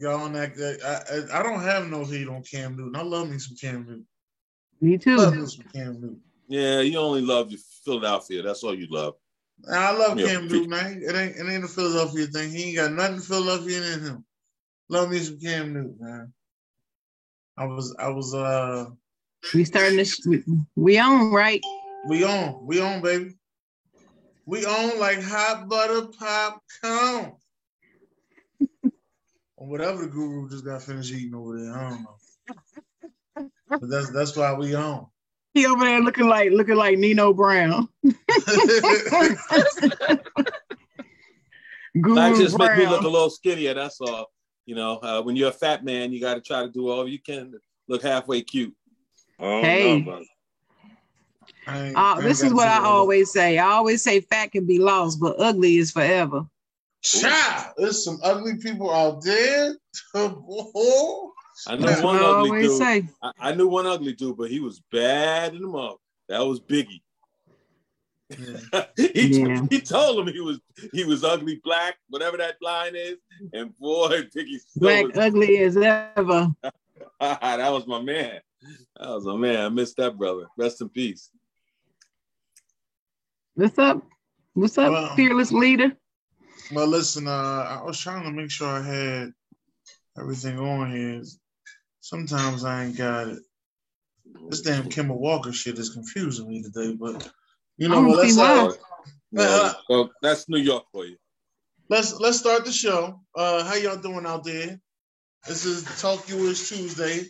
Y'all on that good. I, I, I don't have no hate on Cam Newton. I love me some Cam Newton. Me too. Love me some Cam Newton. Yeah, you only love Philadelphia. That's all you love. I love Yeah, Cam Newton. I ain't, it ain't it ain't a Philadelphia thing. He ain't got nothing Philadelphia in him. Love me some Cam Newton, man. I was I was uh We starting to sh- we- we on right. we on we on baby. We on like hot butter popcorn. Or whatever the guru just got finished eating over there. I don't know. But that's that's why we on. He over there looking like looking like Nino Brown. Guru That just make me look a little skinnier. That's all. You know, uh, when you're a fat man, you got to try to do all you can to look halfway cute. I don't Hey. know about it. I ain't- Uh, I ain't this is what I do all that. always say. I always say fat can be lost, but ugly is forever. Child, there's some ugly people out there. I know That's one ugly dude. say. I, I knew one ugly dude, but he was bad in the mouth. That was Biggie. Yeah. he, Yeah. he told him he was he was ugly black, whatever that line is. And boy, Biggie stole Black it. ugly as ever. that was my man. That was my man. I missed that brother. Rest in peace. What's up? What's up, Well- fearless leader? Well, listen, uh, I was trying to make sure I had everything on here. Sometimes I ain't got it. This damn Kemba Walker shit is confusing me today, but you know what? Let's see uh, Well, well, that's New York for you. let's let's start the show. Uh, how y'all doing out there? This is Talk Yours Tuesday.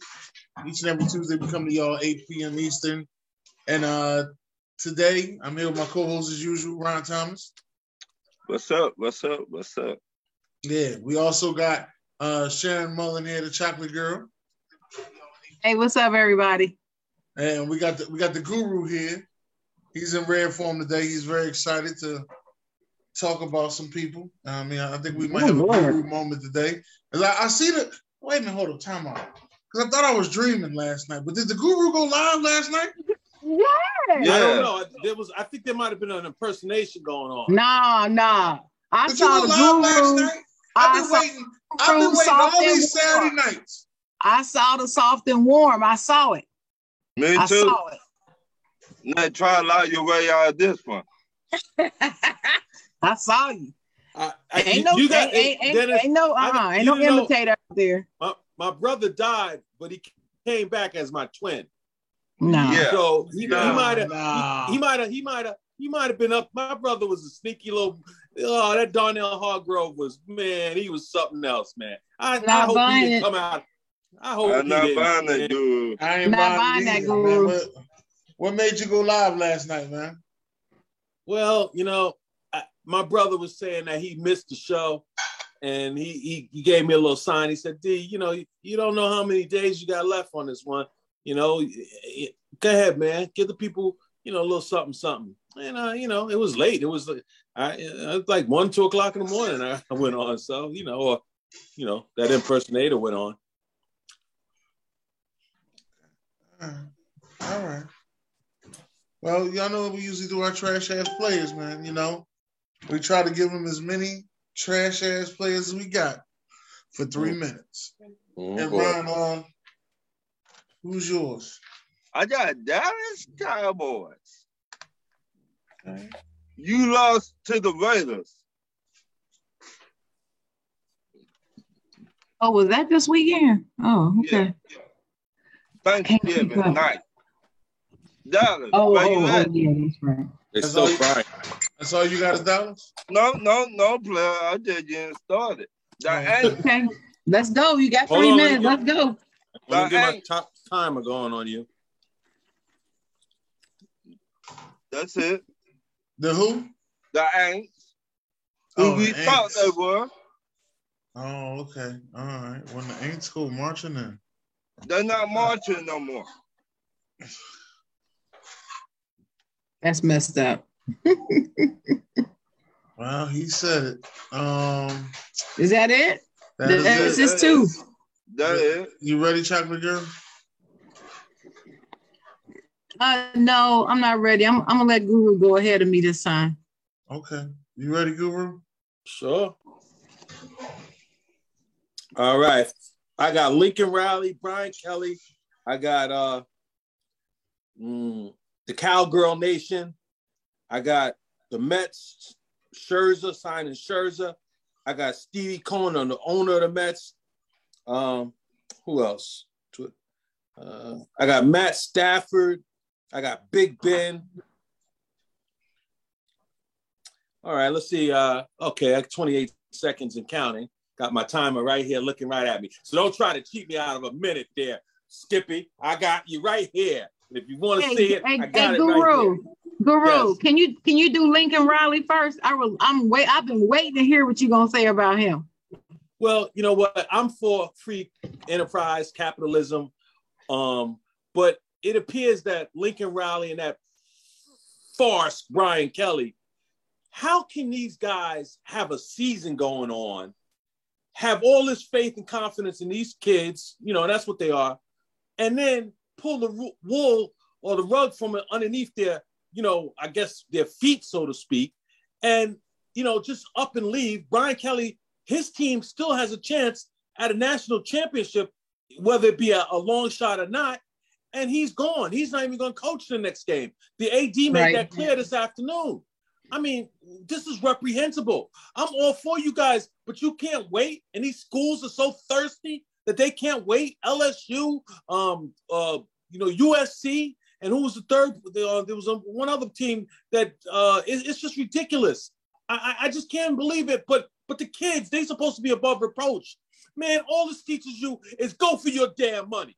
Each and every Tuesday we come to y'all 8 p.m. Eastern. And uh today I'm here with my co-host as usual, Ron Thomas. What's up? What's up? What's up? Yeah, we also got uh Sharon Mullen here, the chocolate girl. Hey, what's up, everybody? And we got the we got the guru here. He's in rare form today. He's very excited to talk about some people. I mean, I think we might Oh, have a Lord. guru moment today. 'Cause I, I see the wait a minute, hold up, time out. Because I thought I was dreaming last night. But did the guru go live last night? Yeah. I Yeah. don't know. There was I think there might have been an impersonation going on. Nah, nah. I Did you saw the guru. I've been saw, waiting. I've been waiting all these Saturday warm. nights. I saw the soft and warm. I saw it. Me I too. saw it. Now try to lie your way out of this one. I saw you. I, I, Ain't no, you got ain't, ain't, ain't, Dennis, ain't no, I- uh, ain't you no know- imitator out there. my, my brother died, but he came back as my twin. No. Yeah. So he, he Nah, might have nah. he, might have he might have he might have been up. My brother was a sneaky little. Oh, that Darnell Hargrove was man. He was something else, man. I, I hope he didn't come out. I hope I'm he not didn't. buying man. that dude. I ain't Not buying, buying that, dude. What, what made you go live last night, man? Well, you know, I, my brother was saying that he missed the show, and he, he he gave me a little sign. He said, "D, you know, you don't know how many days you got left on this one. You know, go ahead, man. Give the people, you know, a little something, something." And uh, you know, it was late. It was like I, it was like one, two o'clock in the morning. I, I went on, so you know, or you know, that impersonator went on. All right. All right. Well, y'all know what we usually do our trash ass players, man. You know, we try to give them as many trash ass players as we got for three minutes. Oh, And boy. Ron, uh, who's yours? I got Dallas Cowboys. You lost to the Raiders. Oh, was that this weekend? Oh, okay. Thanksgiving Can't keep night. Dallas, Oh, where oh, you oh, oh yeah, that's right. They're That's still all you- That's all you got is Dallas? No, no, no, player. I just getting started. The Oh. Okay, let's go. You got Hold three on, minutes. let Let's go. I'm gonna get my top timer going on you. that's it. The who? The Aints. Who Oh, we the thought Aints. they were. Oh, okay. All right. When the Ain't School marching in. They're not marching no more. That's messed up. Well, he said it. Um, Is that it? that is That it. is this too. That is. You ready, chocolate girl? Uh, no, I'm not ready. I'm, I'm gonna let Guru go ahead of me this time. Okay. You ready, Guru? Sure. All right. I got Lincoln Riley, Brian Kelly. I got uh mm, the Cowgirl Nation. I got the Mets, Scherzer signing Scherzer. I got Stevie Cohen, the owner of the Mets. Um, who else? Uh, I got Matt Stafford. I got Big Ben. All right, let's see. Uh, okay, 28 seconds and counting. Got my timer right here looking right at me. So don't try to cheat me out of a minute there, Skippy. I got you right here. If you want to hey, see it, hey, I got hey, it Guru, right Guru, yes. can you can you do Lincoln Riley first? I will, I'm wait. I've been waiting to hear what you're gonna say about him. Well, you know what? I'm for free enterprise capitalism, um, but it appears that Lincoln Riley and that farce Brian Kelly. How can these guys have a season going on, have all this faith and confidence in these kids? You know, that's what they are, and then pull the wool or the rug from underneath their, you know, I guess their feet, so to speak, and you know, just up and leave. Brian Kelly, his team still has a chance at a national championship, whether it be a, a long shot or not. And he's gone. He's not even going to coach the next game. The AD made right. that clear this afternoon. I mean, this is reprehensible. I'm all for you guys, but you can't wait. And these schools are so thirsty that they can't wait. LSU, um, uh, you know, USC, and who was the third? Uh, there was a, one other team that uh, it, it's just ridiculous. I, I just can't believe it. But but the kids—they're supposed to be above reproach. Man, all this teaches you is go for your damn money.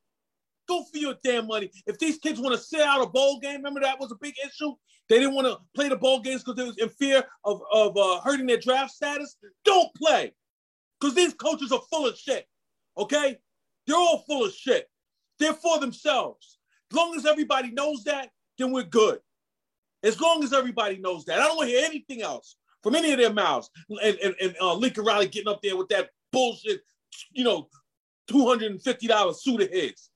Go for your damn money. If these kids want to sit out a bowl game, remember that was a big issue. They didn't want to play the bowl games because they was in fear of, of uh, hurting their draft status. Don't play, because these coaches are full of shit. Okay, they're all full of shit. They're for themselves. As long as everybody knows that, then we're good. As long as everybody knows that, I don't want to hear anything else from any of their mouths. And, and, and uh, Lincoln Riley getting up there with that bullshit, you know, $250 suit of his.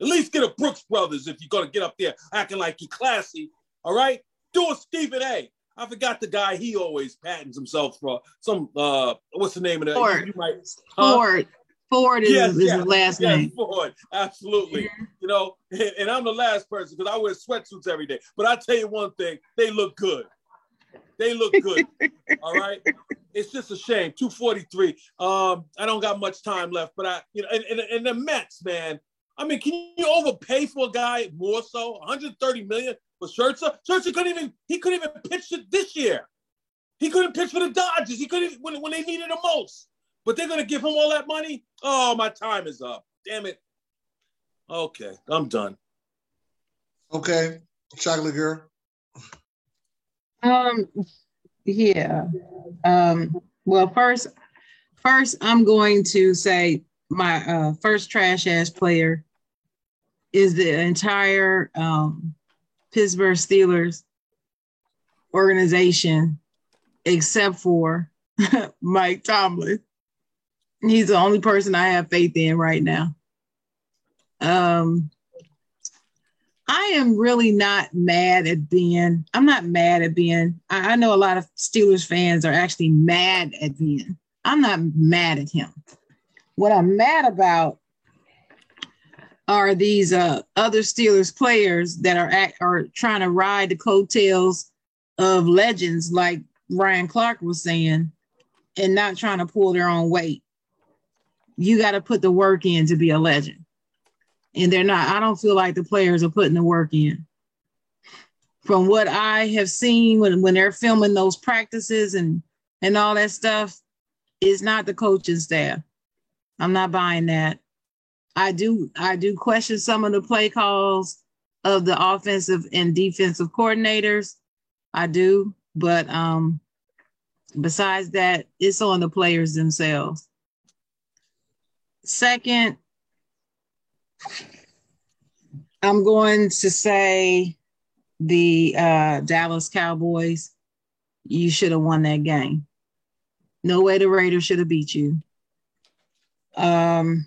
At least get a Brooks Brothers if you're going to get up there acting like you're classy. All right? Do a Stephen A. I forgot the guy he always patents himself for. Some, uh, what's the name of that? Ford. You, might, huh? Ford. Ford is, yes, is yes, his last yes, name. Ford, absolutely. You know, and, and, I'm the last person because I wear sweatsuits every day. But I tell you one thing, they look good. They look good. all right. It's just a shame. 243. Um, I don't got much time left, but I, you know, and, and, and the Mets, man. I mean, can you overpay for a guy more so? 130 million for Scherzer? Scherzer couldn't even he couldn't even pitch it this year. He couldn't pitch for the Dodgers. He couldn't when, when they needed him most. But they're gonna give him all that money? Oh, my time is up. Damn it. Okay, I'm done. Okay, chocolate girl. Um, yeah. Um, well, first, first, I'm going to say my uh, first trash ass player is the entire um, Pittsburgh Steelers organization, except for Mike Tomlin. He's the only person I have faith in right now. Um, I am really not mad at Ben. I'm not mad at Ben. I, I know a lot of Steelers fans are actually mad at Ben. I'm not mad at him. What I'm mad about are these uh, other Steelers players that are at, are trying to ride the coattails of legends like Ryan Clark was saying, and not trying to pull their own weight. You got to put the work in to be a legend and they're not. I don't feel like the players are putting the work in. From what I have seen when, when they're filming those practices and and all that stuff, is not the coaching staff. I'm not buying that. I do I do question some of the play calls of the offensive and defensive coordinators. I do, but um besides that, it's on the players themselves. Second, I'm going to say the uh, Dallas Cowboys. You should have won that game. No way the Raiders should have beat you. Um,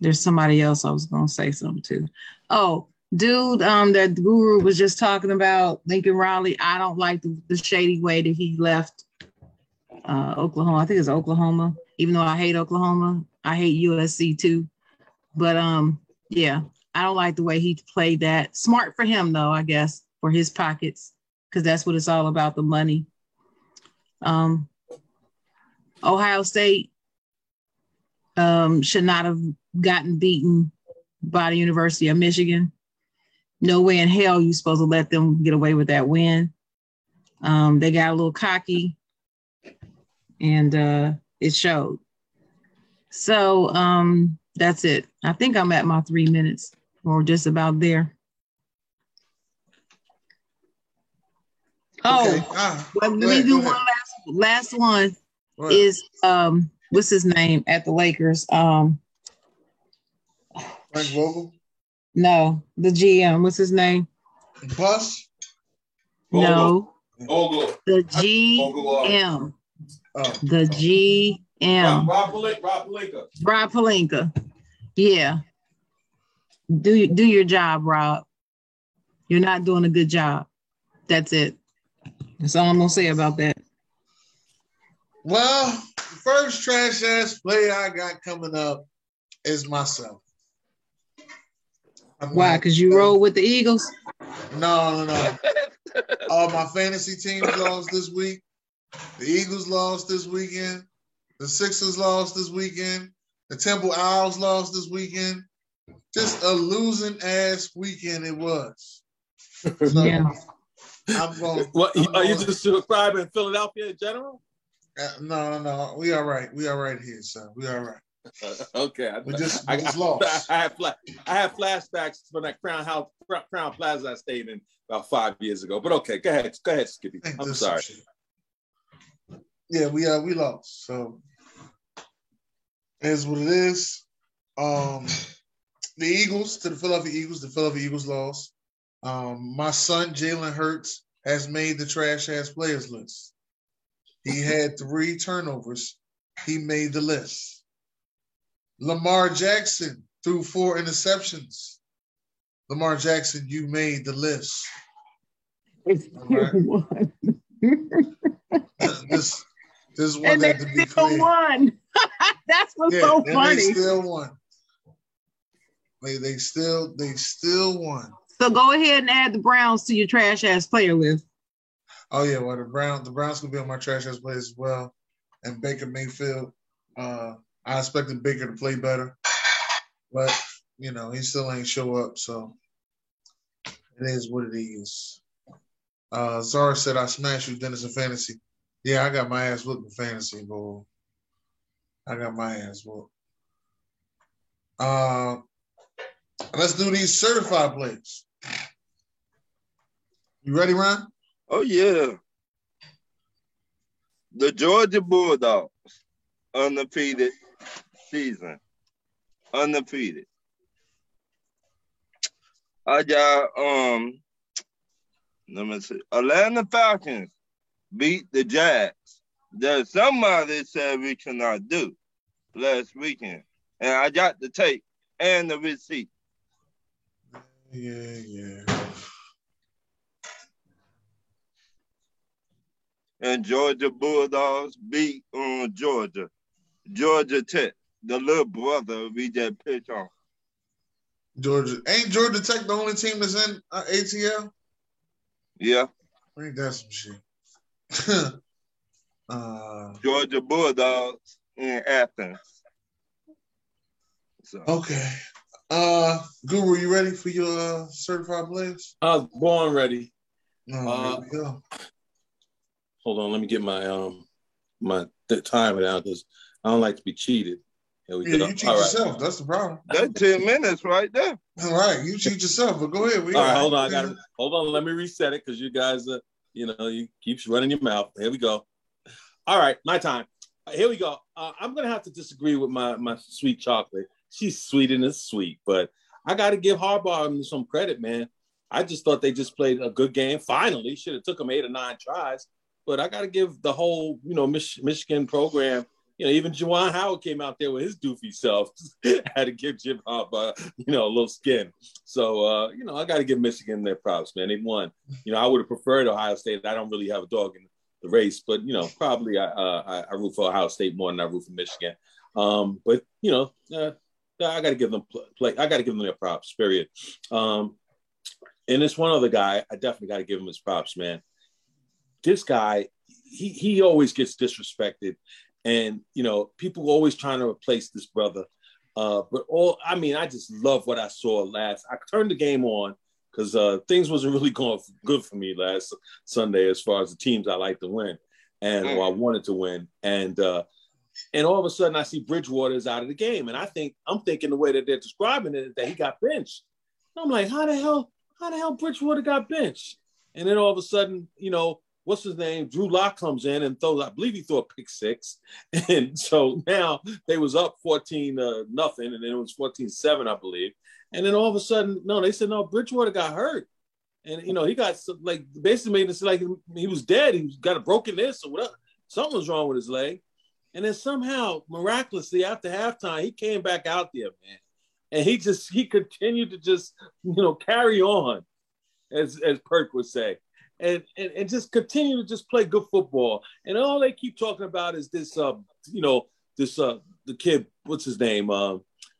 there's somebody else I was going to say something to. Oh, dude, um, that guru was just talking about Lincoln Riley. I don't like the, the shady way that he left uh, Oklahoma. I think it's Oklahoma. Even though I hate Oklahoma, I hate USC too. But um, yeah, I don't like the way he played that. Smart for him though, I guess, for his pockets, because that's what it's all about—the money. Um, Ohio State um, should not have gotten beaten by the University of Michigan. No way in hell you supposed to let them get away with that win. Um, they got a little cocky, and uh, it showed. So um, that's it. I think I'm at my three minutes, or just about there. Oh, Okay. Ah, well, let go me ahead, do one last last one is um what's his name at the Lakers? Um Frank Vogel. no, the GM. What's his name? Bus. No, Ogle. the GM. Oh, The GM. Rob Pelinka. Rob Pelinka. Rob Pelinka. Yeah. Do do your job, Rob. You're not doing a good job. That's it. That's all I'm gonna say about that. Well, the first trash ass player I got coming up is myself. I'm Why? Because you roll with the Eagles. No, no, no. All my fantasy teams lost this week. The Eagles lost this weekend. The Sixers lost this weekend. The Temple Owls lost this weekend. Just a losing ass weekend it was. So Yeah. I'm going. What I'm are you just subscribing in Philadelphia in general? uh, no, no, no. We all right. We all right here, son. We all right. Okay, I, just- I, just I- lost. I, have fla- I have flashbacks from that Crown House, Crown Plaza I stayed in about five years ago. But okay, go ahead, go ahead, Skippy. I'm sorry. Yeah, we uh we lost. So is what it is. Um the Eagles to the Philadelphia Eagles, the Philadelphia Eagles lost. Um, my son Jalen Hurts has made the trash ass players list. He had three turnovers. He made the list. Lamar Jackson threw four interceptions. Lamar Jackson, you made the list. Right. one. this this one and they that to be still clear. won. That's what's so and funny. They still won. They they still they still won. so go ahead and add the Browns to your trash ass player list. Oh yeah, well the Brown the Browns gonna be on my trash ass players as well. And Baker Mayfield. Uh I expected Baker to play better. But you know, he still ain't show up, so it is what it is. Uh Zara said I smashed you, Dennis in fantasy. Yeah, I got my ass whooped in fantasy, boy. I got my ass whooped. Uh let's do these certified plays. You ready, Ron? Oh yeah. The Georgia Bulldogs, undefeated season. Undefeated. I got um let me see. Atlanta Falcons beat the Jags. That somebody said we cannot do last weekend. And I got the tape and the receipt. Yeah, yeah. and Georgia Bulldogs beat um, Georgia. Georgia Tech, the little brother we just pitch on. Georgia ain't Georgia Tech the only team that's in uh, ATL? Yeah, Ain't that some shit? uh, Georgia Bulldogs in Athens. So okay. Uh, Guru, you ready for your uh, certified players? I was born ready. No, Uh, here we go. Hold on, let me get my um my th- timer down because I don't like to be cheated. Here we Yeah, go. you cheat All right. yourself. That's the problem. that's 10 minutes right there. All right, you cheat yourself, but go ahead. We All right, hold on. I got to hold on. Let me reset it because you guys, uh, you know, you keeps running your mouth. Here we go. All right, my time. Here we go. Uh, I'm gonna have to disagree with my my sweet chocolate. She's sweet and it's sweet, but I got to give Harbaugh some credit, man. I just thought they just played a good game. Finally, should have took them eight or nine tries, but I got to give the whole, you know, Mich- Michigan program. You know, even Juwan Howard came out there with his doofy self. had to give Jim Harbaugh, you know, a little skin. So, uh, you know, I got to give Michigan their props, man. They won. You know, I would have preferred Ohio State. I don't really have a dog in the race, but you know, probably I, uh, I, I root for Ohio State more than I root for Michigan. Um, but you know, uh, I got to give them play. I got to give them their props. Period. Um, and this one other guy, I definitely got to give him his props, man. This guy, he he always gets disrespected, and you know, people always trying to replace this brother. Uh, but all I mean, I just love what I saw last. I turned the game on because uh, things wasn't really going good for me last Sunday as far as the teams I like to win and or I mm. wanted to win. And uh, and all of a sudden I see Bridgewater is out of the game, and I think I'm thinking the way that they're describing it that he got benched. I'm like, how the hell, how the hell Bridgewater got benched? And then all of a sudden, you know, what's his name? Drew Lock comes in and throws, I believe he threw a pick six. And so now they was up 14 uh, nothing, and then it was 14 7, I believe. And then all of a sudden, no, they said, no, Bridgewater got hurt. And, you know, he got like basically made it like he was dead. He got a broken this or whatever. Something was wrong with his leg. And then somehow, miraculously, after halftime, he came back out there, man. And he just, he continued to just, you know, carry on, as, as Perk would say and, and and just continue to just play good football. And all they keep talking about is this, uh, you know, this uh, the kid, what's his name, uh,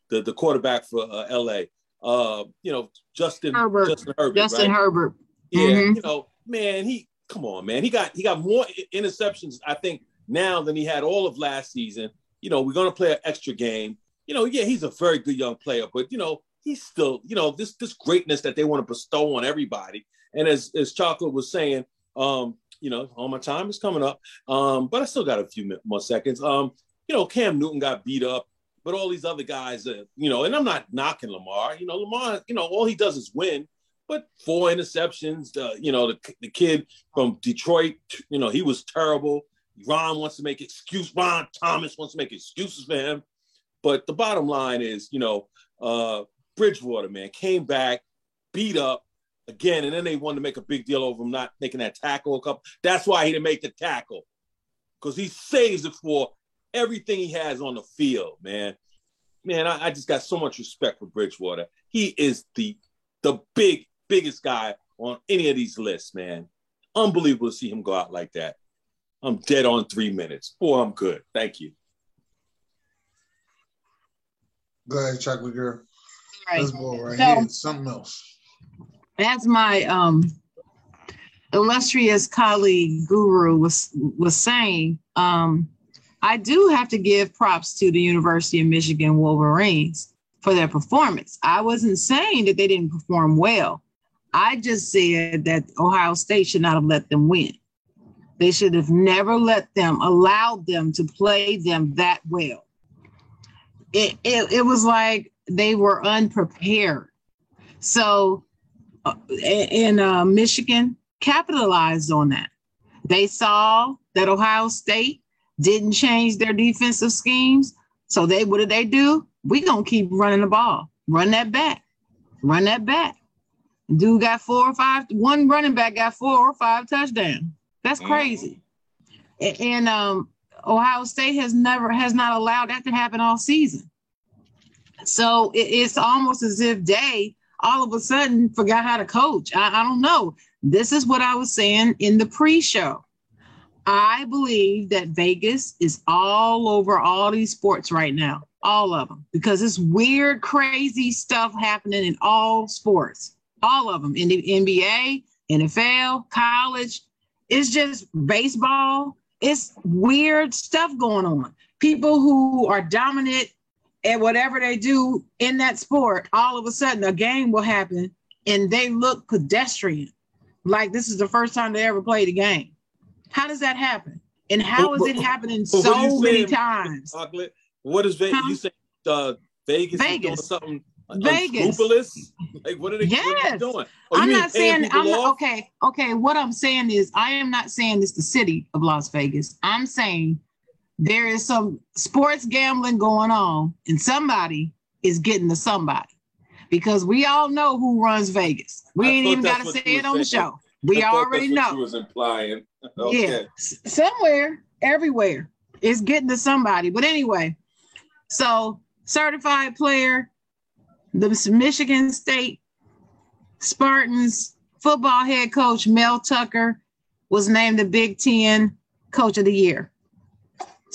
the the quarterback for uh, L.A. Uh, you know, Justin Herbert. Justin Herbert. Justin right? Herbert. Yeah, mm-hmm. you know, man, he come on, man, he got he got more interceptions, I think, now than he had all of last season. You know, we're gonna play an extra game. You know, yeah, he's a very good young player, but you know, he's still, you know, this this greatness that they want to bestow on everybody. And as as Chocolate was saying, um, you know, all my time is coming up, um, but I still got a few more seconds. Um, you know, Cam Newton got beat up, but all these other guys, uh, you know, and I'm not knocking Lamar. You know, Lamar, you know, all he does is win. But four interceptions, uh, you know, the, the kid from Detroit, you know, he was terrible. Ron wants to make excuse. Ron Thomas wants to make excuses for him. But the bottom line is, you know, uh, Bridgewater, man, came back, beat up, again, and then they wanted to make a big deal over him not making that tackle a couple. That's why he didn't make the tackle because he saves it for everything he has on the field, man. Man, I, I, just got so much respect for Bridgewater. He is the the big biggest guy on any of these lists, man. Unbelievable to see him go out like that. I'm dead on three minutes. Boy, I'm good. Thank you. Go ahead, chocolate girl. Right. This boy right so, here, something else as my um, illustrious colleague Guru was was saying, um, I do have to give props to the University of Michigan Wolverines for their performance. I wasn't saying that they didn't perform well. I just said that Ohio State should not have let them win. They should have never let them, allowed them to play them that well. It, it, it was like they were unprepared. So in uh, Michigan capitalized on that. They saw that Ohio State didn't change their defensive schemes. So they what did they do? We gonna keep running the ball, run that back, run that back. Dude got four or five. One running back got four or five touchdowns. That's mm-hmm. crazy. Mm-hmm. And um, Ohio State has never has not allowed that to happen all season. So it, it's almost as if they all of a sudden forgot how to coach. I, I don't know. This is what I was saying in the pre show. I believe that Vegas is all over all these sports right now, all of them, because it's weird, crazy stuff happening in all sports, all of them in the NBA, NFL, college. It's just baseball. It's weird stuff going on. People who are dominant and whatever they do in that sport, all of a sudden a game will happen and they look pedestrian. Like this is the first time they ever played a game. How does that happen? And how is it happening so many times? Chocolate. What is Vegas? Huh? You say uh, Vegas, Vegas. doing something Vegas. Like what are they, yes. what are they doing? Oh, I'm not saying I'm not, okay. Okay, what I'm saying is I am not saying it's the city of Las Vegas. I'm saying there is some sports gambling going on, and somebody is getting to somebody because we all know who runs Vegas. We I ain't even got to say it on the show. We already know. was implying. Okay. Yeah, somewhere, everywhere, it's getting to somebody. But anyway, so certified player, the Michigan State Spartans football head coach Mel Tucker was named the Big Ten Coach of the Year.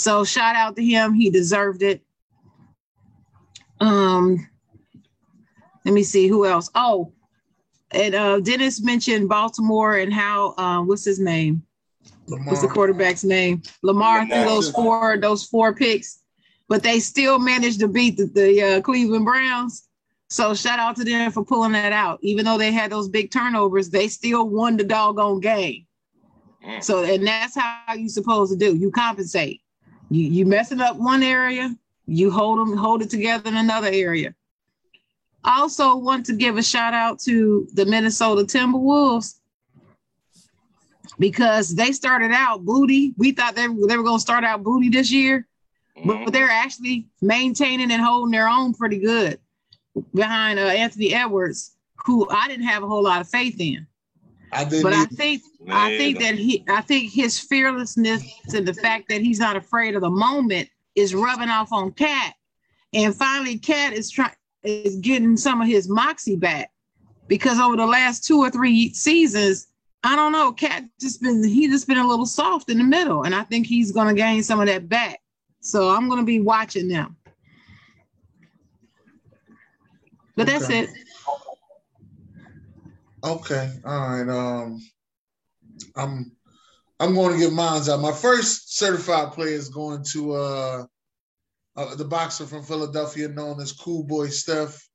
So shout out to him. He deserved it. Um, let me see who else. Oh, and uh, Dennis mentioned Baltimore and how uh, what's his name? Lamar. What's the quarterback's name? Lamar threw those four those four picks, but they still managed to beat the, the uh, Cleveland Browns. So shout out to them for pulling that out. Even though they had those big turnovers, they still won the doggone game. Mm. So and that's how you're supposed to do. You compensate. You you messing up one area, you hold them hold it together in another area. I also want to give a shout out to the Minnesota Timberwolves because they started out booty. We thought they, they were going to start out booty this year, but Mhm. they're actually maintaining and holding their own pretty good behind uh, Anthony Edwards, who I didn't have a whole lot of faith in. I didn't. But I think I think that he I think his fearlessness and the fact that he's not afraid of the moment is rubbing off on Cat. And finally, Cat is trying is getting some of his moxie back because over the last two or three seasons, I don't know, Cat just been he just been a little soft in the middle, and I think he's gonna gain some of that back. So I'm gonna be watching them. But that's it. Okay, all right. Um, I'm I'm going to get mine out. My first certified player is going to uh, uh the boxer from Philadelphia known as Cool Boy Steph,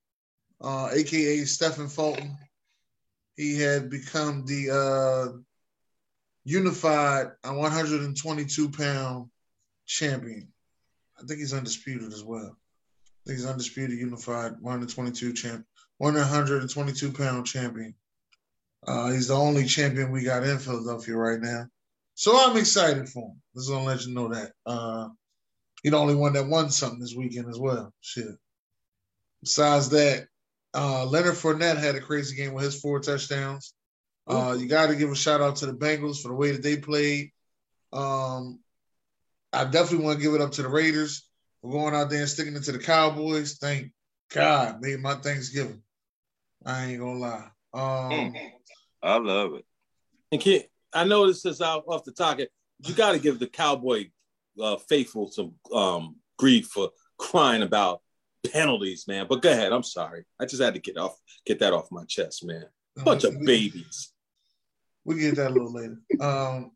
uh, aka Stephen Fulton. He had become the uh, unified uh, 122 pound champion. I think he's undisputed as well. I think he's undisputed unified 122 champ, 122 pound champion. Uh, he's the only champion we got in Philadelphia right now. So I'm excited for him. Just gonna let you know that. Uh, he the only one that won something this weekend as well. Shit. Besides that, uh, Leonard Fournette had a crazy game with his four touchdowns. Uh, you got to give a shout out to the Bengals for the way that they played. Um, I definitely want to give it up to the Raiders for going out there and sticking it to the Cowboys. Thank God, made my Thanksgiving. I ain't gonna lie. Um, I love it. And can I know this is out off the target. You got to give the cowboy uh, faithful some um, grief for crying about penalties, man. But go ahead. I'm sorry. I just had to get off get that off my chest, man. Bunch of we- babies. We get that a little later. Um,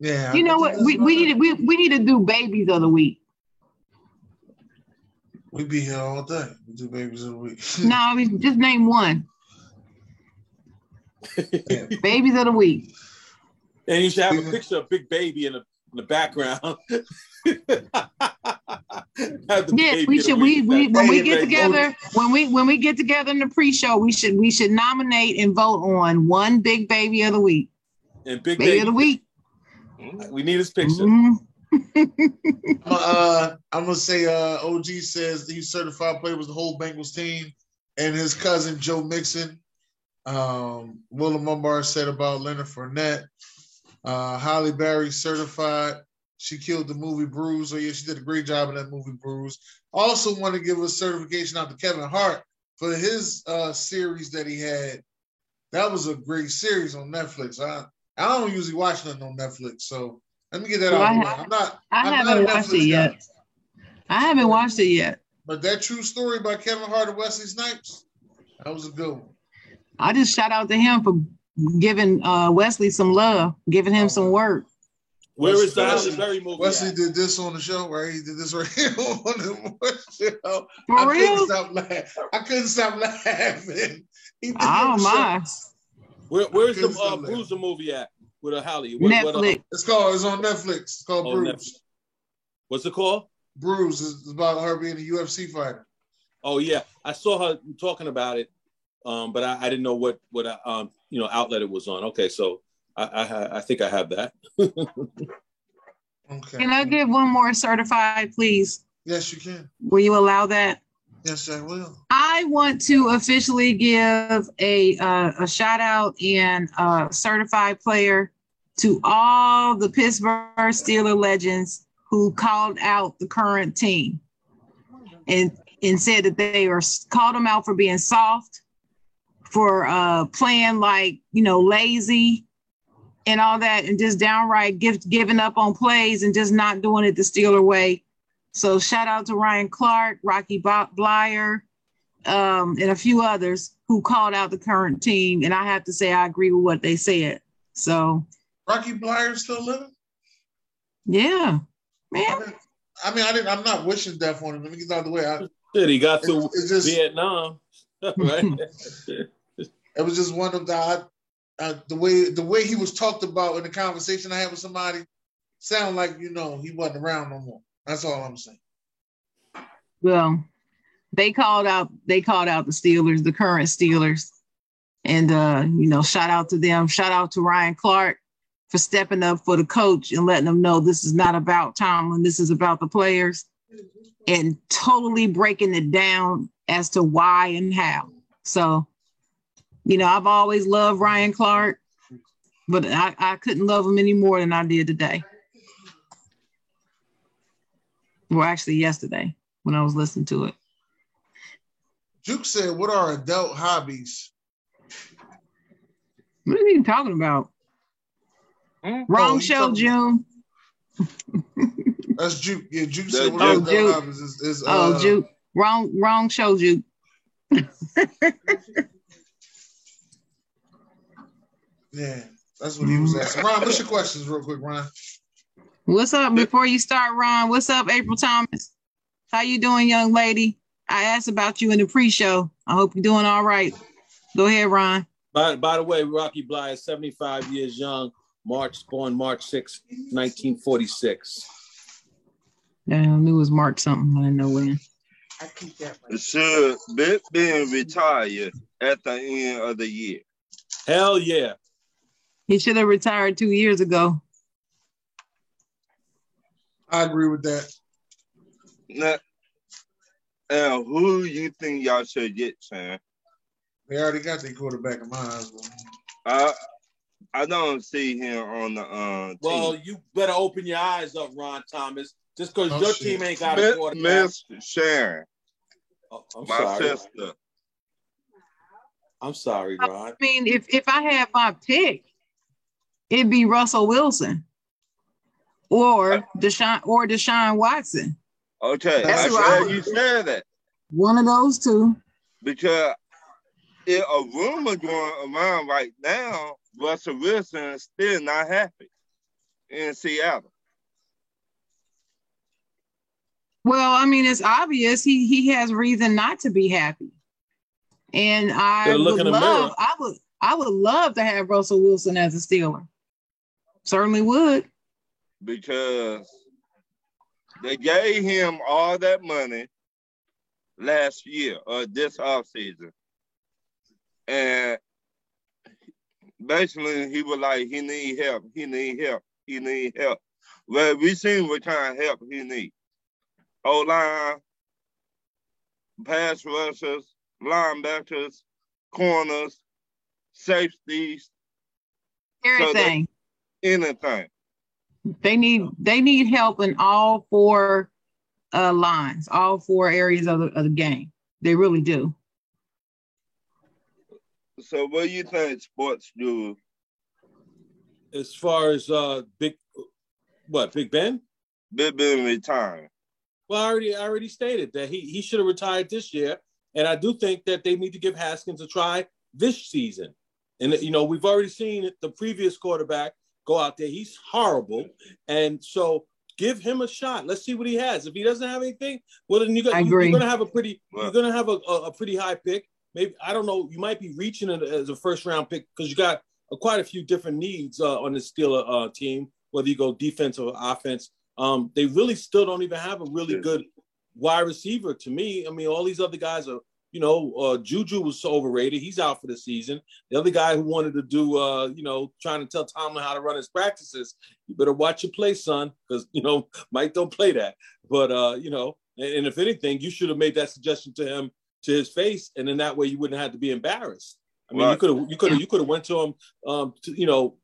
yeah, You know what? We, we need to, we, we need to do babies of the week. We be here all day. We do babies of the week. No, we just name one. Yeah. Babies of the week. And you should have a picture of Big Baby in the, in the background. Have the Yes, we should. We, we when we get baby. together, when we when we get together in the pre-show, we should we should nominate and vote on one big baby of the week. And Big Baby Baby, of the week. Mm. we need his picture. Mhm. uh, I'm gonna say uh, OG says he's certified player was the whole Bengals team, and his cousin Joe Mixon. Um, Willem Mumbar said about Leonard Fournette. Uh, Halle Berry certified. She killed the movie Bruise. Oh yeah, she did a great job in that movie Bruise. Also want to give a certification out to Kevin Hart for his uh, series that he had. That was a great series on Netflix. I I don't usually watch nothing on Netflix, so let me get that Well, out I of the way. have- I'm not. I I'm haven't a watched Netflix it guy. yet. I haven't watched it yet. But that true story about Kevin Hart and Wesley Snipes, that was a good one. I just shout out to him for giving uh, Wesley some love, giving him some work. Where is the Wesley- Halle Berry movie? Wesley at? did this on the show, right? He did this right here on the show. For I couldn't real? stop laughing. I couldn't stop laughing. He did Oh the show. my! Where, where's the Couldn't uh. Bruiser movie at with a Halle? What, what, uh, Netflix. It's called. It's on Netflix. It's called Oh, Bruise. what's it called? Bruise is about her being a UFC fighter. Oh yeah, I saw her talking about it, um, but I, I didn't know what what uh, um, you know outlet it was on. Okay, so I I, I think I have that. Okay. Can I give one more certified, please? Yes, you can. Will you allow that? Yes, I will. I want to officially give a uh, a shout out and uh, certified player to all the Pittsburgh Steeler legends who called out the current team and and said that they are called them out for being soft, for uh, playing like you know lazy, and all that, and just downright give, giving up on plays and just not doing it the Steeler way. So shout out to Ryan Clark, Rocky Bleier, um, and a few others who called out the current team. And I have to say, I agree with what they said. So Rocky Bleier still living? Yeah, man. I mean, I, mean, I didn't. I'm not wishing death on him. Let me get out of the way. I, Shit, he got to just, Vietnam, right? it was just one of the uh, the way the way he was talked about in the conversation I had with somebody. Sound like you know he wasn't around no more. That's all I'm saying. Well, they called out they called out the Steelers, the current Steelers. And uh, you know, shout out to them. Shout out to Ryan Clark for stepping up for the coach and letting them know this is not about Tomlin, this is about the players, and totally breaking it down as to why and how. So, you know, I've always loved Ryan Clark, but I, I couldn't love him any more than I did today. Well, actually, yesterday when I was listening to it. Juke said, What are adult hobbies? What are you talking about? Hmm? Wrong oh, show, June. That's Juke. Yeah, Juke said what oh, Juke. Is, is, oh, uh, oh, Juke. Wrong, wrong show, Juke. yeah, that's what he was asking. Ron, what's your questions, real quick, Ron? What's up? Before you start, Ron, what's up, April Thomas? How you doing, young lady? I asked about you in the pre-show. I hope you're doing all right. Go ahead, Ron. By, by the way, Rocky Bleier is 75 years young, March born March 6, 1946. Yeah, I knew it was March something. I didn't know when. I keep that. Should Bip being retired at the end of the year? Hell yeah. He should have retired two years ago. I agree with that. Now, now who you think y'all should get, Sam? They already got their quarterback in mind. I I don't see him on the uh, team. Well, you better open your eyes up, Ron Thomas. Just because oh, your shit. team ain't got a quarterback. Miss Sharon. Oh, I'm my sorry. sister. I'm sorry, Ron. I mean, if if I had my pick, it'd be Russell Wilson or Deshaun or Deshaun Watson. Okay, That's I'm glad you said that. One of those two. Because it, a rumor going around right now, Russell Wilson is still not happy in Seattle. Well, I mean, it's obvious he he has reason not to be happy, and I would love, I would, I would love to have Russell Wilson as a Steeler. Certainly would. Because they gave him all that money last year or this off season and basically he was like, he need help, he need help, he need help. Well, we seen what kind of help he need. O-line, pass rushers, linebackers, corners, safeties. Everything. So anything. They need they need help in all four uh, lines, all four areas of the, of the game. They really do. So what do you think sports do? As far as uh big what, Big Ben? Big Ben retiring. Well, I already I already stated that he he should have retired this year. And I do think that they need to give Haskins a try this season. And you know, we've already seen the previous quarterback go out there. He's horrible. And so give him a shot. Let's see what he has. If he doesn't have anything, well then you got, you, are gonna have a pretty you're gonna have a, a, a pretty high pick maybe I don't know. You might be reaching it as a first round pick because you got uh, quite a few different needs uh, on the Steeler uh, team. Whether you go defense or offense, um, they really still don't even have a really good wide receiver. To me, I mean, all these other guys are. You know, uh, Juju was so overrated. He's out for the season. The other guy who wanted to do, uh, you know, trying to tell Tomlin how to run his practices, you better watch your play, son, because you know Mike don't play that. But uh, you know, and, and if anything, you should have made that suggestion to him to his face, and then that way you wouldn't have to be embarrassed. I mean, right. you could have you could have you could have went to him, um, to, you know,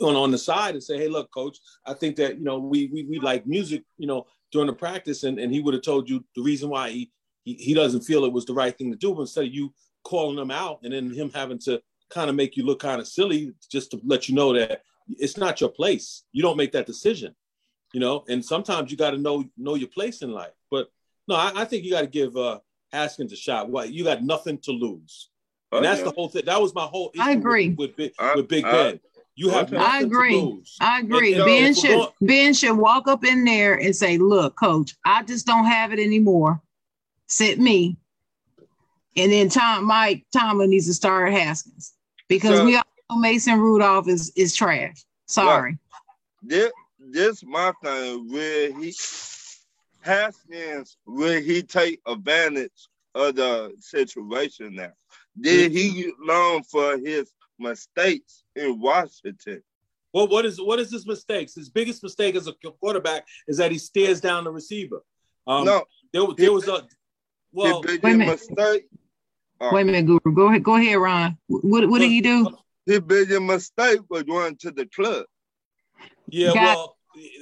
on on the side and say, "Hey, look, coach, I think that you know we we, we like music, you know, during the practice," and, and he would have told you the reason why he, he he doesn't feel it was the right thing to do. But instead of you calling him out and then him having to kind of make you look kind of silly just to let you know that it's not your place. You don't make that decision, you know. And sometimes you got to know know your place in life. But no, I, I think you got to give uh, Haskins a shot. Why you got nothing to lose, and that's the whole thing. That was my whole. I agree with, with, with Big Ben. You have I agree. I agree. And, ben should going, Ben should walk up in there and say, "Look, Coach, I just don't have it anymore. Sit me." And then Tom Mike Tomlin needs to start Haskins because so, we all know Mason Rudolph is is trash. Sorry. This this my thing where he Haskins will he take advantage of the situation now? Did he learn for his mistakes in Washington? Well, what is what is his mistakes? His biggest mistake as a quarterback is that he stares down the receiver. Um, no, there, there was a well. His biggest mistake uh, Wait a minute, Guru. Go ahead. Go ahead, Ron. What What did he do? His biggest mistake was going to the club. Yeah, Got, well,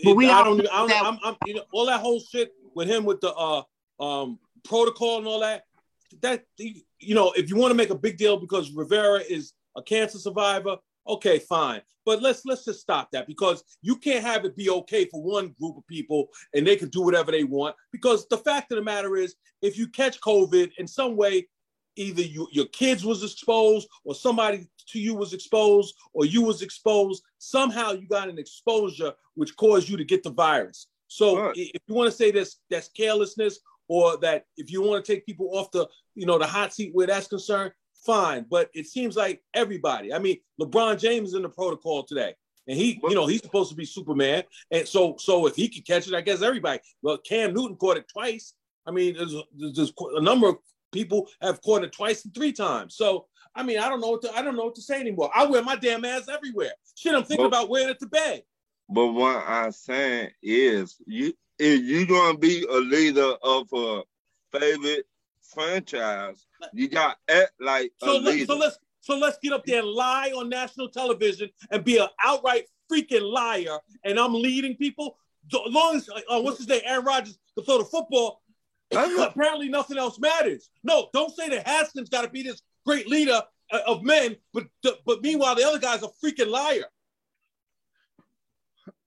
but we I don't. I don't that, I'm, I'm, you know, all that whole shit with him with the uh um protocol and all that. That you know, if you want to make a big deal because Rivera is a cancer survivor, okay, fine. But let's let's just stop that because you can't have it be okay for one group of people and they can do whatever they want. Because the fact of the matter is, if you catch COVID in some way, either you, your kids was exposed or somebody to you was exposed or you was exposed somehow you got an exposure which caused you to get the virus so right. if you want to say this that's carelessness or that if you want to take people off the you know the hot seat where that's concerned fine but it seems like everybody i mean lebron james is in the protocol today and he you know he's supposed to be superman and so so if he can catch it i guess everybody well cam newton caught it twice I mean, there's, there's a number of people have caught it twice and three times. So I mean, I don't know what to I don't know what to say anymore. I wear my damn ass everywhere. Shit, I'm thinking but, about wearing it to bed. But what I'm saying is, you if you gonna be a leader of a favorite franchise, you got act like so a let, so let's so let's get up there and lie on national television and be an outright freaking liar. And I'm leading people. As long as uh, what's his name, Aaron Rodgers, to throw the football, apparently nothing else matters. No, don't say that Haskins got to be this great leader uh, of men, but but meanwhile the other guy's a freaking liar.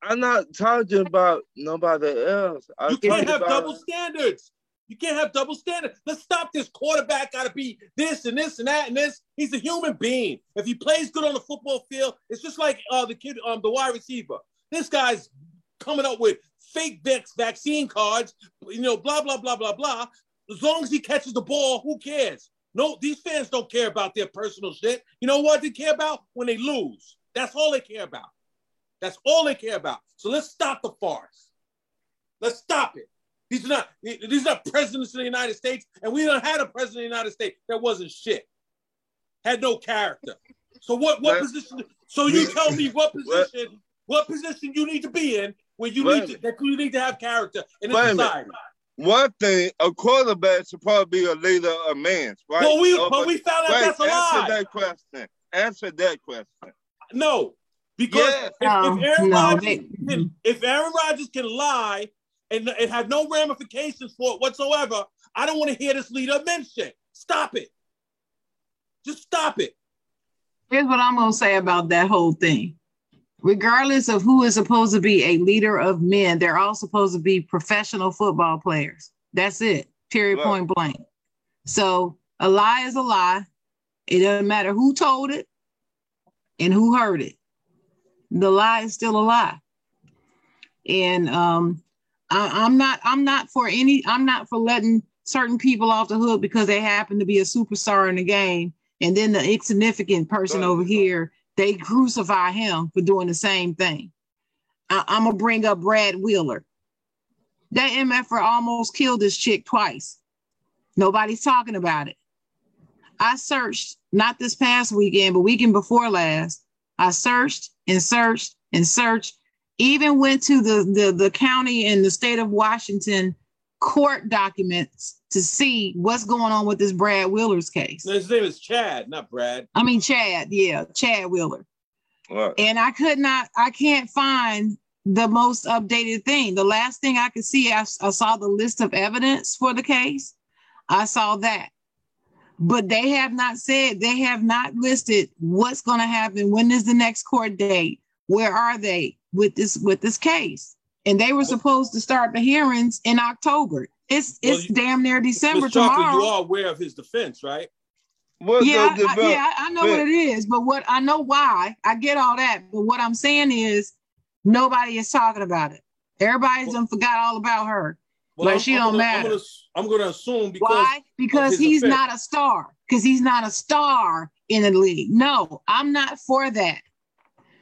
I'm not talking about nobody else. I'm you can't have about... double standards. You can't have double standards. Let's stop this quarterback got to be this and this and that and this. He's a human being. If he plays good on the football field, it's just like uh, the kid, um, the wide receiver. This guy's coming up with fake vaccine cards, you know, blah, blah, blah, blah, blah. As long as he catches the ball, who cares? No, these fans don't care about their personal shit. You know what they care about? When they lose. That's all they care about. That's all they care about. So let's stop the farce. Let's stop it. These are not these are presidents of the United States, and we don't had a president of the United States that wasn't shit. Had no character. So what what position? So you tell me what position what position you need to be in where you need to that you need to have character in a society. One thing, a quarterback should probably be a leader of men, right? Well, we, uh, but we found out that's a lie. Answer that question. Answer that question. No, because yes. if, if, Aaron no, Rodgers can, if Aaron Rodgers can lie and, it have no ramifications for it whatsoever, I don't want to hear this leader of men shit. Stop it. Just stop it. Here's what I'm gonna say about that whole thing regardless of who is supposed to be a leader of men, they're all supposed to be professional football players. That's it, period, point blank. So a lie is a lie. It doesn't matter who told it and who heard it. The lie is still a lie. And um, I, I'm not. I'm not for any. I'm not for letting certain people off the hook because they happen to be a superstar in the game, and then the insignificant person over here they crucify him for doing the same thing. I, am gonna bring up Brad Wheeler. That MFR almost killed this chick twice. Nobody's talking about it. I searched, not this past weekend, but weekend before last. I searched and searched and searched, even went to the, the, the county in the state of Washington court documents to see what's going on with this Brad Wheeler's case. His name is Chad, not Brad. I mean Chad, yeah, Chad Wheeler. What? And I could not, I can't find the most updated thing. The last thing I could see, I, I saw the list of evidence for the case. I saw that. but they have not said they have not listed what's going to happen. When is the next court date? Where are they with this with this case? And they were supposed to start the hearings in October. It's Well, it's you- damn near December Ms. Chocolate, tomorrow. you are aware of his defense, right? What yeah, the I, yeah, I know what it is, but what I know why I get all that, but what I'm saying is nobody is talking about it. Everybody's Well- done forgot all about her. Well, But I'm- she I'm don't gonna- matter. I'm gonna, I'm gonna assume because Why? Because he's offense. not a star. Because he's not a star in the league. No, I'm not for that.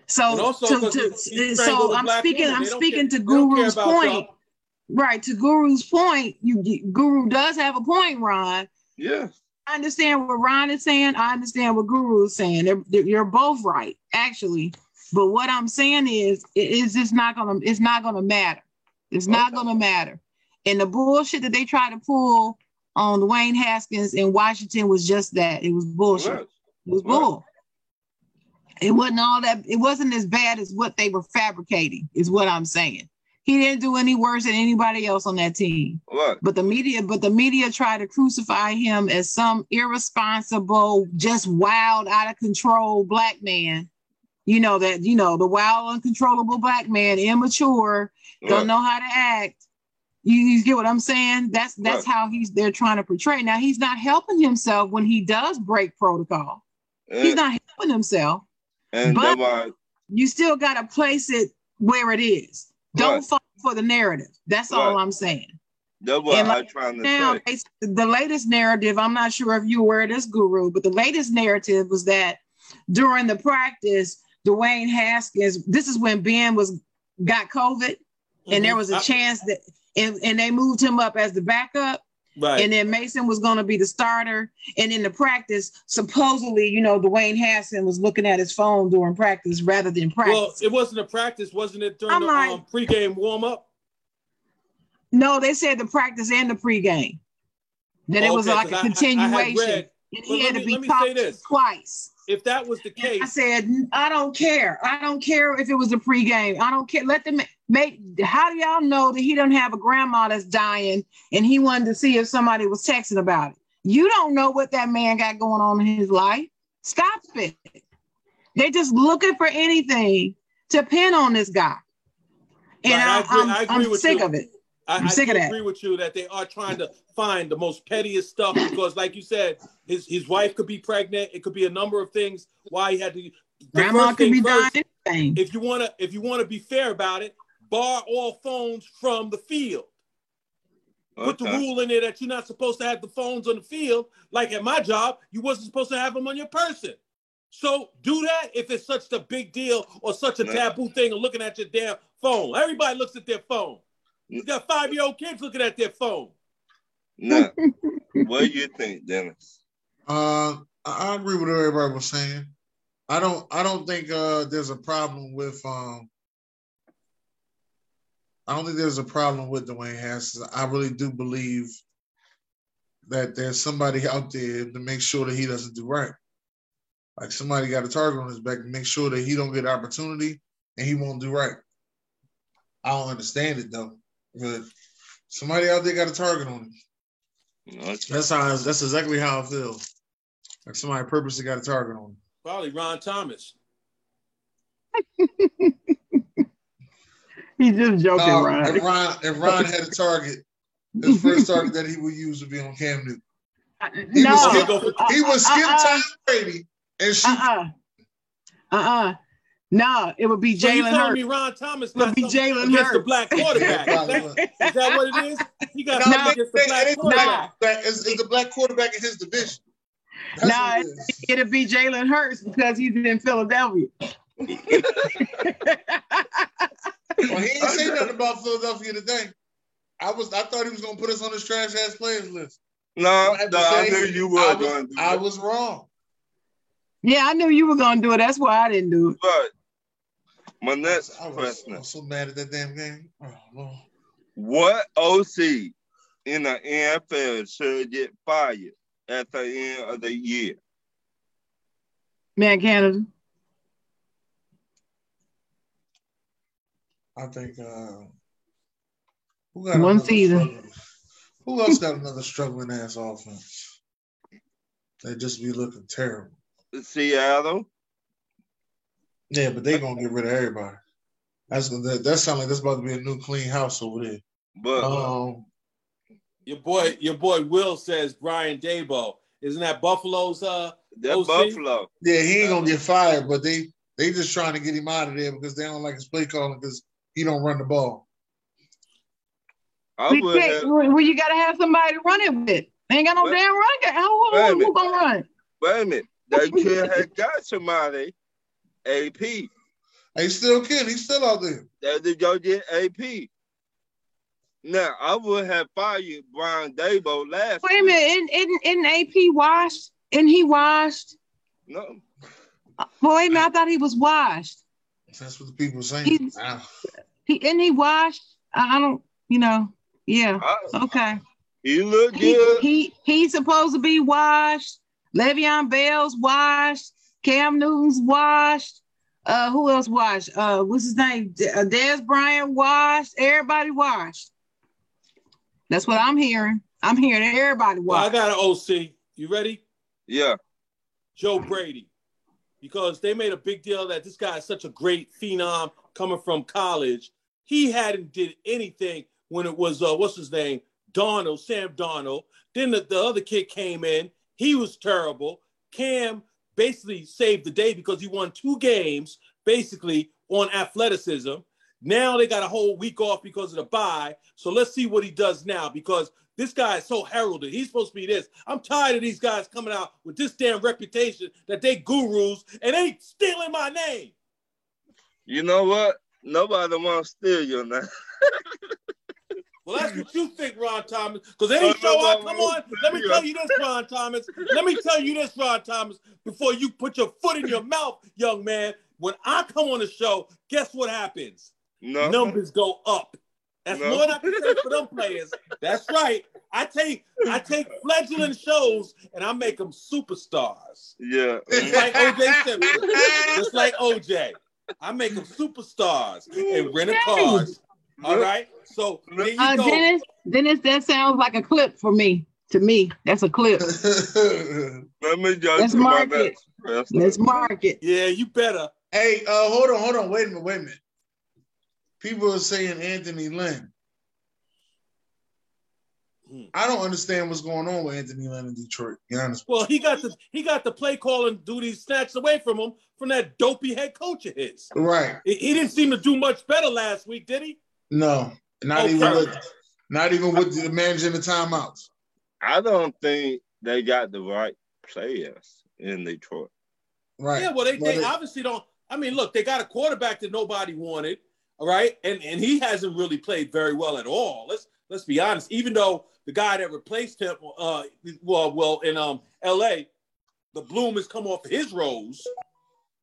And So, also to, 'cause to, he- he so strangled a I'm speaking. woman. I'm speaking care- to they don't care Guru's point. y'all. Right to Guru's point. You, you- Guru does have a point, Ron. Yeah. I understand what Ron is saying. I understand what Guru is saying. They're, they're- you're both right, actually. But what I'm saying is, it is just not gonna. It's not gonna matter. It's not gonna matter. And the bullshit that they try to pull on Dwayne Haskins in Washington was just that. It was bullshit. Right. It was Right. bull. It wasn't all that. It wasn't as bad as what they were fabricating. Is what I'm saying. He didn't do any worse than anybody else on that team. Right. But the media, but the media tried to crucify him as some irresponsible, just wild, out of control black man. You know that, you know, the wild, uncontrollable black man, immature, Right. don't know how to act. You, you get what I'm saying? That's that's Right. how he's they're trying to portray. Now he's not helping himself when he does break protocol. He's not helping himself. And but- that's why You still gotta place it where it is. Don't Right. fall for the narrative. That's all I'm saying. that's what And I'm trying to now say. it's- the latest narrative i'm not sure if you're aware of this guru but the latest narrative was that during the practice dwayne haskins this is when ben was got covid and mm-hmm. there was a I- chance that and, and they moved him up as the backup right. and then mason was going to be the starter and in the practice supposedly you know dwayne haskins was looking at his phone during practice rather than practice well, it wasn't a practice, wasn't it? During I'm the like- um, pregame warm up. no they said the practice and the pregame that it was Okay, like a I- I- I continuation read- and he had to be talked say to this. twice If that was the case. I said, I don't care. I don't care if it was a pregame. I don't care. Let them make. How do y'all know that he doesn't have a grandma that's dying and he wanted to see if somebody was texting about it? You don't know what that man got going on in his life. Stop it. They're just looking for anything to pin on this guy. And Right, I I, agree- am I agree I'm with sick you. of it. I, I'm I sick do of that. agree with you that they are trying to find the most pettiest stuff because, like you said, his his wife could be pregnant. It could be a number of things why he had to. Grandma first could be first, dying. If you want to, if you want to be fair about it, bar all phones from the field. Put the rule in there that you're not supposed to have the phones on the field. Like at my job, you wasn't supposed to have them on your person. So do that if it's such a big deal or such a taboo thing of looking at your damn phone. Everybody looks at their phone. You got five year old kids looking at their phone. Now, what do you think, Dennis? Uh, I I agree with what everybody was saying. I don't. I don't think uh, there's a problem with. Um, I don't think there's a problem with Dwayne Haskins. I really do believe that there's somebody out there to make sure that he doesn't do right. Like somebody got a target on his back to make sure that he don't get opportunity and he won't do right. I don't understand it though, but somebody out there got a target on him. Okay. That's how. That's exactly how I feel. Like somebody purposely got a target on him. Probably Ron Thomas. He's just joking, No, Ron. if Ron, if Ron had a target, his first target that he would use would be on Cam Newton. He no. would skip, he would uh-uh. skip Uh-uh. Tom Brady and shoot. Uh-uh. Uh-uh. No, it would be Jalen. So you Jalen telling Hurts. me Ron Thomas It'll got be Jalen against the black quarterback? Is, would. that, is that what it is? He got No, something against the black they- quarterback. That is, is the black quarterback in his division. That's No, what it is. It'll be Jalen Hurts because he's in Philadelphia. Well, he ain't say nothing about Philadelphia today. I was I thought he was gonna put us on his trash ass players list. No, I have no, I knew you I were was, going to do I was wrong. yeah, I knew you were gonna do it. That's why I didn't do it. But my next I was, question I was so mad at that damn game. Oh, Lord. What OC in the NFL should get fired at the end of the year? Man, Canada. I think uh, who got One season. struggling- Who else got another struggling ass offense? They just be looking terrible. Seattle. Yeah, but they gonna get rid of everybody. That's that, that sounds like that's about to be a new clean house over there. But Um, Your boy, your boy Will says Brian Daboll. Isn't that Buffalo's uh that OC? Buffalo. yeah, he ain't gonna get fired, but they they just trying to get him out of there because they don't like his play calling because he don't run the ball. I We would have, well, you gotta have somebody to run it with. They ain't got no Wait- damn run. How wait a who, who gonna run? wait a minute. They could have got somebody AP. He still can. He's still out there. That they go get AP. Now I would have fired Brian Daboll last. Wait a week. minute, isn't, isn't, isn't AP washed? Isn't he washed? No, Well, wait a minute, I thought he was washed. That's what the people are saying. He's- He isn't he washed? I, I don't, you know. Yeah. I, Okay. he looked He, good. he he's supposed to be washed. Le'Veon Bell's washed. Cam Newton's washed. Uh, who else washed? Uh, what's his name? D- uh, Bryant washed. Everybody washed. That's what I'm hearing. I'm hearing everybody Well, I got an OC. You ready? Yeah, Joe Brady. Because they made a big deal that this guy is such a great phenom coming from college. He hadn't did anything when it was uh, what's his name? Donald, Sam Donald. Then the, the other kid came in. He was terrible. Cam basically saved the day because he won two games basically on athleticism. Now they got a whole week off because of the bye. So let's see what he does now because this guy is so heralded. He's supposed to be this. I'm tired of these guys coming out with this damn reputation that they gurus and they stealing my name. you know what? Nobody want to steal your name. Well, that's what you think, Ron Thomas. Because any no, show I come on, let me tell you this, Ron Thomas. Let me tell you this, Ron Thomas, before you put your foot in your mouth, young man. When I come on the show, guess what happens? No, Numbers go up. That's No. more than I can say for them players. That's right. I take I take fledgling shows and I make them superstars. yeah. Just like OJ Simpson. Just like OJ. I make them superstars and rent a cars. All right. So there you Uh, go. Dennis, Dennis, that sounds like a clip for me. To me, that's a clip. Let me go Let's to my mark it. next. Let's mark it. Yeah, you better. hey, uh, hold on, hold on, wait a minute, wait a minute. People are saying Anthony Lynn. Hmm. I don't understand what's going on with Anthony Lynn in Detroit. Be honest. Well, he got the he got the play calling duties snatched away from him from that dopey head coach of his. Right. He, he didn't seem to do much better last week, did he? No. Not Okay. even with not even with the managing the timeouts. I don't think they got the right players in Detroit. Right. Yeah, well, they, Well, they they- obviously don't. I mean, look, they got a quarterback that nobody wanted, all right, and and he hasn't really played very well at all. Let's let's be honest. Even though the guy that replaced him, uh, well, well, in um L.A., the bloom has come off his rose,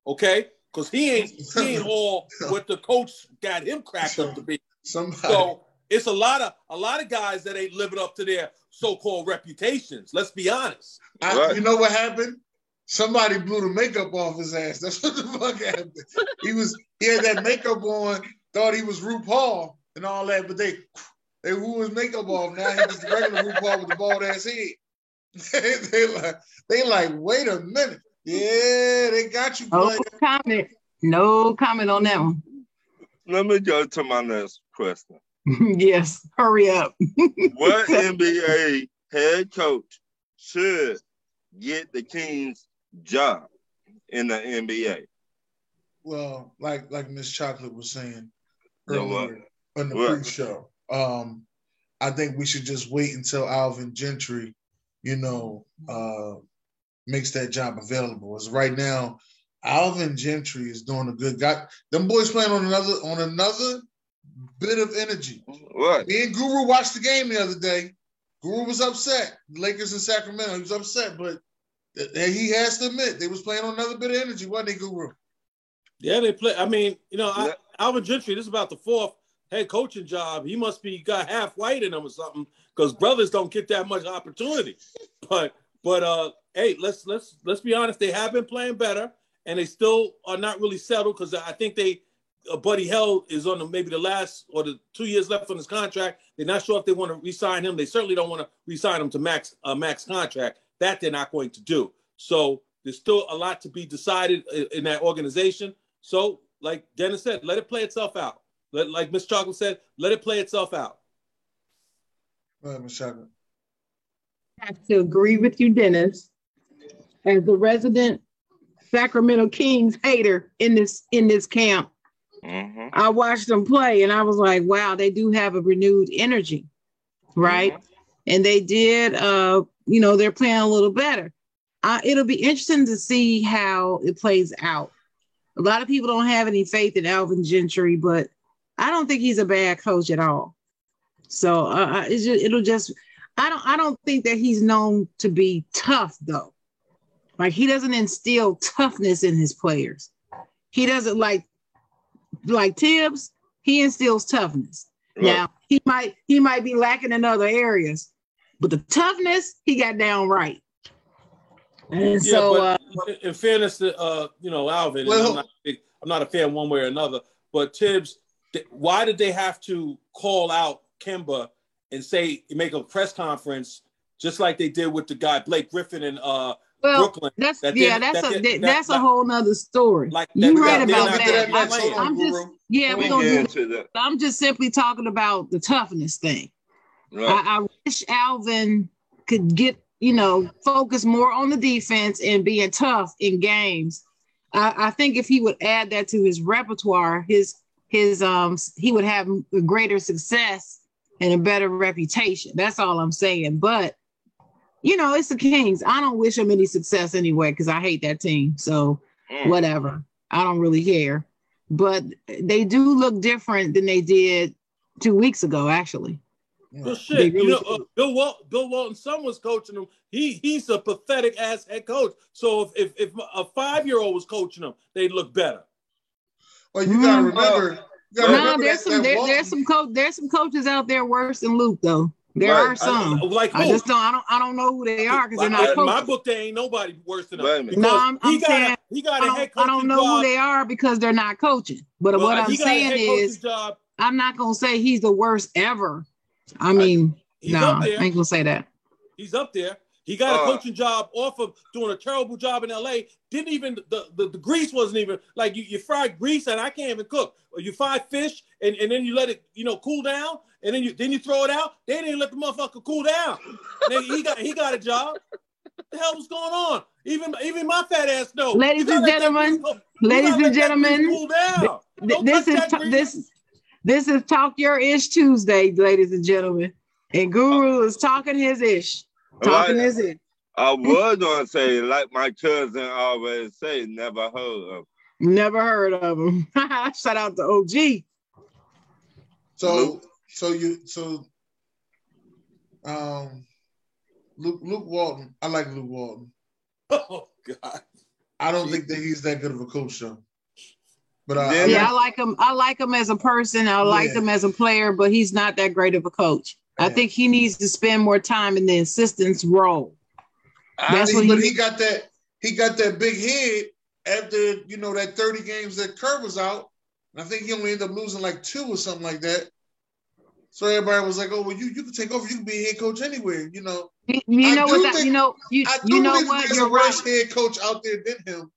okay, because he ain't he ain't all what the coach got him cracked up to be. Somebody So it's a lot of a lot of guys that ain't living up to their so-called reputations. Let's be honest. I, Right. you know what happened? Somebody blew the makeup off his ass. That's what the fuck happened. He was he had that makeup on, thought he was RuPaul and all that, but they they blew his makeup off. Now he's was the regular RuPaul with the bald ass head. they, they like they like, wait a minute. Yeah, they got you, No player. comment. No comment on that one. Let me go to my next question. yes, hurry up. What NBA head coach should get the Kings job in the NBA? Well, like like Miss Chocolate was saying Yeah, what? earlier in the What? pre-show. Um, I think we should just wait until Alvin Gentry, you know, uh, makes that job available. As right now, Alvin Gentry is doing a good. Got them boys playing on another on another bit of energy. What? Me and Guru watched the game the other day. Guru was upset. Lakers in Sacramento. He was upset, but he has to admit they was playing on another bit of energy, wasn't they, Guru? Yeah, they play. I mean, you know, I, Yeah. Alvin Gentry. This is about the fourth head coaching job. He must be got half white in him or something because brothers don't get that much opportunity. But but uh, hey, let's let's let's be honest. They have been playing better, and they still are not really settled because I think they. Uh, Buddy Hield is on the, maybe the last or the two years left on his contract. They're not sure if they want to re-sign him. They certainly don't want to re-sign him to max uh, max contract That they're not going to do. So there's still a lot to be decided in that organization. So, like Dennis said, let it play itself out. Let, like Miss Chocolate said, let it play itself out. Go ahead, Miss Chocolate. I have to agree with you, Dennis. As the resident Sacramento Kings hater in this in this camp, mm-hmm. I watched them play and I was like, wow, they do have a renewed energy, right? Mm-hmm. And they did, uh, you know, they're playing a little better. Uh, it'll be interesting to see how it plays out. A lot of people don't have any faith in Alvin Gentry, but I don't think he's a bad coach at all. So uh, just, it'll just I don't I don't think that he's known to be tough though. Like he doesn't instill toughness in his players. He doesn't like like Thibs, he instills toughness. Right. Now he might he might be lacking in other areas, but the toughness he got down right. And yeah, so uh, in fairness to uh, you know, Alvin, well, I'm, not, I'm not a fan one way or another, but Thibs, why did they have to call out Kemba and say make a press conference just like they did with the guy Blake Griffin and uh well, Brooklyn. That's that yeah, that's a that, that's a whole nother story. Like you right about that. I, I'm just yeah, we're gonna do that. I'm just simply talking about the toughness thing. Right. I, I wish Alvin could get you know focus more on the defense and being tough in games. I, I think if he would add that to his repertoire, his his um he would have greater success and a better reputation. That's all I'm saying. But you know, it's the Kings. I don't wish them any success anyway because I hate that team. So mm. whatever. I don't really care. But they do look different than they did two weeks ago, actually. Well, shit, really you know, uh, Bill Walton, Bill Walton, someone's coaching him. He he's a pathetic ass head coach. So if if, if a five year old was coaching him, they'd look better. Well, you gotta mm. remember. You gotta no, remember there's that, some that there, there's some coach there's some coaches out there worse than Luke though. There right. are some. I, like who? I just don't. I don't. I don't know who they are because they're not. In my book, there ain't nobody worse than him. No, I'm, I'm he saying a, he got a head I don't know job. who they are because they're not coaching. But well, what I'm saying is, job. I'm not gonna say he's the worst ever. I mean, no, nah, I ain't gonna say that. He's up there. He got uh, a coaching job off of doing a terrible job in LA. Didn't even the, the, the grease wasn't even like you, you fried grease and I can't even cook. Or you fry fish and, and then you let it, you know, cool down and then you then you throw it out. They didn't let the motherfucker cool down. he got he got a job. What the hell was going on? Even even my fat ass know. Ladies and gentlemen, ladies and gentlemen, cool down. this is this this is talk your ish Tuesday, ladies and gentlemen. And Guru is talking his ish. Talking like, is it? I was gonna say, like my cousin always say, never heard of. Never heard of him. Shout out to OG. So, so you, so, um, Luke, Luke Walton. I like Luke Walton. Oh God. I don't think that he's that good of a coach, though. But uh, yeah, I like him. I like him as a person. I like yeah. him as a player, but he's not that great of a coach. I think he needs to spend more time in the assistant's role. That's I mean, what he, he got that he got that big head after you know that 30 games that Kerr was out. And I think he only ended up losing like two or something like that. So everybody was like, "Oh, well, you you can take over. You can be a head coach anywhere." You know. You, you know what? That, think, you know. You, I do you know think what? There's You're a worse right. head coach out there than him.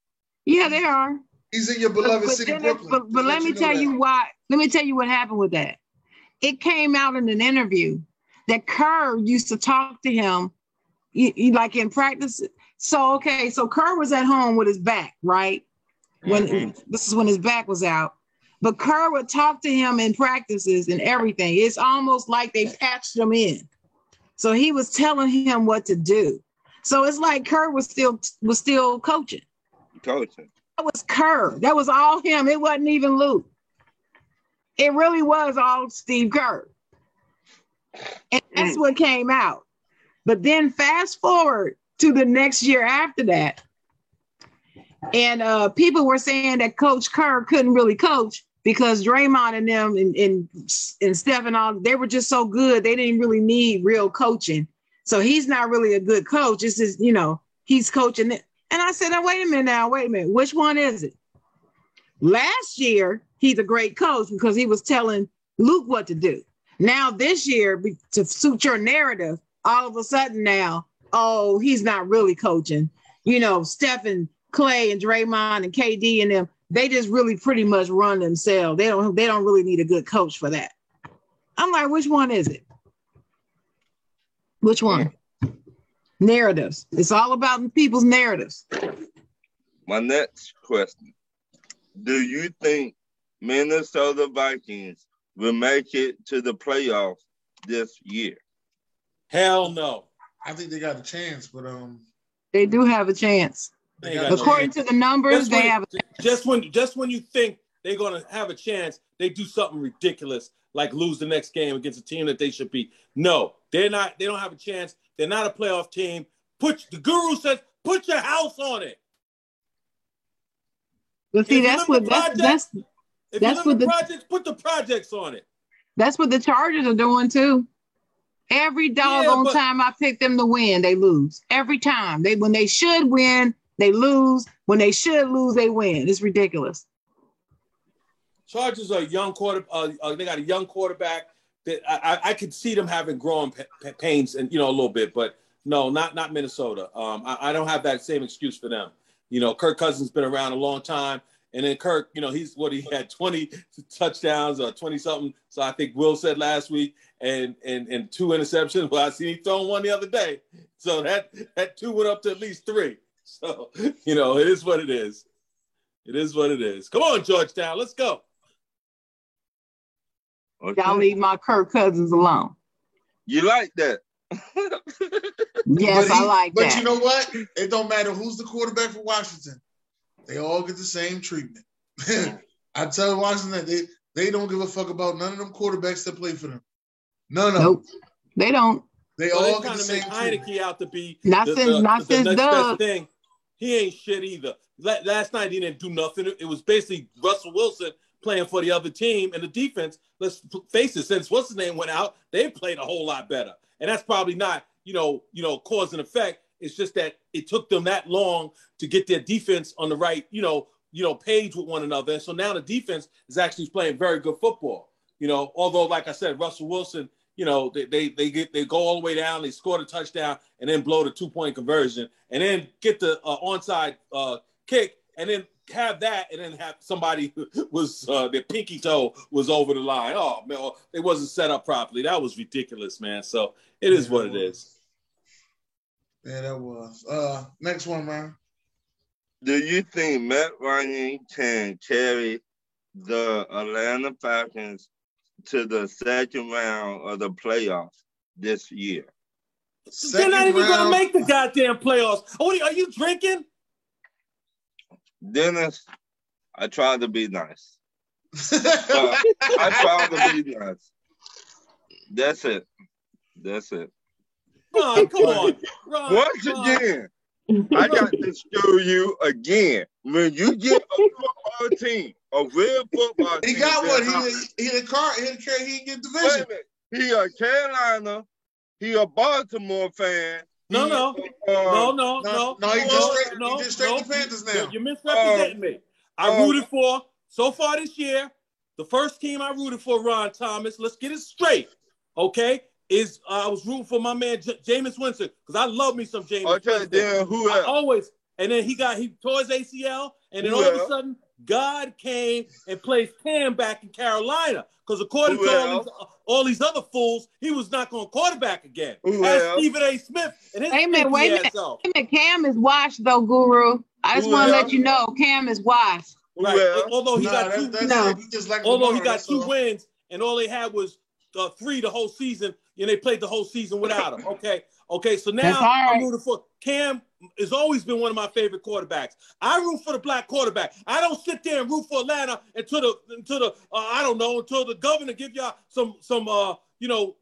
Yeah, there are. He's in your beloved but, but city, Brooklyn. But, but let me tell that. you why. Let me tell you what happened with that. It came out in an interview that Kerr used to talk to him, he, he, like in practice. So okay, so Kerr was at home with his back, right? When mm-hmm. this is when his back was out. But Kerr would talk to him in practices and everything. It's almost like they patched him in. So he was telling him what to do. So it's like Kerr was still was still coaching. Coaching. That was Kerr. That was all him. It wasn't even Luke. It really was all Steve Kerr. And that's mm. what came out. But then fast forward to the next year after that. And uh, people were saying that Coach Kerr couldn't really coach because Draymond and them and, and, and Steph and all, they were just so good. They didn't really need real coaching. So he's not really a good coach. It's just, you know, he's coaching. It. And I said, wait a minute now, wait a minute. Which one is it? Last year, he's a great coach because he was telling Luke what to do. Now this year, to suit your narrative, all of a sudden now oh, he's not really coaching. You know, Stephen, Clay, and Draymond and KD and them, they just really pretty much run themselves. They don't they don't really need a good coach for that. I'm like, which one is it? Which one? Narratives. It's all about people's narratives. My next question. Do you think Minnesota Vikings will make it to the playoffs this year? Hell no. I think they got a chance, but um, They do have a chance. They got no According to the numbers, just they when, have just when just when you think they're gonna have a chance, they do something ridiculous, like lose the next game against a team that they should be. No, they're not. They don't have a chance. They're not a playoff team. Put the guru says, put your house on it. But see, If that's what that's that's If That's you live what in the- projects, put the projects on it. that's what the Chargers are doing too. Every doggone but- time I pick them to win, they lose. Every time they when they should win, they lose. When they should lose, they win. It's ridiculous. Chargers are young quarter. Uh, uh, they got a young quarterback that I, I, I could see them having growing pa- pa- pains and you know a little bit, but no, not not Minnesota. Um, I, I don't have that same excuse for them. You know, Kirk Cousins been around a long time, and then Kirk, you know, he's what he had twenty touchdowns or twenty something. So I think Will said last week, and and and two interceptions. Well, I seen he thrown one the other day, so that that two went up to at least three. So you know, it is what it is. It is what it is. Come on, Georgetown, let's go. Okay. Y'all leave my Kirk Cousins alone. You like that? Yes, but I like But that. But you know what? It don't matter who's the quarterback for Washington. They all get the same treatment. I tell Washington that they they don't give a fuck about none of them quarterbacks that play for them. None of them. they don't. They Well, all they get the trying to same make treatment. Heinicke out to be Not the, since- the- not the since next best Doug. thing. He ain't shit either. Last night he didn't do nothing. It was basically Russell Wilson playing for the other team and the defense. Let's face it. Since what's his name went out, they played a whole lot better. And that's probably not you know you know cause and effect. It's just that it took them that long to get their defense on the right you know you know page with one another. And so now the defense is actually playing very good football. You know, although like I said, Russell Wilson you know, they, they they get they go all the way down, they score the touchdown, and then blow the two point conversion, and then get the uh, onside uh, kick, and then have that, and then have somebody was uh, their pinky toe was over the line. Oh man, it wasn't set up properly. That was ridiculous, man. So it is what it is. Yeah, that was. Uh, next one, man. Do you think Matt Ryan can carry the Atlanta Falcons to the second round of the playoffs this year? They're not Second even going to make the goddamn playoffs. Oh, what are you, are you drinking? Dennis, I tried to be nice. Uh, I tried to be nice. That's it. That's it. Ron, come on. Ron, Once Ron. again, I got to show you again. When you get a football team, a real football team. he team, got that one. He he the car. He the car. He didn't get division. He a Carolina. He a Baltimore fan. No, He, no. uh, No, no, No, no. no, he no, just straight- no, he just straight no. the Panthers now. You're, you're misrepresenting me. I uh, rooted for so far this year. The first team I rooted for, Ron Thomas. Let's get it straight, okay? Is uh, I was rooting for my man J- Jameis Winston because I love me some Jameis Okay, Winston. then who I always, and then he got he tore his ACL, and then Who all of a sudden God came and placed Cam back in Carolina because according Who to all these, all these other fools, he was not going to quarterback again. Who Ask else? Stephen A. Smith and his Wait a minute, stinky wait a minute. Wait a minute, Cam is washed though, Guru. I just want to let you know, Cam is washed. Who Right. else? Although he Nah, got that's, two, that's No. it. He just like although he got two all. wins, and all they had was uh, three the whole season, and they played the whole season without him. Okay, okay. So now all right. I'm rooting for Cam. Has always been one of my favorite quarterbacks. I root for the black quarterback. I don't sit there and root for Atlanta until the until the uh, I don't know until the governor give y'all some some uh you know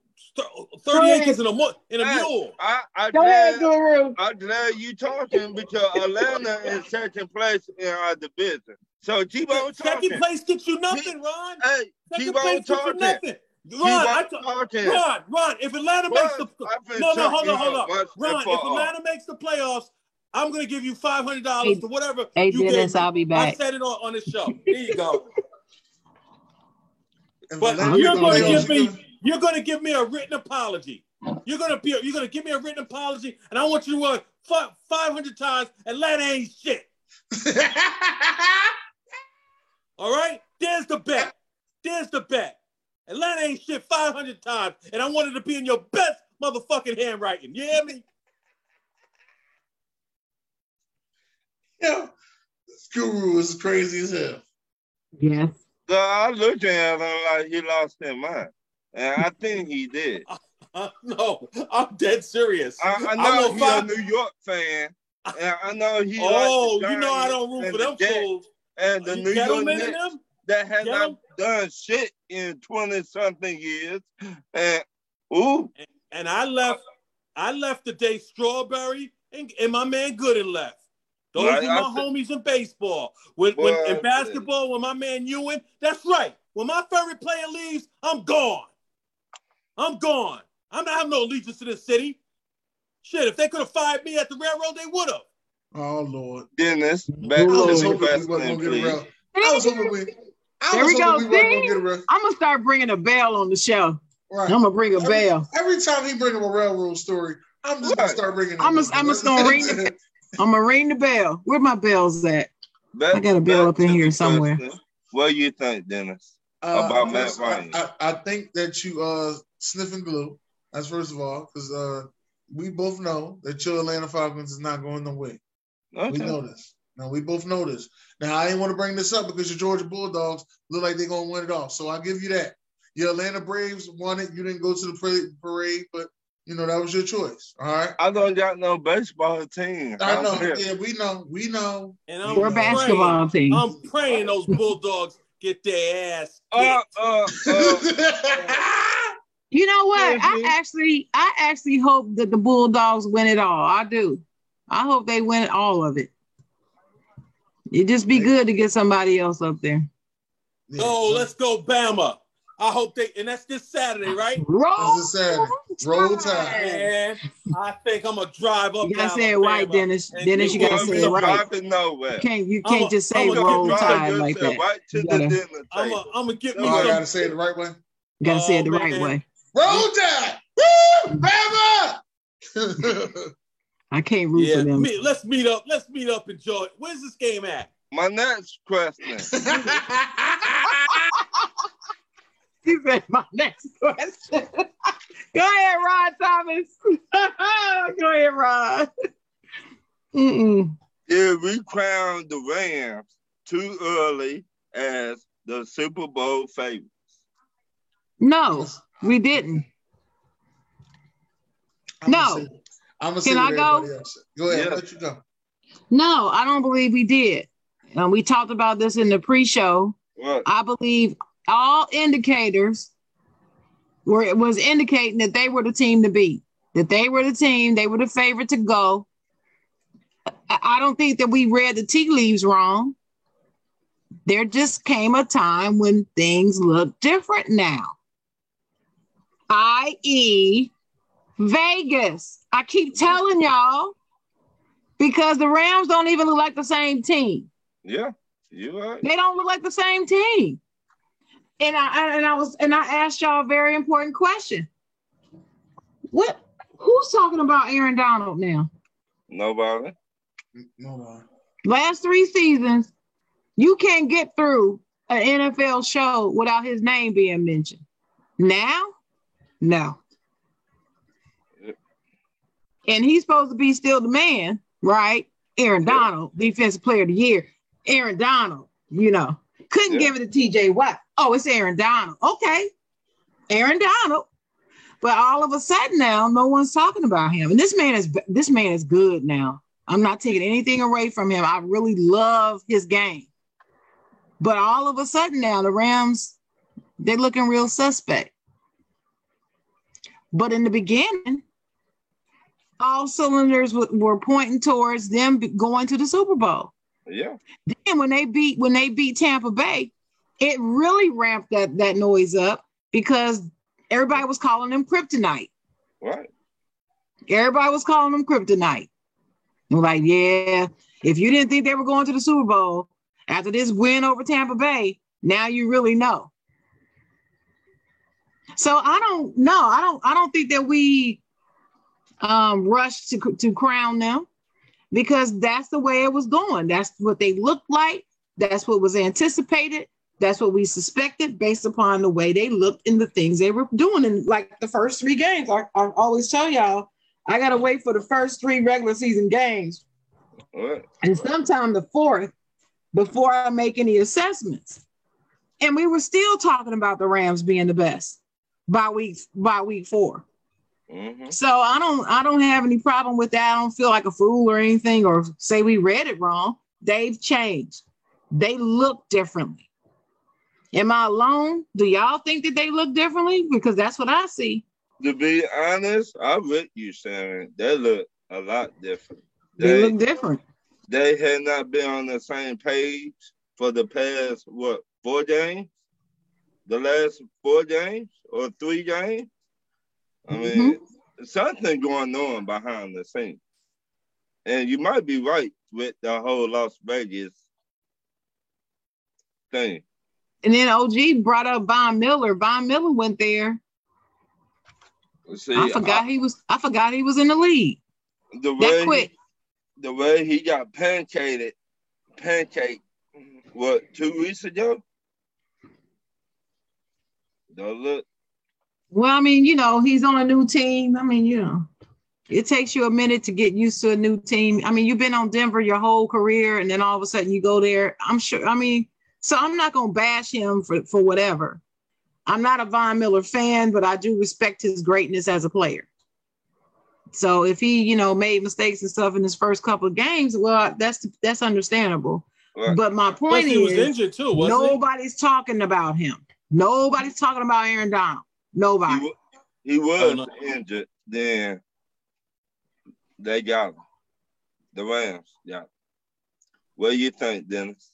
thirty Go acres in a mo- in a Hey. mule. I, I Go ahead, glad, Guru. I'm glad you talking because Atlanta is second place in our division. So keep on talking. Second place gets you nothing, Ron. Hey, Second keep place on gets you talking. Nothing. Keep Ron, I t- talking. Ron, Ron, if Atlanta makes the What? No, no, hold on, hold on, much Ron, if before. Atlanta makes the playoffs, I'm gonna give you five hundred dollars Hey- to whatever Hey, you Dennis, gave. I'll be back. I said it on, on the show. There you go. But Atlanta you're gonna the give me you're gonna- you're gonna give me a written apology. You're gonna be. You're gonna give me a written apology, and I want you to run five hundred times. Atlanta ain't shit. All right. There's the bet. There's the bet. Atlanta ain't shit 500 times, and I wanted to be in your best motherfucking handwriting. You hear me? Yeah, this guru is crazy as hell. Yes. So I looked at him like he lost his mind. And I think he did. Uh, no, I'm dead serious. I, I know he's five... a New York fan. And I know he. Oh, you know I don't root for them fools. And the New York Knicks that has not done shit in 20 something years. And ooh. And, and, I left, I left the day Strawberry and, and my man Gooden left. Those right, are my homies in baseball. When, when in basketball, when my man Ewing, that's right. When my favorite player leaves, I'm gone. I'm gone. I'm not having no allegiance to this city. Shit, if they could have fired me at the railroad, they would have. Oh Lord. Dennis, back I was hoping we wasn't gonna get around. I was hoping we I there we go. We See? I'm gonna start bringing a bell on the show. Right. I'm gonna bring a every, bell. Every time he bring up a railroad story, I'm just gonna start bringing. I'm just, I'm just gonna ring. The, I'm gonna ring the bell. Where my bells at? I got a bell up in here somewhere. Question. What do you think, Dennis, uh, about Matt Ryan? I, I, I, think that you uh sniffing glue. That's first of all, because uh we both know that your Atlanta Falcons is not going nowhere. Okay. We know this. Now we both know this. Now I didn't want to bring this up because your Georgia Bulldogs look like they're gonna win it all. So I'll give you that. Your Atlanta Braves won it. You didn't go to the parade, but you know that was your choice. All right. I don't got no baseball team. I know. Yeah, we know. We know. And I'm We're basketball team. I'm praying those Bulldogs get their ass. Uh, uh, uh, you know what? I actually, I actually hope that the Bulldogs win it all. I do. I hope they win all of it. It'd just be good to get somebody else up there. Oh, let's go, Bama. I hope they, and that's this Saturday, right? Roll, this Saturday. Roll time. And I think I'm gonna drive up. You gotta say it right, Dennis. Dennis, you gotta say it right. Nowhere. You can't, you can't just say roll time like that. Right to gotta, the I'm gonna get me. Oh, I gotta say it the right way. You gotta oh, say it the oh, man. right way. Roll time. Woo, Bama. I can't root yeah, for them. Me, let's meet up. Let's meet up in Georgia. Where's this game at? My next question. he said my next question. Go ahead, Rod Thomas. Go ahead, Rod. Mm-mm. Did we crown the Rams too early as the Super Bowl favorites? No, we didn't. I'm no. I'm gonna Can I go? Go ahead. Yeah. Let you go. No, I don't believe we did. Um, we talked about this in the pre-show. What? I believe all indicators were it was indicating that they were the team to beat. That they were the team. They were the favorite to go. I don't think that we read the tea leaves wrong. There just came a time when things look different now. I.e., Vegas. I keep telling y'all because the Rams don't even look like the same team. Yeah, you right. They don't look like the same team. And I and I was and I asked y'all a very important question. What who's talking about Aaron Donald now? Nobody. Nobody. Last three seasons, you can't get through an NFL show without his name being mentioned. Now, no and he's supposed to be still the man, right? Aaron Donald, defensive player of the year. Aaron Donald, you know, couldn't yeah. give it to TJ Watt. Oh, it's Aaron Donald. Okay. Aaron Donald. But all of a sudden now, no one's talking about him. And this man is this man is good now. I'm not taking anything away from him. I really love his game. But all of a sudden now, the Rams, they're looking real suspect. But in the beginning, all cylinders were pointing towards them going to the Super Bowl. Yeah. Then when they beat when they beat Tampa Bay, it really ramped that that noise up because everybody was calling them kryptonite. Right. Everybody was calling them kryptonite. And like, yeah, if you didn't think they were going to the Super Bowl after this win over Tampa Bay, now you really know. So I don't know. I don't. I don't think that we um, rushed to to crown them because that's the way it was going. That's what they looked like. That's what was anticipated. That's what we suspected based upon the way they looked and the things they were doing And like the first three games. I, I always tell y'all, I gotta wait for the first three regular season games, and sometime the fourth before I make any assessments. And we were still talking about the Rams being the best by week by week four. Mm-hmm. So I don't I don't have any problem with that. I don't feel like a fool or anything or say we read it wrong. They've changed. They look differently. Am I alone? Do y'all think that they look differently? Because that's what I see. To be honest, I with you, Sharon. They look a lot different. They, They look different. they had not been on the same page for the past what four games, the last four games or three games. I mm-hmm. mean, something going on behind the scenes, and you might be right with the whole Las Vegas thing. And then OG brought up Von Miller. Von Miller went there. See, I forgot he was I forgot he was in the league. the way quick. He, the way he got pancaked, pancake, what two weeks ago? Don't look. Well, I mean, you know, he's on a new team. I mean, you know, it takes you a minute to get used to a new team. I mean, you've been on Denver your whole career, and then all of a sudden you go there. I'm sure. I mean, so I'm not gonna bash him for for whatever. I'm not a Von Miller fan, but I do respect his greatness as a player. So if he, you know, made mistakes and stuff in his first couple of games, well, that's that's understandable. Right. But my Plus, point he was is, injured too, wasn't nobody's talking about him. Nobody's talking about Aaron Donald. He, Nobody. wa- he was Oh, no. injured. Then they got him. The Rams, yeah. What do you think, Dennis?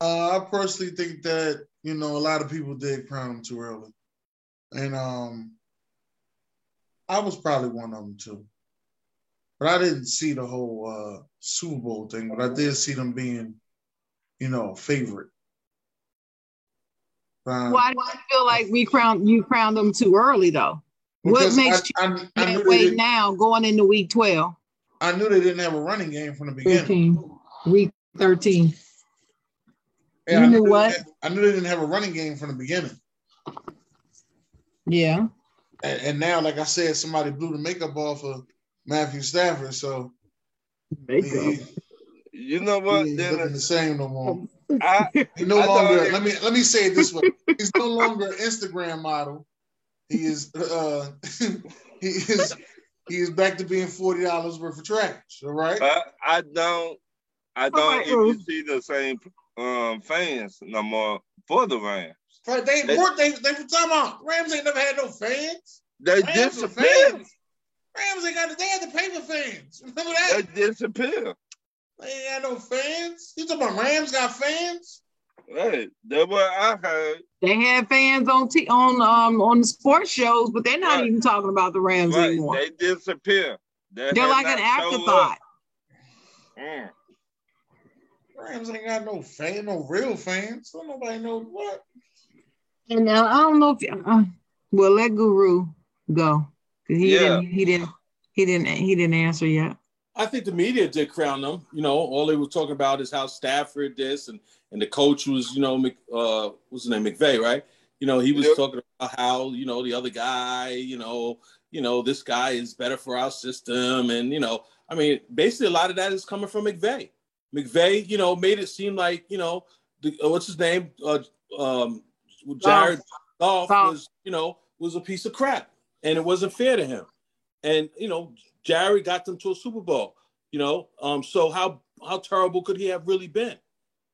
Uh, I personally think that you know a lot of people did crown him too early, and um, I was probably one of them too. But I didn't see the whole uh, Super Bowl thing, but I did see them being, you know, a favorite. Um, Why do you feel like we crowned you crowned them too early though? What makes I, you I, I, knew that they way didn't, now going into week 12? I knew they didn't have a running game from the beginning. 13. Week 13. Yeah, You I knew they what? I knew they didn't have a running game from the beginning. Yeah. And, and now, like I said, somebody blew the makeup off of Matthew Stafford, so he, he, You know what, he ain't looking the same no more. I, no I longer. Let me let me say it this way. He's no longer an Instagram model. He is. Uh, he is. He is back to being forty dollars worth of trash. All right. I, I don't I don't Alright, even Ruth. see the same um fans no more for the Rams. But they They- they they were talking about Rams ain't never had no fans. They Rams are disappear. fans. Rams ain't got. They had the paper fans. Remember that? They that? Disappear. They ain't got no fans. You talking about Rams got fans? Hey, that's what I heard. They had fans on t- on um on the sports shows, but they're not Right. even talking about the Rams Right, anymore. they disappear. They They're like an afterthought. Mm. Rams ain't got no fan, no real fans. Don't nobody know what. And uh, I don't know if uh, well let Guru go because he Yeah. didn't he didn't he didn't he didn't answer yet. I think the media did crown them. You know, all they were talking about is how Stafford this and and the coach was, you know, Mc, uh, what's his name, McVay, right? You know, he was Yep. talking about how you know the other guy, you know, you know this guy is better for our system, and you know, I mean, basically a lot of that is coming from McVay. McVay, you know, made it seem like you know, the, uh, what's his name, uh, um, Jared Goff Goff. was, you know, was a piece of crap, and it wasn't fair to him. And you know, Jared got them to a Super Bowl. You know, um, so how how terrible could he have really been?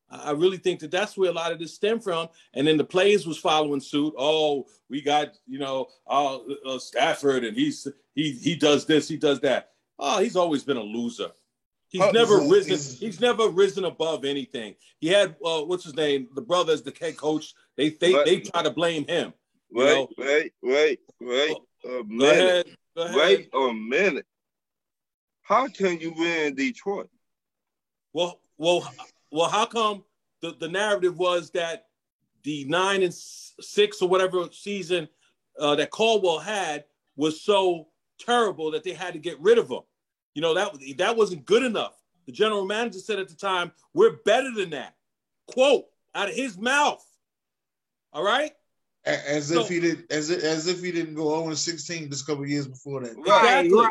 I really think that that's where a lot of this stemmed from. And then the players was following suit. Oh, we got you know uh, uh, Stafford, and he's he he does this, he does that. Oh, he's always been a loser. He's Oh, never he's- risen. he's- He's never risen above anything. He had uh, what's his name? The brothers, the head coach. They they But- they try to blame him. You Wait, know? wait, wait, wait a Go ahead. Go ahead. Wait a minute. How can you win in Detroit? Well, well, well. How come the, the narrative was that the nine and six or whatever season uh, that Caldwell had was so terrible that they had to get rid of him. You know that that wasn't good enough. The general manager said at the time, "We're better than that." Quote out of his mouth. All right. As so, if he did, as if, as if he didn't go 0 16 just a couple years before that. Exactly. Right,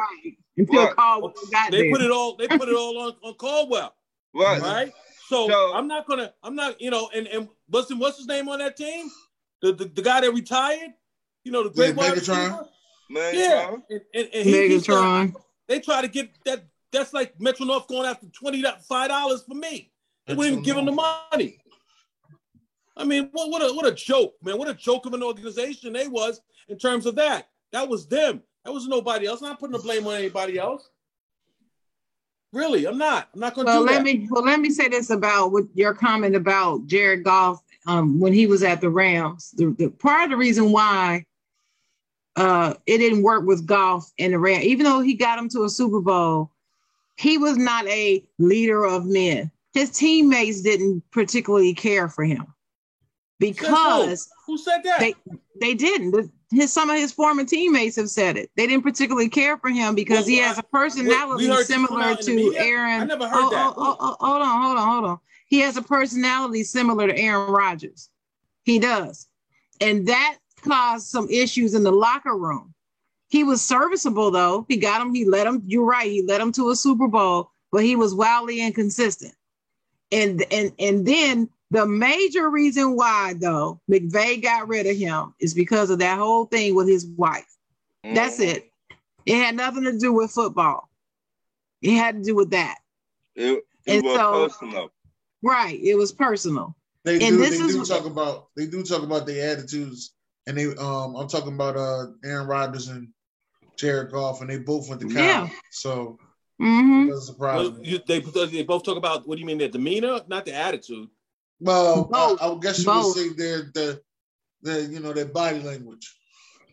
right. Caldwell got they there. put it all. They put it all on, on Caldwell. Right. Right. So, so, I'm not gonna. I'm not. You know. And and what's what's his name on that team? The the, the guy that retired. You know the great wide Megatron. Megatron. Yeah. And, and, and he, Megatron. they try to get that. That's like Metro North going after twenty five dollars for me. They wouldn't even give him the money. I mean, what, what a what a joke, man! What a joke of an organization they was in terms of that. That was them. That was nobody else. I'm not putting the blame on anybody else. Really, I'm not. I'm not going to well, do let that. me well let me say this about what your comment about Jared Goff um, when he was at the Rams. The, the part of the reason why uh, it didn't work with Goff and the Rams, even though he got him to a Super Bowl, he was not a leader of men. His teammates didn't particularly care for him because who? who said that? They they didn't. His some of his former teammates have said it. They didn't particularly care for him because well, he has a personality similar to Aaron. I never heard oh, that. Oh, oh, oh, hold on, hold on, hold on. He has a personality similar to Aaron Rodgers. He does, and that caused some issues in the locker room. He was serviceable though. He got him. He led him. You're right. He led him to a Super Bowl, but he was wildly inconsistent. And and and then the major reason why, though, McVay got rid of him is because of that whole thing with his wife. Mm-hmm. That's it. It had nothing to do with football. It had to do with that. It, it and was so, personal. Right. It was personal. They do, they do talk about they do talk about their attitudes. And they um I'm talking about uh Aaron Rodgers and Jared Goff, and they both went to college. Yeah. So mm-hmm. doesn't surprise well, me. They, they both talk about what do you mean their demeanor, not the attitude. Well, Both. I, I guess you Both. would say their the the you know their body language.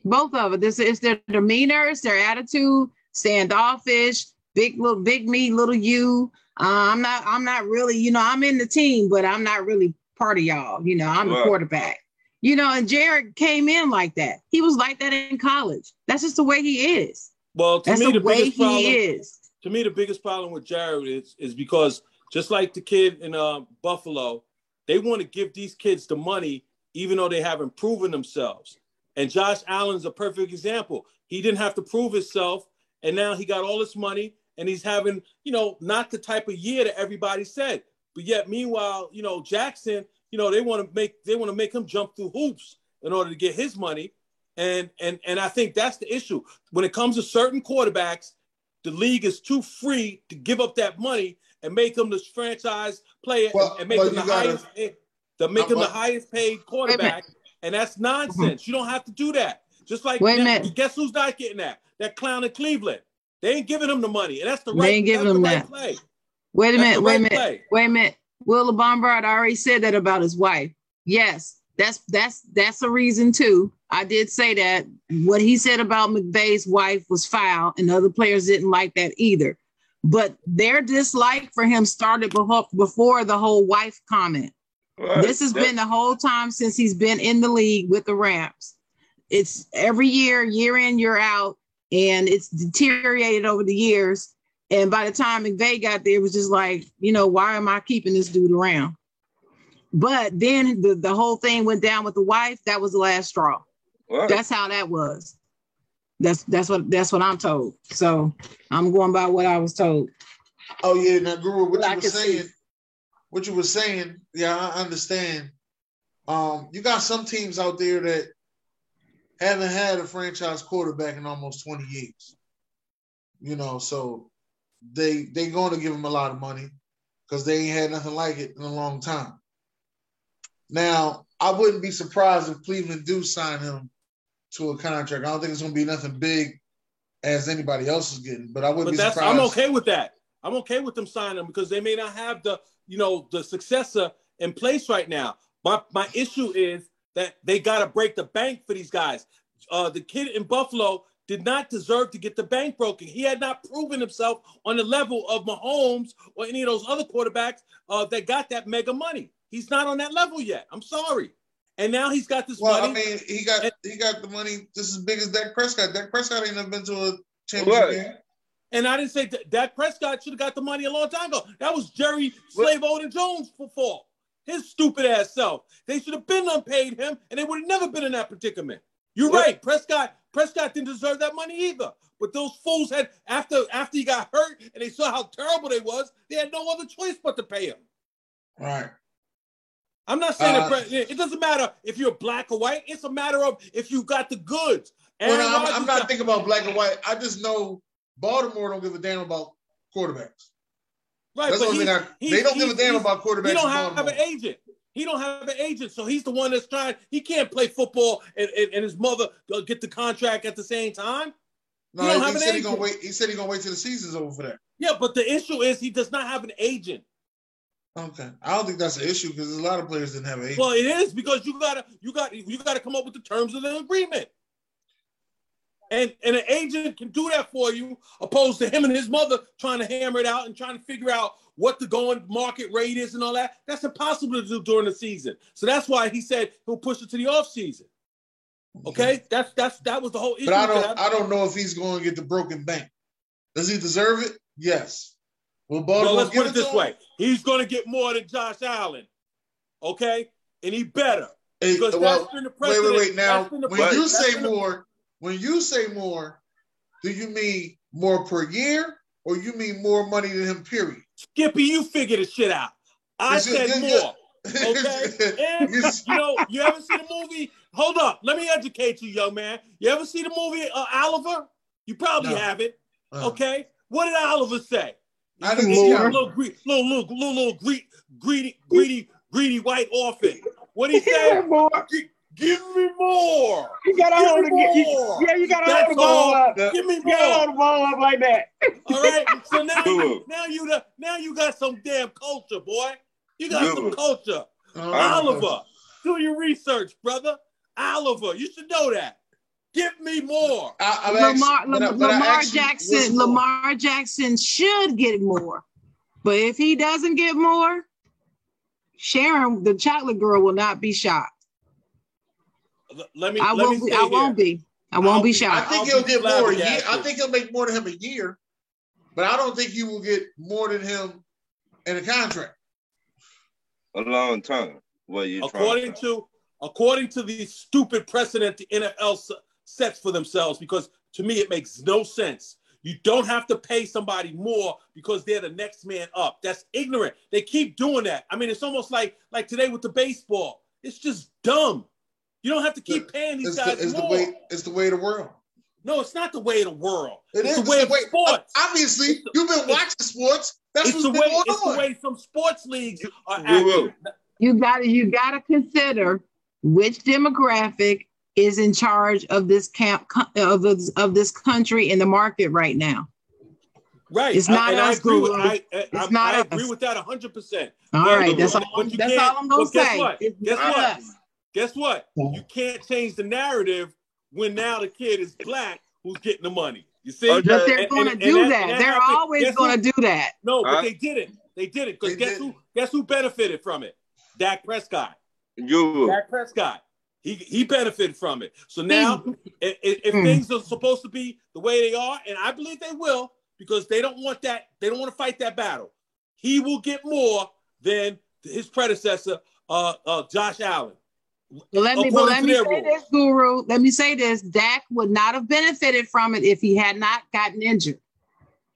Both of it. This is their demeanor, it's their attitude, standoffish, big little big me, little you. Uh, I'm not. I'm not really. You know, I'm in the team, but I'm not really part of y'all. You know, I'm the quarterback. You know, and Jared came in like that. He was like that in college. That's just the way he is. Well, to That's me, the, the way problem, he is. To me, the biggest problem with Jared is is because just like the kid in uh, Buffalo, they want to give these kids the money, even though they haven't proven themselves. And Josh Allen's a perfect example. He didn't have to prove himself, and now he got all this money, and he's having, you know, not the type of year that everybody said. But yet, meanwhile, you know, Jackson, you know, they want to make they want to make him jump through hoops in order to get his money. And and and I think that's the issue. When it comes to certain quarterbacks, the league is too free to give up that money and make him the franchise player well, and, make him the gotta, highest to make him the highest paid quarterback. And that's nonsense. You don't have to do that. Just like Wait a minute. guess who's not getting that? That clown in Cleveland. They ain't giving him the money. And that's the right, they ain't giving him right that. play. Wait a minute, wait a minute, play. wait a minute. Will Bombard already said that about his wife. Yes, that's that's that's a reason too. I did say that. What he said about McVay's wife was foul, and other players didn't like that either but their dislike for him started before the whole wife comment. Right. This has been the whole time since he's been in the league with the Rams. It's every year, year in, year out, and it's deteriorated over the years. And by the time McVay got there, it was just like, you know, why am I keeping this dude around? But then the, the whole thing went down with the wife. That was the last straw. Right. That's how that was. That's that's what that's what I'm told. So I'm going by what I was told. Oh yeah, now Guru, what you were saying, see. what you were saying, yeah, I understand. Um, you got some teams out there that haven't had a franchise quarterback in almost 20 years. You know, so they they going to give him a lot of money because they ain't had nothing like it in a long time. Now, I wouldn't be surprised if Cleveland do sign him to a contract. I don't think it's going to be nothing big as anybody else is getting, but I wouldn't but be surprised. I'm okay with that. I'm okay with them signing them because they may not have the, you know, the successor in place right now. My my issue is that they got to break the bank for these guys. Uh, the kid in Buffalo did not deserve to get the bank broken. He had not proven himself on the level of Mahomes or any of those other quarterbacks uh, that got that mega money. He's not on that level yet. I'm sorry. And now he's got this Well, money. I mean, he got And- he got the money just as big as Dak Prescott. Dak Prescott ain't never been to a championship Right. game. and I didn't say that Dak Prescott should have got the money a long time ago. That was Jerry Slave Odin Jones' fault. His stupid ass self. They should have been unpaid him, and they would have never been in that predicament. You're What? right. Prescott Prescott didn't deserve that money either. But those fools had after after he got hurt and they saw how terrible they was, they had no other choice but to pay him. Right. I'm not saying Uh, Pre- it doesn't matter if you're black or white. It's a matter of if you got the goods. Well, Aaron I'm, I'm not got- thinking about black and white. I just know Baltimore don't give a damn about quarterbacks. right, That's but thing I, he's- they don't give a damn about quarterbacks. He don't in have an agent. He don't have an agent, so he's the one that's trying. He can't play football and, and, and his mother uh, get the contract at the same time. No, he, have an said he gonna wait. He said he gonna wait till the season's over for that. Yeah, but the issue is he does not have an agent. Okay, I don't think that's an issue because a lot of players didn't have an agent. Well, it is because you gotta you got you gotta come up with the terms of the agreement. And and an agent can do that for you, opposed to him and his mother trying to hammer it out and trying to figure out what the going market rate is and all that. That's impossible to do during the season. So that's why he said he'll push it to the off season. Okay, mm-hmm. that's that's that was the whole issue. but I don't. I don't know if he's going to get the broken bank. Does he deserve it? Yes. Well, Baltimore let's put it this way: he's going to get more than Josh Allen. Okay, and he better Hey, because well, that's been the wait, precedent. wait, wait. Now, been the when you That's say the- more, when you say more, do you mean more per year or you mean more money than him? Period. Skippy, you figure the shit out. I Yes, said yes, more. Okay. And you know, you ever see the movie? Hold up, let me educate you, young man. You ever see the movie uh, Oliver? You probably No. haven't. Uh, Okay. What did Oliver say? I didn't see a Oliver. little, gre- little, little, little, little greedy, greedy, greedy, greedy white orphan. What he He say? want Give me more. You gotta Give hold me the you- more. Yeah, you gotta That's hold the ball all. up. Give me You gotta more. hold the ball up like that. All right. So now, you, now you, the, now you got some damn culture, boy. You got some culture. Uh, Oliver, do your research, brother. Oliver, you should know that. Give me more. I, I've Lamar, asked- but I- Lam- but I Lamar asked you, what's Jackson. Lamar Jackson should get more. But if he doesn't get more, Sharon, the chocolate girl, will not be shocked. Let me. I let won't me be. stay I won't be. I won't I'll be be- I think I'll he'll get more a year. I think he'll make more than him a year, but I don't think he will get more than him in a contract. A long time. What you According to to according to the stupid precedent the NFL s- sets for themselves, because to me it makes no sense. You don't have to pay somebody more because they're the next man up. That's ignorant. They keep doing that. I mean, it's almost like like today with the baseball. It's just dumb. You don't have to keep paying these It's the, guys it's the way. It's the way of the world. No, it's not the way of the world. It it's is. the way of sports. Obviously, It's the- you've been watching sports. That's it's what's the been way. going It's on. the way some sports leagues are You acting. You got to you got to consider which demographic is in charge of this camp of of this country in the market right now. Right. It's not I us, agree with, Guru. Uh, I, I, It's I- not I us. agree with that 100%. All But- right, that's all. that's all I'm gonna but guess say. what? It's Guess what? us. Guess what? You can't change the narrative when now the kid is black who's getting the money. You see? Okay. But they're going to do and that. and They're happened- always going to do that. No, but Huh? they didn't. They didn't because guess didn't. who? Guess who benefited from it? Dak Prescott. You Dak Prescott. He he benefited from it. So now, if, if if Hmm. things are supposed to be the way they are, and I believe they will, because they don't want that, they don't want to fight that battle. He will get more than his predecessor, uh, uh, Josh Allen. But let me, but let me say rules. this, Guru. Let me say this: Dak would not have benefited from it if he had not gotten injured.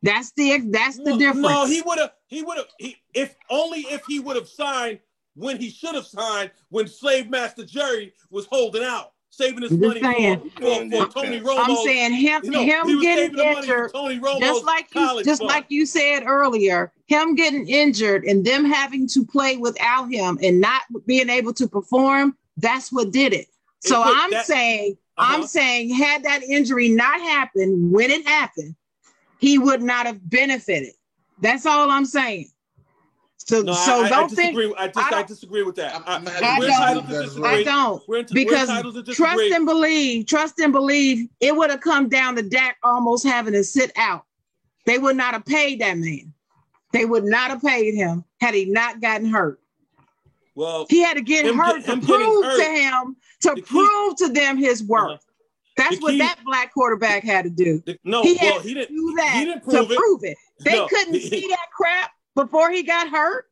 That's the that's the no, difference. No, he would have. He would have. He if only if he would have signed when he should have signed when Slave Master Jerry was holding out, saving his I'm money saying. for, for, for Tony Romo. I'm saying him you know, him getting saving the money for injured, Tony Romo's just like you just fund. like you said earlier, him getting injured and them having to play without him and not being able to perform. That's what did it. So put I'm that- saying, Uh-huh. I'm saying, had that injury not happened when it happened, he would not have benefited. That's all I'm saying. So, No, so I, I, don't I think disagree. I, just, I I, don't- disagree with that. I'm- I, I'm I happy we're don't- entitled to disagree. I don't. We're, ent- because we're entitled to trust and believe, trust and believe, it would have come down to Dak almost having to sit out. They would not have paid that man. They would not have paid him had he not gotten hurt. Well, He had to get Him hurt get- to him prove hurt. to him to The key- prove to them his worth. Uh-huh. That's The what key- that black quarterback had to do. the- no, He well, he to didn't. do that he didn't to prove it. prove it. They No, couldn't he- see that crap before he got hurt.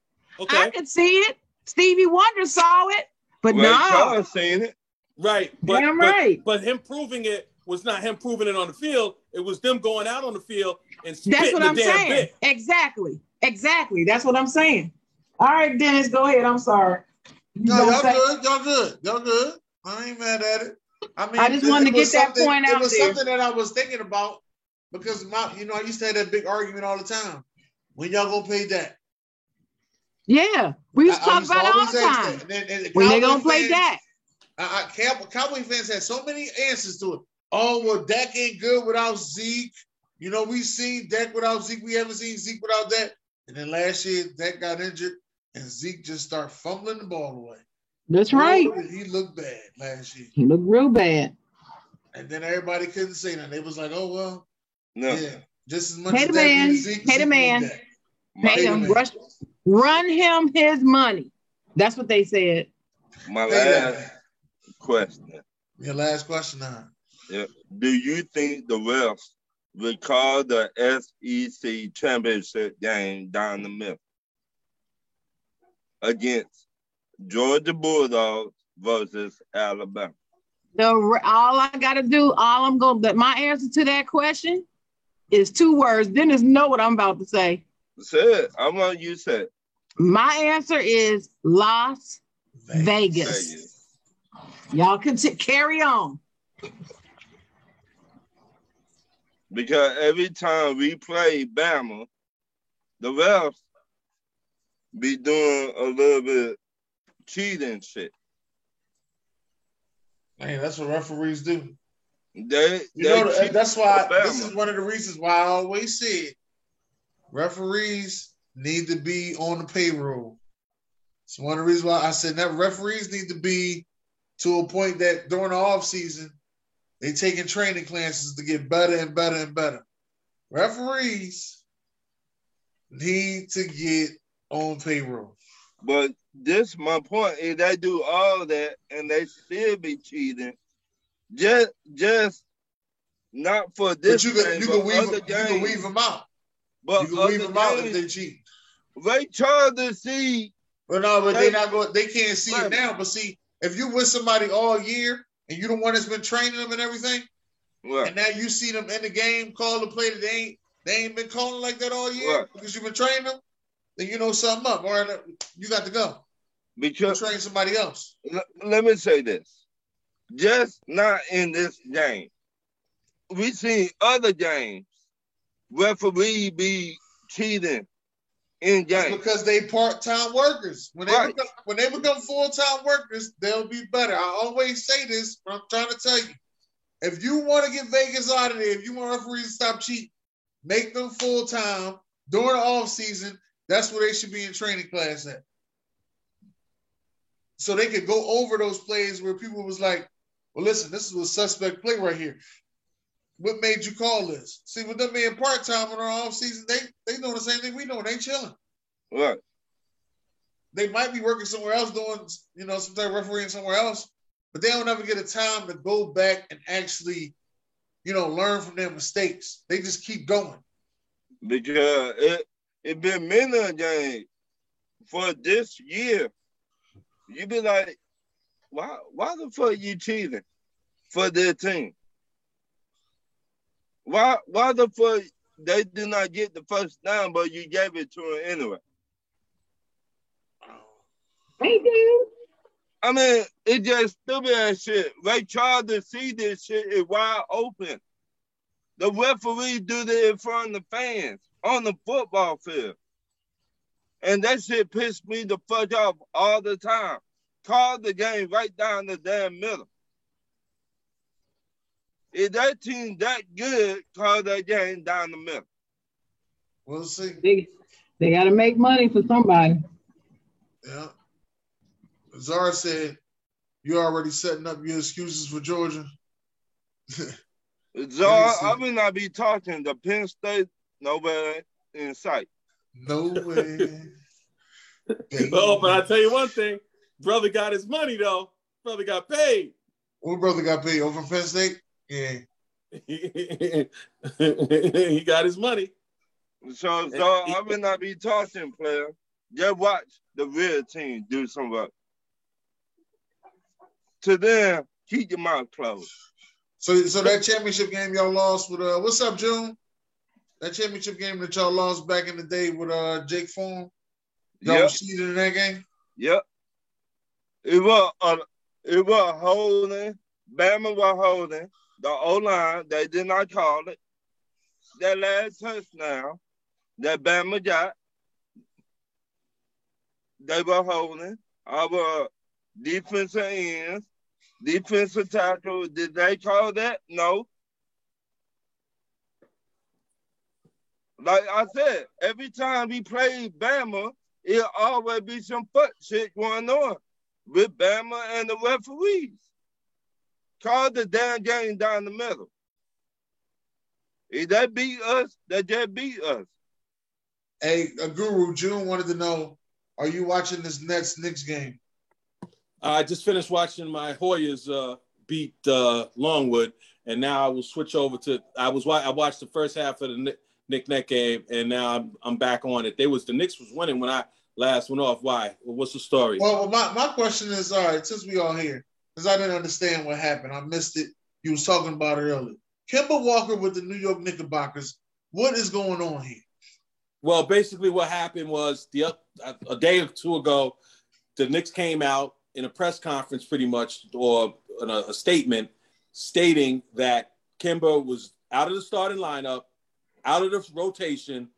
I could see it. Stevie Wonder saw it, but Ray no. Charles seen it. right. But, Damn right. But him proving it was not him proving it on the field. It was them going out on the field and That's what the I'm damn saying. bit. Exactly. Exactly. That's what I'm saying. All right, Dennis, go ahead. I'm sorry. You No, y'all say- good. Y'all good. Y'all good. I ain't mad at it. I mean, I just wanted to get that something- point It was there. something that I was thinking about because my, you know, I used to have that big argument all the time. When y'all gonna pay that? Yeah, we used to I- I talk used to about it all the time. that. And then- and the When they Cowboy gonna play fans- that? I, I, Cow- Cowboy fans had so many answers to it. Oh, well, Dak ain't good without Zeke. You know, we seen Dak without Zeke. We haven't seen Zeke without that. And then last year, Dak got injured, and Zeke just started fumbling the ball away. That's right. He looked bad last year. He looked real bad. And then everybody couldn't say that. They was like, oh, well, No. yeah, just as much Pay as the Dak man. needs Zeke, the man. Dak. My, Pay him. Rush, run him his money. That's what they said. my last man. question. Your last question now. Yeah. Do you think the refs will call the SEC championship game down the middle against Georgia Bulldogs versus Alabama? The all I gotta do, all I'm going to my answer to that question is two words. Dennis know what I'm about to say. Say it. I want you to say it. My answer is Las Vegas. Vegas. Y'all can t- carry on. Because every time we play Bama, the refs be doing a little bit cheating shit. Man, that's what referees do. They, You they know, that's why for this is one of the reasons why I always said referees need to be on the payroll. It's one of the reasons why I said that referees need to be to a point that during the off season they taking training classes to get better and better and better. Referees need to get on payroll. But this my point is they do all that and they still be cheating. Just just not for this But you can game, you can weave you can weave them out. But You can weave other them out if they cheat. Ray Charles to see But no, but Hey. they not going. They can't see Right. it now. But see, if you with somebody all year and you the one that's been training them and everything, well, and now you see them in the game call the play that they ain't they ain't been calling like that all year Right. because you've been training them, then you know something up. All right, you got to go. Because You train somebody else. l- let me say this. Just not in this game. We seen other games referee be cheating in games. Because they part time workers. When they Right. become, when they become full time workers, they'll be better. I always say this, but I'm trying to tell you, if you want to get Vegas out of there, if you want referees to stop cheating, make them full time during the off season. That's where they should be in training class at. So they could go over those plays where people was like, "Well, listen, this is a suspect play right here. What made you call this?" See, with them being part time in our off season, they they doing the same thing we know. They chilling Right. they might be working somewhere else doing, you know, some type of refereeing somewhere else, but they don't ever get a time to go back and actually, you know, learn from their mistakes. They just keep going. because it it been many game for this year. You be like, why why the fuck you cheating for their team? Why why the fuck they did not get the first down, but you gave it to him anyway? They do. I mean, it just stupid ass shit. They tried to see this shit is wide open. The referee do that in front of the fans on the football field. And that shit pissed me the fuck off all the time. Call the game right down the damn middle. If that team that good, call that game down the middle. We'll see. They, they got to make money for somebody. Yeah. Zara said, "You already setting up your excuses for Georgia." So see. I will not be talking to Penn State nowhere in sight. No way. Oh, but I tell you one thing: brother got his money though. Brother got paid. What brother got paid over Penn State? Yeah. he got his money. So, so I will not be tossing, player. Just watch the real team do some work. To them, keep your mouth closed. So, so that championship game y'all lost with uh, what's up, June? That championship game that y'all lost back in the day with uh Jake Fromm. Y'all Yep. was seeded in that game. Yep. It was uh, it was holding. Bama was holding the O line. They did not call it. That last touchdown that Bama got, they were holding. Our defensive ends, defensive tackle, did they call that? No. Like I said, every time we play Bama, it always be some foot shit going on with Bama and the referees. Call the damn game down the middle. If they beat us, they just beat us. Hey, a guru June wanted to know: Are you watching this Nets Knicks game? I just finished watching my Hoyas uh, beat uh, Longwood, and now I will switch over to. I was wa- I watched the first half of the Nick, Nick Neck game, and now I'm I'm back on it. They was the Knicks was winning when I last went off. Why? Well, what's the story? Well, my, my question is: All right, since we all here, because I didn't understand what happened, I missed it. You was talking about it earlier. Kemba Walker with the New York Knickerbockers. What is going on here? Well, basically, what happened was the a day or two ago, the Knicks came out in a press conference, pretty much, or a, statement stating that Kimber was out of the starting lineup, out of the rotation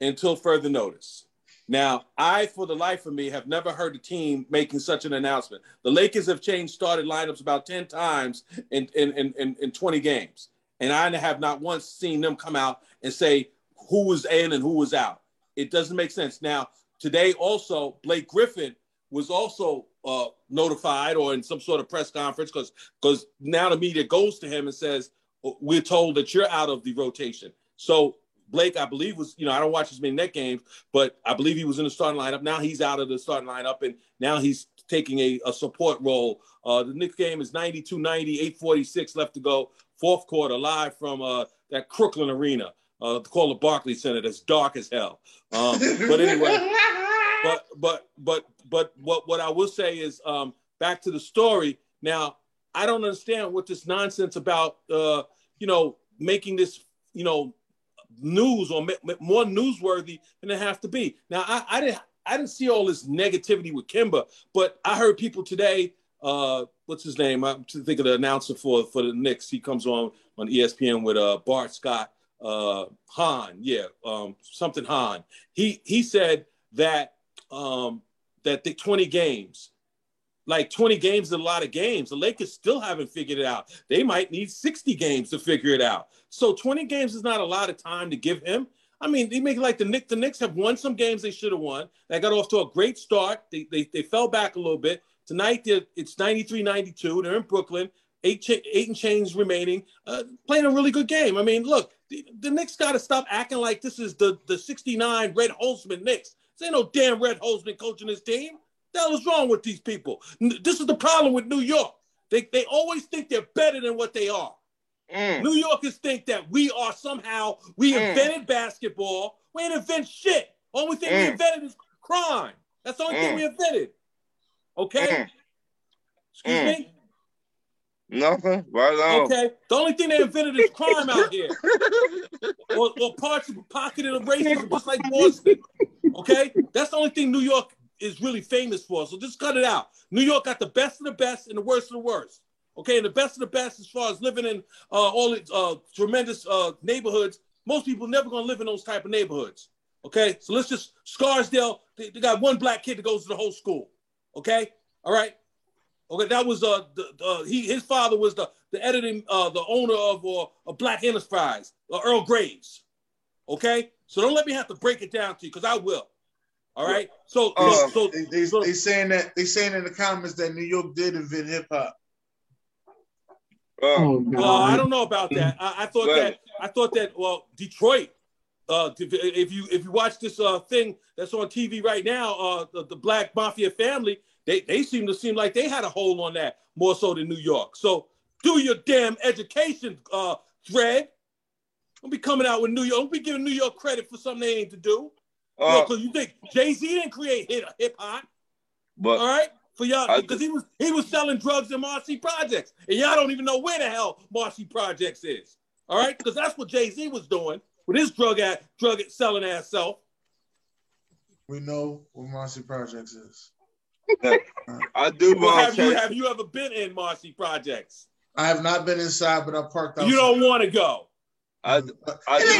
until further notice. Now, I, for the life of me, have never heard a team making such an announcement. The Lakers have changed started lineups about 10 times in, in, in, in, in 20 games. And I have not once seen them come out and say who was in and who was out. It doesn't make sense. Now, today also, Blake Griffin was also uh, notified or in some sort of press conference because because now the media goes to him and says, we're told that you're out of the rotation. So Blake, I believe, was, you know, I don't watch as many net games, but I believe he was in the starting lineup. Now he's out of the starting lineup, and now he's taking a, a support role. Uh, the Knicks game is 92 90, 846 left to go. Fourth quarter, live from uh, that Crooklyn Arena, uh, called the Barclays Center. That's dark as hell. Um, but anyway, but but but but what what I will say is um, back to the story. Now I don't understand what this nonsense about uh, you know making this you know news or more newsworthy than it have to be. Now I, I didn't I didn't see all this negativity with Kemba, but I heard people today. Uh, what's his name? I'm thinking of the announcer for for the Knicks. He comes on on ESPN with uh, Bart Scott uh, Hahn. Yeah, um, something Hahn. He he said that um, that the 20 games, like 20 games is a lot of games. The Lakers still haven't figured it out. They might need 60 games to figure it out. So 20 games is not a lot of time to give him. I mean, they make like the Knicks. The Knicks have won some games they should have won. They got off to a great start. They, they, they fell back a little bit. Tonight, it's 93 92. They're in Brooklyn. Eight, cha- eight and change remaining, uh, playing a really good game. I mean, look, the, the Knicks got to stop acting like this is the, the 69 Red Holzman Knicks. This ain't no damn Red Holzman coaching this team. The hell is wrong with these people? This is the problem with New York. They, they always think they're better than what they are. Mm. New Yorkers think that we are somehow we Mm. invented basketball. We ain't invent shit. Only thing we Mm. invented is crime. That's the only thing Mm. we invented. Okay. Mm. Excuse Mm. me. Nothing. Right on. Okay. The only thing they invented is crime out here, or, or parts of pocketed of racism, just like Boston. Okay. That's the only thing New York is really famous for. So just cut it out. New York got the best of the best and the worst of the worst. Okay, and the best of the best as far as living in uh, all its uh, tremendous uh, neighborhoods. Most people never gonna live in those type of neighborhoods. Okay, so let's just Scarsdale. They, they got one black kid that goes to the whole school. Okay, all right. Okay, that was uh the, the he his father was the the editing uh the owner of uh, a Black Enterprise, uh, Earl Graves. Okay, so don't let me have to break it down to you because I will. All right. So so, Uh, so They, they, so- they saying that they saying in the comments that New York did invent hip hop. Uh, Oh, Well, I don't know about that. I, I thought Right. that I thought that well, Detroit. Uh, if, if you if you watch this uh thing that's on TV right now, uh, the, the Black Mafia family, they they seem to seem like they had a hold on that more so than New York. So do your damn education, uh, Fred. Don't be coming out with New York. Don't be giving New York credit for something they ain't to do. Uh, Because you think Jay Z didn't create hip hip hop, but all right? For y'all, because he was he was selling drugs in Marcy Projects, and y'all don't even know where the hell Marcy Projects is. All right, because that's what Jay Z was doing with his drug at drug selling ass self. We know what Marcy Projects is. I do Well, have you have you ever been in Marcy Projects? I have not been inside, but I parked outside. You don't want to go. I, I it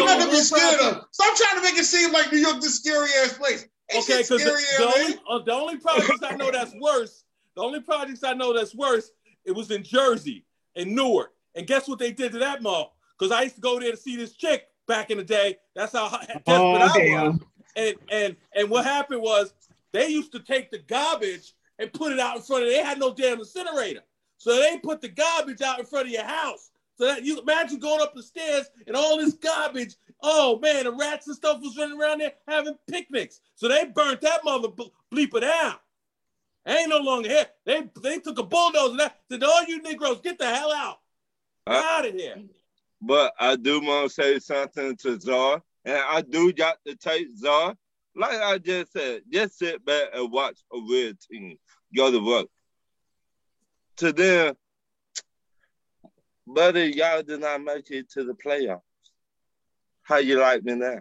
ain't nothing to be don't- scared of. Stop trying to make it seem like New York this scary ass place. Ain't Okay, because the, the only uh, the only projects I know that's worse, the only projects I know that's worse, it was in Jersey and Newark. And guess what they did to that mall? Because I used to go there to see this chick back in the day. That's how desperate Oh, I was. damn. And and and what happened was they used to take the garbage and put it out in front of. They had no damn incinerator, so they put the garbage out in front of your house. So that you imagine going up the stairs and all this garbage. Oh man, the rats and stuff was running around there having picnics. So they burnt that mother ble- bleeper down. Ain't no longer here. They they took a bulldozer and that said, all you Negroes, get the hell out. Uh, out of here. but I do want to say something to Czar, and I do got to take Czar. Like I just said, just sit back and watch a real team go to work. To them, buddy, y'all did not make it to the playoffs. How you like me now?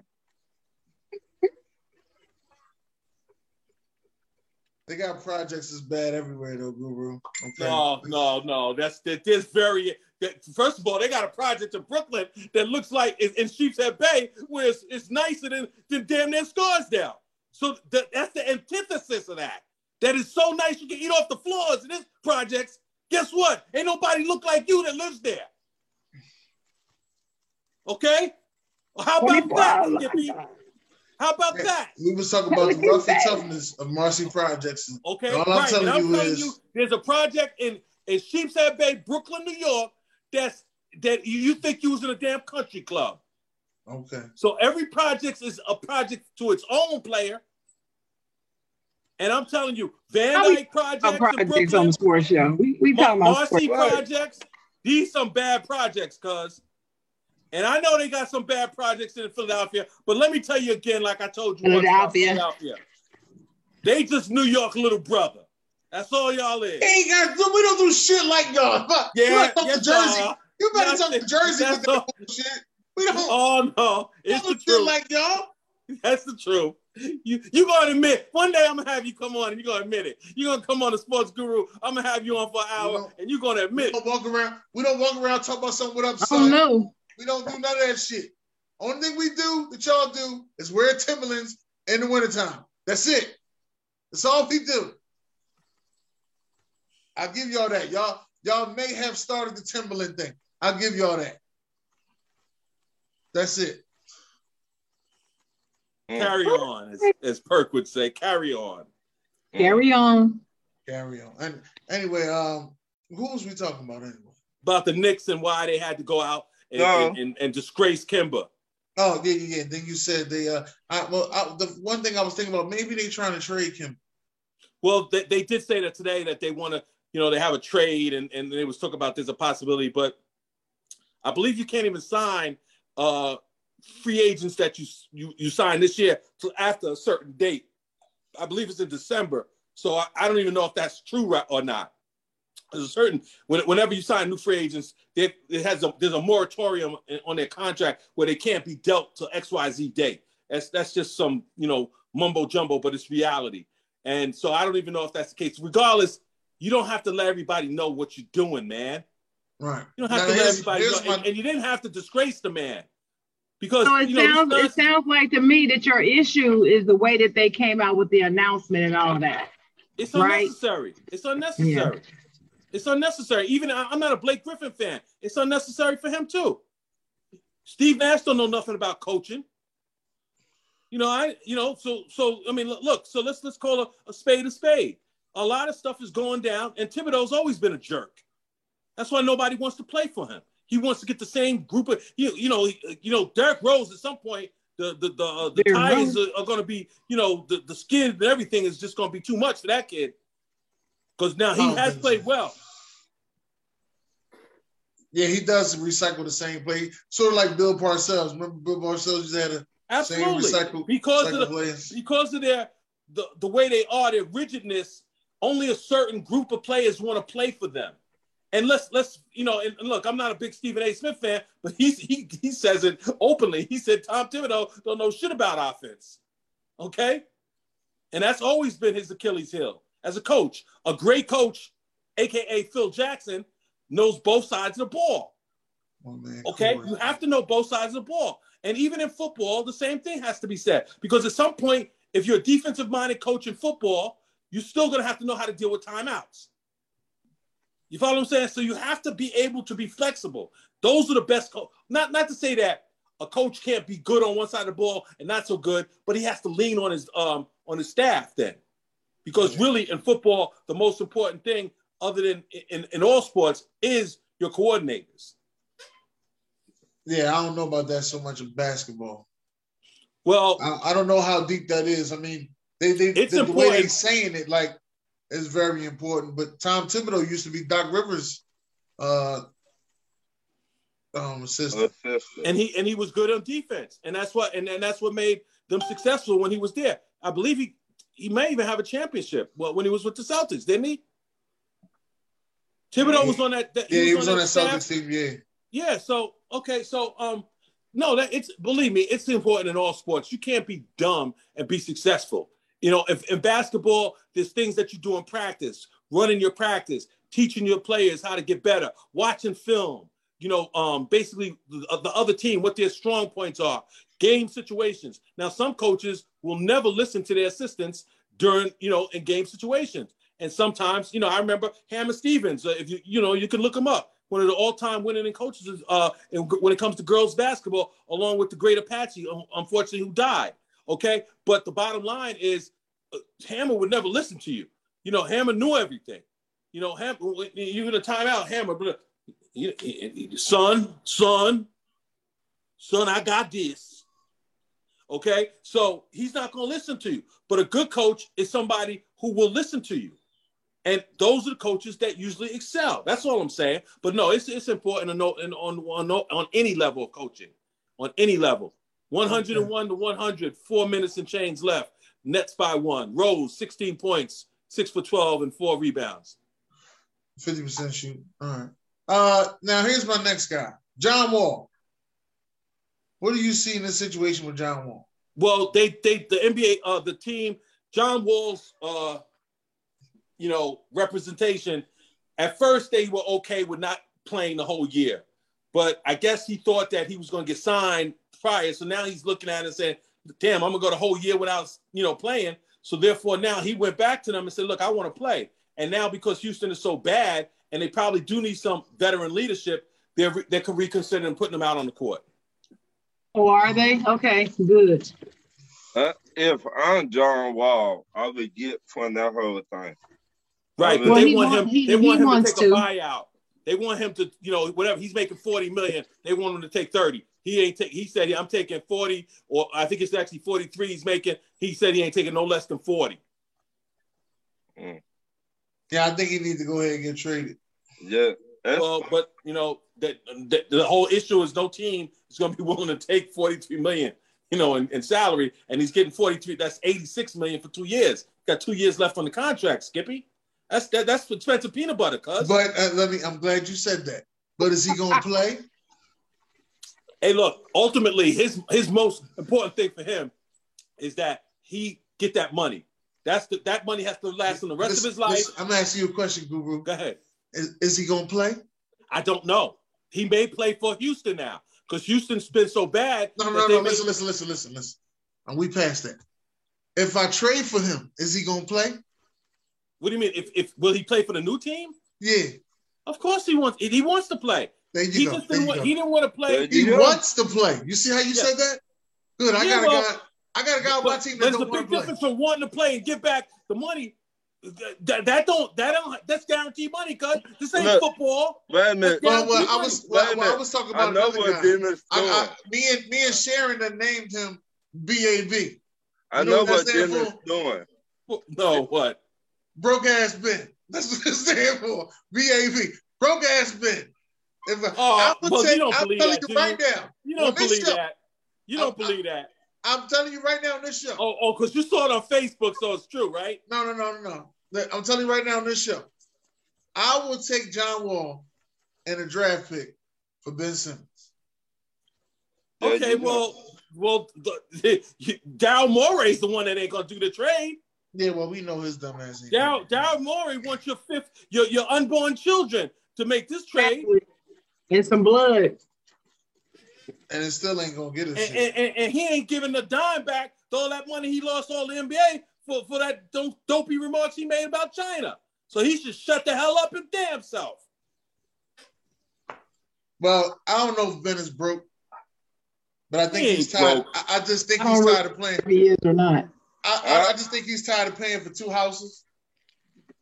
They got projects as bad everywhere though, Guru. Okay. No, no, no. That's that. This very. That, first of all, they got a project in Brooklyn that looks like in, in Sheepshead Bay, where it's, it's nicer than, than damn near Scarsdale. So th- that's the antithesis of that. That is so nice you can eat off the floors in this projects. Guess what? Ain't nobody look like you that lives there. Okay. Well, how about that. Skippy? How about that? We was talking about the rough and toughness of Marcy Projects. Okay, All I'm telling and I'm you telling is- you, there's a project in in Sheepshead Bay, Brooklyn, New York. That's that you, you think you was in a damn country club. Okay. So every project is a project to its own player. And I'm telling you, Van How Dyke projects, Our in projects on the sports show. We we Mar- talking about Marcy sports. projects. These some bad projects, cuz. And I know they got some bad projects in Philadelphia, but let me tell you again, like I told you Philadelphia. Philadelphia. They just New York little brother. That's all y'all is. Ain't got we don't do shit like y'all. Fuck. you Yeah, better talk yes, to Jersey. y'all. You better That's talk to. Jersey That's with that all. bullshit. We don't Oh no, it's do the shit truth. like y'all. That's the truth. You you gonna admit one day I'm gonna have you come on and you're gonna admit it. You're gonna come on the sports guru. I'm gonna have you on for an hour know- and you're gonna admit it. don't walk around. We don't walk around talk about something. What up, Oh son? no. We don't do none of that shit. Only thing we do that y'all do is wear Timberlands in the wintertime. That's it. That's all we do. I'll give y'all that. Y'all, y'all may have started the Timberland thing. I'll give y'all that. That's it. Carry on, as, as Perk would say. Carry on. Carry on. Carry on. And anyway, um, who was we talking about anyway? About the Knicks and why they had to go out and, No. and, and, and disgrace Kimba. Oh yeah, yeah, yeah. Then you said they. Uh, I, well, I, the one thing I was thinking about maybe they trying to trade him. Well, they, they did say that today that they want to, you know, they have a trade and, and they was talking about there's a possibility, but I believe you can't even sign uh, free agents that you you you sign this year till after a certain date. I believe it's in December, so I, I don't even know if that's true or not. There's a certain when, whenever you sign new free agents, they, it has a there's a moratorium on their contract where they can't be dealt to X Y Z date. That's that's just some you know mumbo jumbo, but it's reality. And so I don't even know if that's the case. Regardless, you don't have to let everybody know what you're doing, man. Right. You don't have Now, to let everybody know, my- and, and you didn't have to disgrace the man because So it you know sounds it sounds like to me that your issue is the way that they came out with the announcement and all that. It's Right. unnecessary. It's unnecessary. It's unnecessary. Even I'm not a Blake Griffin fan. It's unnecessary for him too. Steve Nash don't know nothing about coaching. You know, I you know, so so I mean, look, look so let's let's call a, a spade a spade. A lot of stuff is going down, and Thibodeau's always been a jerk. That's why nobody wants to play for him. He wants to get the same group of you, you know, you know, Derrick Rose at some point, the the the, uh, the Derrick tires are, are going to be, you know, the, the skin and everything is just going to be too much for that kid. Because now he has played well. Yeah, he does recycle the same play, sort of like Bill Parcells. Remember Bill Parcells just had a Absolutely. same recycle because recycle of the, plays. because of their the, the way they are, their rigidness, only a certain group of players want to play for them. And let's let's you know, and, look, I'm not a big Stephen A. Smith fan, but he's he he says it openly. He said Tom Thibodeau don't know shit about offense. Okay? And that's always been his Achilles heel as a coach. A great coach, aka Phil Jackson, knows both sides of the ball. Oh, man, Okay, you have to know both sides of the ball. And even in football, the same thing has to be said. Because at some point, if you're a defensive minded coach in football, you're still going to have to know how to deal with timeouts. You follow what I'm saying? So you have to be able to be flexible. Those are the best. Co- not not to say that a coach can't be good on one side of the ball and not so good, but he has to lean on his um on his staff then, because Yeah. really in football, the most important thing, other than in, in all sports, is your coordinators. Yeah, I don't know about that so much in basketball. Well, I, I don't know how deep that is. I mean, they they It's the, the way they important. saying it like is very important. But Tom Thibodeau used to be Doc Rivers' uh, um, assistant. Assistant. and he and he was good on defense, and that's what and, and that's what made them successful when he was there. I believe he he may even have a championship. Well, when he was with the Celtics, didn't he? Thibodeau was on that. that yeah, he was on that staff. Celtics team. Yeah, Yeah. So okay. So um, no, that it's believe me, it's important in all sports. You can't be dumb and be successful. You know, if in basketball, there's things that you do in practice, running your practice, teaching your players how to get better, watching film. You know, um, basically the, the other team, what their strong points are, game situations. Now, some coaches will never listen to their assistants during, you know, in game situations. And sometimes, you know, I remember Hammer Stevens. Uh, if you, you know, you can look him up. One of the all-time winning coaches uh, when it comes to girls basketball, along with the great Apache, un- unfortunately, who died. Okay, but the bottom line is, uh, Hammer would never listen to you. You know, Hammer knew everything. You know, Hammer, you're gonna time out Hammer, but son, son, son, I got this. Okay, so he's not gonna listen to you. But a good coach is somebody who will listen to you. And those are the coaches that usually excel. That's all I'm saying. But no, it's it's important to know on on on any level of coaching, on any level. 101 to 100, four minutes and change left. Nets by one. Rose, 16 points, six for 12 and four rebounds. fifty percent shoot. All right. Uh, now here's my next guy, John Wall. What do you see in this situation with John Wall? Well, they they the NBA uh the team John Wall's uh you know representation at first they were okay with not playing the whole year. But I guess he thought that he was going to get signed prior. So now he's looking at it and saying, "Damn, I'm going to go the whole year without, you know, playing." So therefore now he went back to them and said, "Look, I want to play." And now because Houston is so bad and they probably do need some veteran leadership, they're re- they could reconsider and putting them out on the court. Oh, are they? Okay, good. Uh, if I'm John Wall, I would get from that whole thing. Right, but Well, they he want want- him. he- they want him to wants take a buyout. They want him to, you know, whatever he's making forty million. They want him to take thirty. He ain't take. He said I'm taking forty, or I think it's actually forty three. He's making. He said he ain't taking no less than forty. Yeah, I think he needs to go ahead and get traded. Yeah. That's Well, but you know that the, the whole issue is no team is going to be willing to take forty three million, you know, in, in salary, and he's getting forty three. That's eighty six million for two years. Got two years left on the contract, Skippy. That's that, that's expensive peanut butter, cuz. But uh, let me. I'm glad you said that. But is he gonna play? Hey, look, ultimately, his his most important thing for him is that he get that money. That's the that money has to last him the rest Listen- of his life. listen, I'm gonna ask you a question, Guru. Go ahead. Is, is he gonna play? I don't know. He may play for Houston now because Houston's been so bad. No, no, no. may- Listen, listen, listen, listen, listen. And we passed that. If I trade for him, is he gonna play? What do you mean? If if will he play for the new team? Yeah. Of course he wants. He wants to play. There you He go. just didn't you want. He didn't want to play. He go. wants to play. You see how you Yeah. said that? Good. I Yeah, got a well, guy. I got a guy on my team that there's don't want to play. There's a big difference from wanting to play and get back the money. That, that don't that don't that's guaranteed money, cuz this ain't Look, football. Wait a minute. Well, well, I Wait was a well, well, I was talking I about know another what guy. Dennis I, doing. I, me and me and Sharon had named him BAB. I know know what that what Dennis for? doing. No, what? Broke ass Ben. That's what it stands for. BAV. Broke ass Ben. If I, Oh, I would well, say, you don't I'm believe telling that, you do right you? now. You on don't this believe show- that. You don't I- I- believe that. I'm telling you right now on this show. Oh, oh, because you saw it on Facebook, so it's true, right? No, no, no, no, no. I'm telling you right now on this show. I will take John Wall and a draft pick for Ben Simmons. There Okay, well, well, the, Daryl Morey's the one that ain't gonna do the trade. Yeah, well, we know his dumb ass. ain't Daryl doing Daryl Morey wants your fifth, your your unborn children to make this trade, And some blood. and it still ain't gonna get us. and, shit. and, and, and he ain't giving the dime back to all that money he lost all the NBA for, for that do- dopey remarks he made about China. So he should shut the hell up and damn self. Well, I don't know if Ben is broke, but I think He he's tired. I, I just think I he's tired of playing. If he is or not. I, I, I just think he's tired of paying for two houses.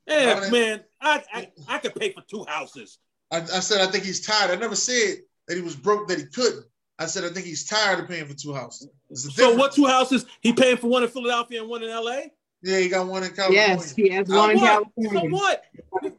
Yeah, man, I, I I could pay for two houses. I, I said I think he's tired. I never said that he was broke that he couldn't. I said I think he's tired of paying for two houses. So what two houses? He paying for one in Philadelphia and one in LA? Yeah, he got one in California. Yes, he has So one in what? So California. what?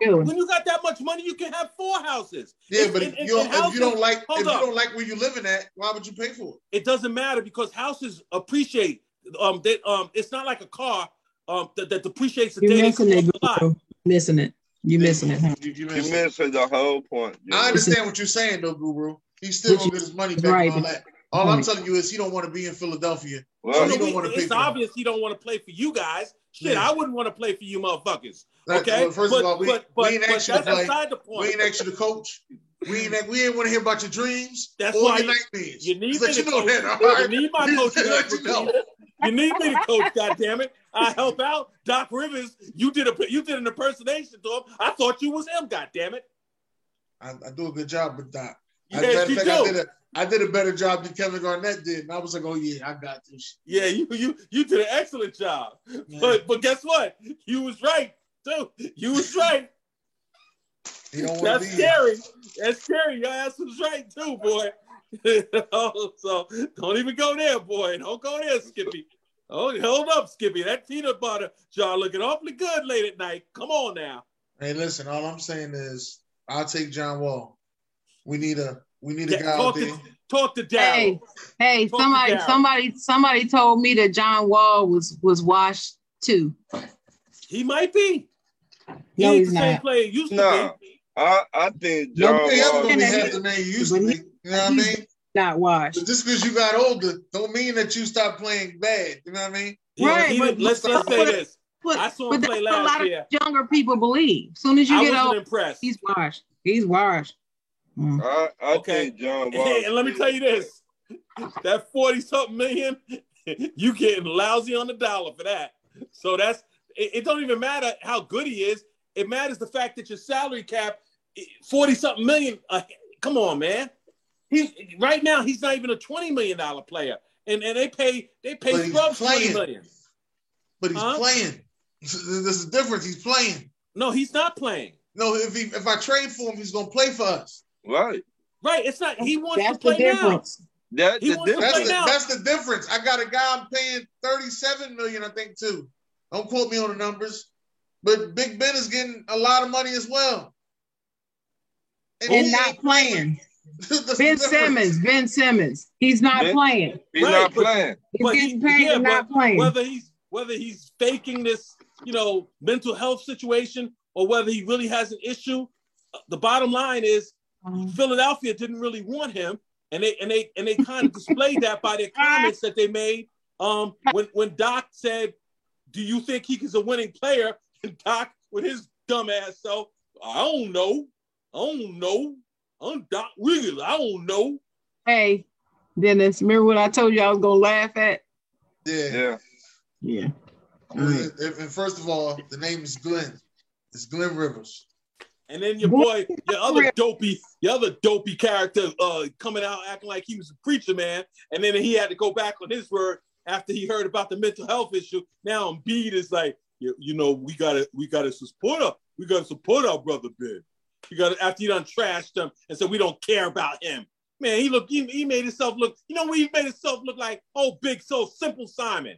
Feeling. When you got that much money, you can have four houses. Yeah, And- but and- if and- you, and don't, if you don't like hold if you don't like where you're living at, why would you pay for it? it doesn't matter because houses appreciate. Um, they, um, it's not like a car. Um, that, that depreciates the You're day they missing it, off the lot. Guru. Missing it. You missing it, huh? You, you You missing the whole point. I understand what you're saying though, Guru. He's still gonna get his money back right. and all that. All I'm telling you is he don't want to be in Philadelphia. Well, Well, you don't we- wanna pay it's for them. obvious he don't want to play for you guys. Shit, Yeah. I wouldn't want to play for you motherfuckers. That- Okay, well, first but, of all, we, but, we ain't but asked you to that's play. the point. We ain't asked you to coach. We ain't we ain't want to hear about your dreams That's or why your you- nightmares. you need let me you to know coach. that. All You need my coaching let you know. You need me to coach, goddammit. I help out. Doc Rivers, you did a you did an impersonation to him. I thought you was him, goddammit. I, I do a good job with a Yes, of you fact, I did a I did a better job than Kevin Garnett did, and I was like, oh yeah, I got this. Yeah, you you you did an excellent job. Yeah. But but guess what? You was right too. You was right. He don't want to That's be here. scary. That's scary. Your ass was right too, boy. So don't even go there, boy. Don't go there, Skippy. Oh, hold up, Skippy. That peanut butter jar looking awfully good late at night. Come on now. Hey, listen, all I'm saying is I'll take John Wall. We need a we need a Yeah, guy out talk there. to talk to Daryl. Hey, hey, Talk somebody, somebody, somebody told me that John Wall was was washed too. He might be. He No, ain't he's the same not. player he used No. to be. I, I think No, John He ever Wall. gonna be Yeah. half the name you used to be. You know what I mean? Not washed. But just because you got older, don't mean that you stopped playing bad. You know what I mean? He- Right, he but- let's let's say this. But, I saw him that's play what a last lot year. of younger people believe. As soon as you I get wasn't old, impressed. he's washed. He's washed. Mm. I, I Okay. think John Wall. Hey, and let me tell you this: that forty something million, you getting lousy on the dollar for that. So that's it, it. Don't even matter how good he is. It matters the fact that your salary cap, forty something million. Uh, come on, man. He's right now. He's not even a twenty million dollar player, and and they pay they pay But he's scrubs twenty playing. But he's Huh? playing. There's a difference. He's playing. No, he's not playing. No, if he if I trade for him, he's gonna play for us. Right. Right? It's not. He wants That's to play the now. That He the wants to That's play the, now. that's the difference. I got a guy I'm paying 37 million, I think, too. Don't quote me on the numbers. But Big Ben is getting a lot of money as well. And he not playing. Ben. Simmons. Ben Simmons. He's not Ben- playing. He's Right, not but- playing. He's But he- getting paid yeah, and not but playing. whether he's whether he's faking this, you know, mental health situation or whether he really has an issue, the bottom line is Um, Philadelphia didn't really want him, and they and they and they kind of displayed that by their comments that they made. Um, when when Doc said, "Do you think he is a winning player?" and Doc, with his dumb ass self, I don't know, I don't know, I'm Doc Rivers, I don't know. Hey, Dennis, remember what I told you I was gonna laugh at? Yeah. Yeah. Yeah. And, and first of all, the name is Glenn. It's Glenn Rivers. And then your boy, your other dopey, your other dopey character, uh, coming out acting like he was a preacher man, and then he had to go back on his word after he heard about the mental health issue. Now Embiid is like, you, you know, we gotta, we gotta support our, we gotta support our brother Ben. You gotta after you done trashed him and said we don't care about him. Man, he looked, he, he made himself look. You know he made himself look like? Oh, big, so simple Simon.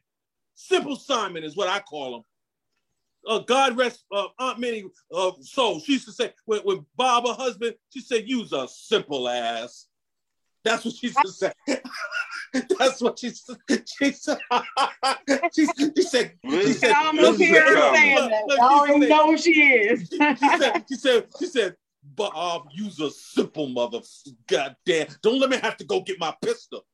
Simple Simon is what I call him. uh, God rest uh, Aunt Minnie uh, soul. She used to say when, when Bob, her husband, she said, "Use a simple ass." That's what she used to say. That's what she said. She said. she, she said. She said. I almost this is hear a her comment. saying that. Look, look, I already she know who she is. she, she said, she said, she said, But um, Bob, use a simple mother. Goddamn. Don't let me have to go get my pistol.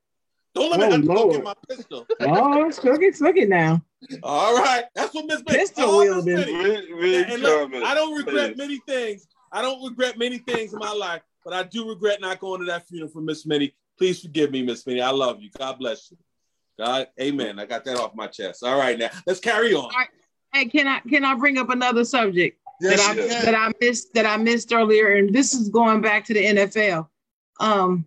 Don't let me Oh, have to go get my pistol. oh, look it, look it now. All right. That's what Miss Pistol Miss wielding. Minnie. Read, read And look, comments. I don't regret many things. I don't regret many things in my life, but I do regret not going to that funeral for Miss Minnie. Please forgive me, Miss Minnie. I love you. God bless you. God, amen. I got that off my chest. All right, now let's carry on. Hey, can I can I bring up another subject Yes, that I you that. I missed that I missed earlier, and this is going back to the NFL. Um,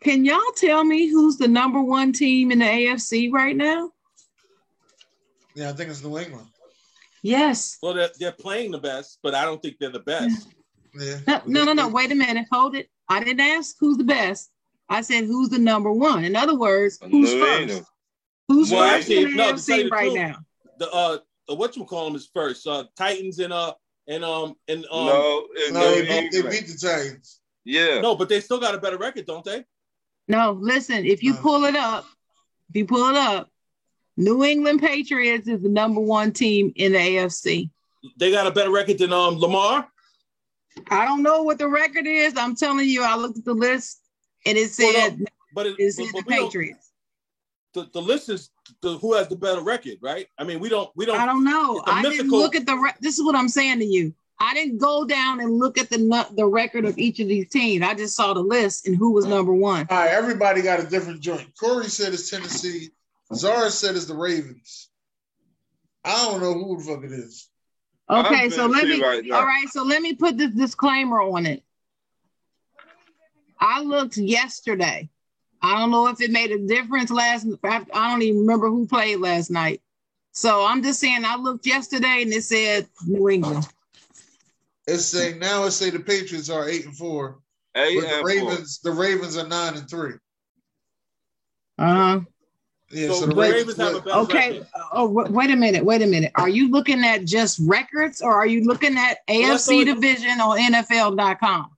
can y'all tell me who's the number one team in the AFC right now? Yeah, I think it's New England. Yes. Well, they're, they're playing the best, but I don't think they're the best. Yeah. No, no, no, no. Wait a minute. Hold it. I didn't ask who's the best. I said who's the number one. In other words, who's New first? Who's Well, first actually, in the no, to tell you AFC right truth, now? The uh, what you call them is first. Uh, Titans and uh and um and um no. no, No, they beat, they beat the Titans. Yeah. No, but they still got a better record, don't they? No, listen. If you pull it up, if you pull it up, New England Patriots is the number one team in the AFC. They got a better record than um Lamar. I don't know what the record is. I'm telling you, I looked at the list and it Well, no, said But it, it said but the Patriots. the, the list is the, who has the better record, right? I mean, we don't we don't. I don't know. it's a I didn't look at the. Re- this is what I'm saying to you. I didn't go down and look at the nu- the record of each of these teams. I just saw the list and who was number one. All right, everybody got a different joint. Corey said it's Tennessee. Zara said it's the Ravens. I don't know who the fuck it is. Okay, so let me. right all right, so let me put this disclaimer on it. I looked yesterday. I don't know if it made a difference last. I I don't even remember who played last night. So I'm just saying I looked yesterday and it said New England. It's saying now it's say the Patriots are eight and four, Eight but the and four. Ravens the Ravens are nine and three. Uh-huh. Yeah, so, so, the the Ravens, have a better Okay. record. Oh, wait a minute. Wait a minute. Are you looking at just records or are you looking at AFC all- division on NFL.com?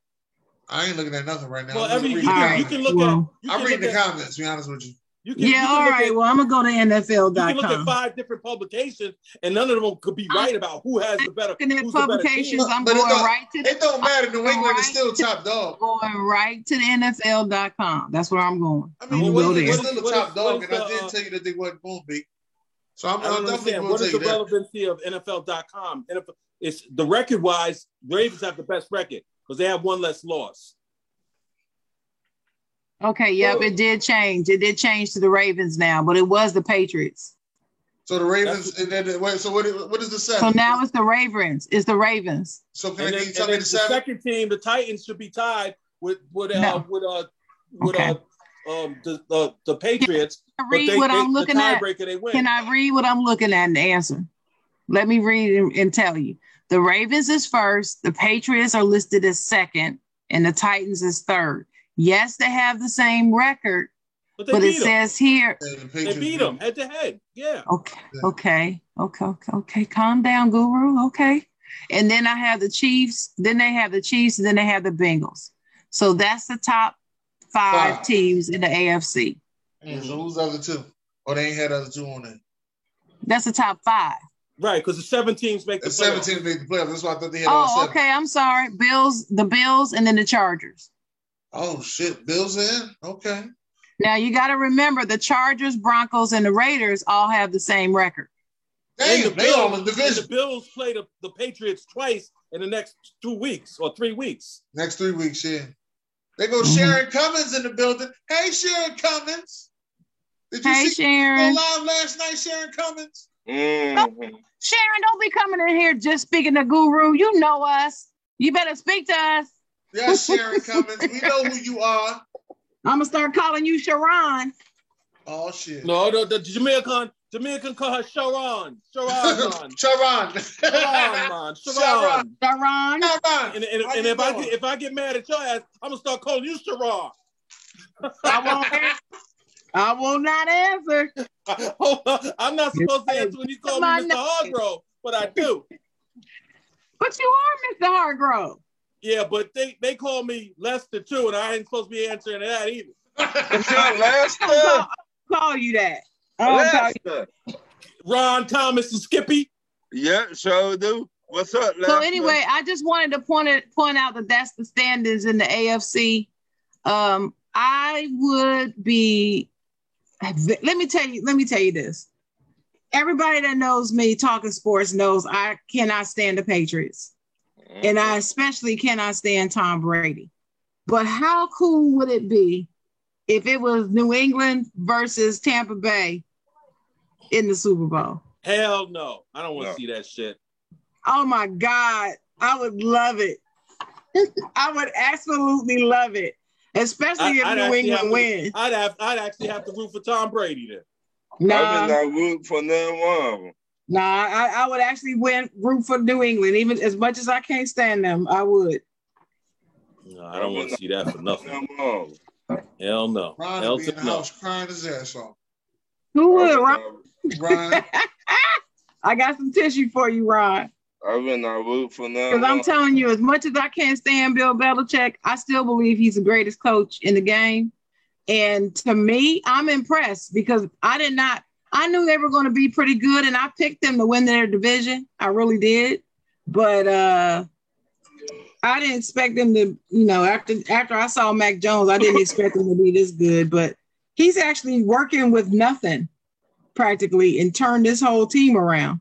I ain't looking at nothing right now. Well, I'm every you reading the All can, right. you can look Well, at. You I'm reading the at, comments. To be honest with you. You can, you Yeah, can all look right. At, Well, I'm gonna go to NFL.com. you can look at NFL.com. five different publications, and none of them could be right about who has the better. Looking at Who's the better publications, team. I'm But it going don't- right to the It don't matter. New I'm England is still to- top dog. going right to the NFL.com. That's where I'm going. I I'm mean, go there. What is- still the top is- dog, what is and I did uh, tell you that they wasn't going to be. So I'm, I I'm definitely understand. going What to is tell the that. relevancy of NFL.com? NFL, it's the record wise, Ravens have the best record because they have one less loss. Okay, yep, it did change. It did change to the Ravens now, but it was the Patriots. So the Ravens, and then wait. So what? What is the set? So now it's the Ravens. It's the Ravens. So can And I then, can you tell me the the seven? second team, the Titans, should be tied with with uh, No. with uh with Okay. uh um the the, the Patriots. Can I But read they, what they I'm the looking at? tiebreaker they win. Can I read what I'm looking at and answer? Let me read and, and tell you. The Ravens is first, the Patriots are listed as second, and the Titans is third. Yes, they have the same record, but they but it beat them. says here, Yeah, the They beat them head to head. Yeah. okay, Yeah. okay, okay, okay, okay, calm down, Guru. Okay. And then I have the Chiefs, then they have the Chiefs, and then they have the Bengals. So that's the top five Five. teams in the AFC. Yeah, so who's the other two? Or they ain't had other two on there. That's the top five. Right, because the seven teams make the The playoffs. 17 made the playoffs. That's why I thought they had oh, all Oh, seven. okay. I'm sorry. Bills, the Bills, and then the Chargers. Oh shit, Bills in. Okay. Now you got to remember the Chargers, Broncos, and the Raiders all have the same record. And Damn, they all in and the division. Bills play the, the Patriots twice in the next two weeks or three weeks. Next three weeks, yeah. They go Mhm. Sharon Cummins in the building. Hey, Sharon Cummins. Did you Hey, see Sharon. go live last night, Sharon Cummins? Mhm. Sharon, don't be coming in here just speaking to Guru. You know us. You better speak to us. Yes, Sharon Cummins. We know who you are. I'm gonna start calling you Sharon. Oh shit. No, the, the Jamaican Jamaican call her Sharon. Sharon. Sharon. Sharon. Sharon. Sharon. Sharon. Sharon. And, and, and you if I get if I get mad at your ass, I'm gonna start calling you Sharon. I won't. answer. I will not answer. I'm not supposed to answer when you call me Mr. Hargrove. what I do. But you are Mr. Hargrove. Yeah, but they they call me Lester too, and I ain't supposed to be answering that either. What's up, Lester? I'll call you that. I'll call you- Lester. Ron Thomas and Skippy. Yeah, sure do. What's up, Lester? So anyway, I just wanted to point it point out that that's the standings in the AFC. Um, I would be. Let me tell you. Let me tell you this. Everybody that knows me talking sports knows I cannot stand the Patriots, and I mm-hmm. especially cannot stand Tom Brady. But how cool would it be if it was New England versus Tampa Bay in the Super Bowl? Hell no, I don't want to No. see that shit. Oh my God, I would love it. I would absolutely love it, especially if I'd New England wins. I'd have I'd actually have to root for Tom Brady then. I've been Nah, not rooting for none one of them. Nah, I, I would actually win root for New England, even as much as I can't stand them. I would. No, I don't want to see that for nothing. None one of them. Hell no. Ron Hell would be to no. house crying his ass off. Who would, I've Ron? Ron, I got some tissue for you, Ron. I've been not rooting for now. Because I'm uh, telling you, as much as I can't stand Bill Belichick, I still believe he's the greatest coach in the game. And to me, I'm impressed because I did not, I knew they were going to be pretty good and I picked them to win their division. I really did. But uh I didn't expect them to, you know, after after I saw Mac Jones, I didn't expect them to be this good. But he's actually working with nothing practically and turned this whole team around.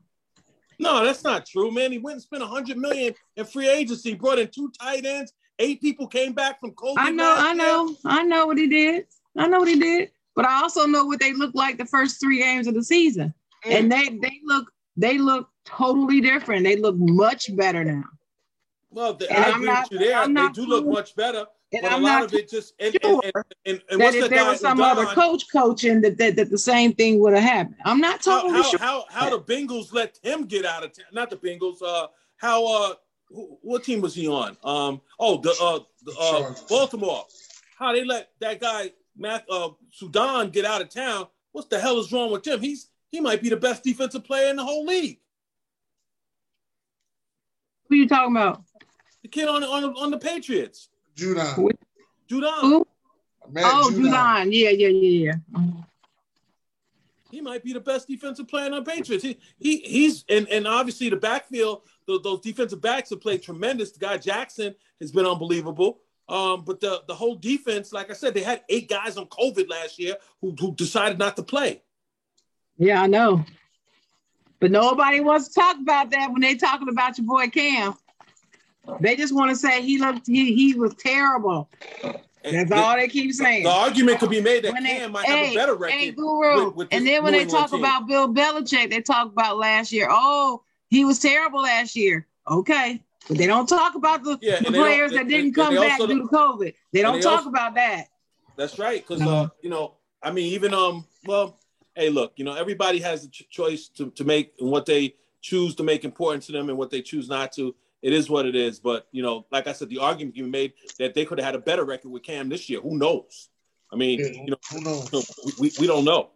No, that's not true, man. He went and spent a hundred million in free agency, brought in two tight ends, eight people came back from COVID. I know, I know, I know what he did. I know what he did. But I also know what they look like the first three games of the season. Mm. And they they look they look totally different. They look much better now. Well, the, And I I'm agree not- with you there. I'm They not do look much better, And but a I'm lot not of it just and, sure and, and, and, and that if the there was some other coach coaching that, that that the same thing would have happened. I'm not how, totally how, sure. how how the Bengals let him get out of town? Not the Bengals. Uh, how uh, who, what team was he on? Um, oh, the uh, the, uh Baltimore. How they let that guy Matt uh Judon get out of town? What the hell is wrong with him? He's he might be the best defensive player in the whole league. Who are you talking about? The kid on on on the Patriots, Judon. Judon. Who? Matt oh, Judon. Judon. Yeah, yeah, yeah, yeah. He might be the best defensive player on the Patriots. He, he he's and, and obviously the backfield, those, those defensive backs have played tremendous. The guy Jackson has been unbelievable. Um, but the the whole defense, like I said, they had eight guys on COVID last year who, who decided not to play. Yeah, I know. But nobody wants to talk about that when they talking about your boy Cam. They just want to say he looked he he was terrible. And That's the, all they keep saying. the argument could be made that When they- Cam might have a better record. Hey, Guru. with- with and then when they talk team. about Bill Belichick, they talk about last year. Oh, he was terrible last year. Okay. But they don't talk about the, Yeah, the and they players that didn't come back due to COVID. They don't they talk also- about that. That's right, because No. uh, you know, I mean, even um, well, hey, look, you know, everybody has a ch- choice to to make and what they choose to make important to them and what they choose not to. It is what it is. But you know, like I said, the argument you made that they could have had a better record with Cam this year. Who knows? I mean, Yeah, you know, who knows? we, we, we don't know.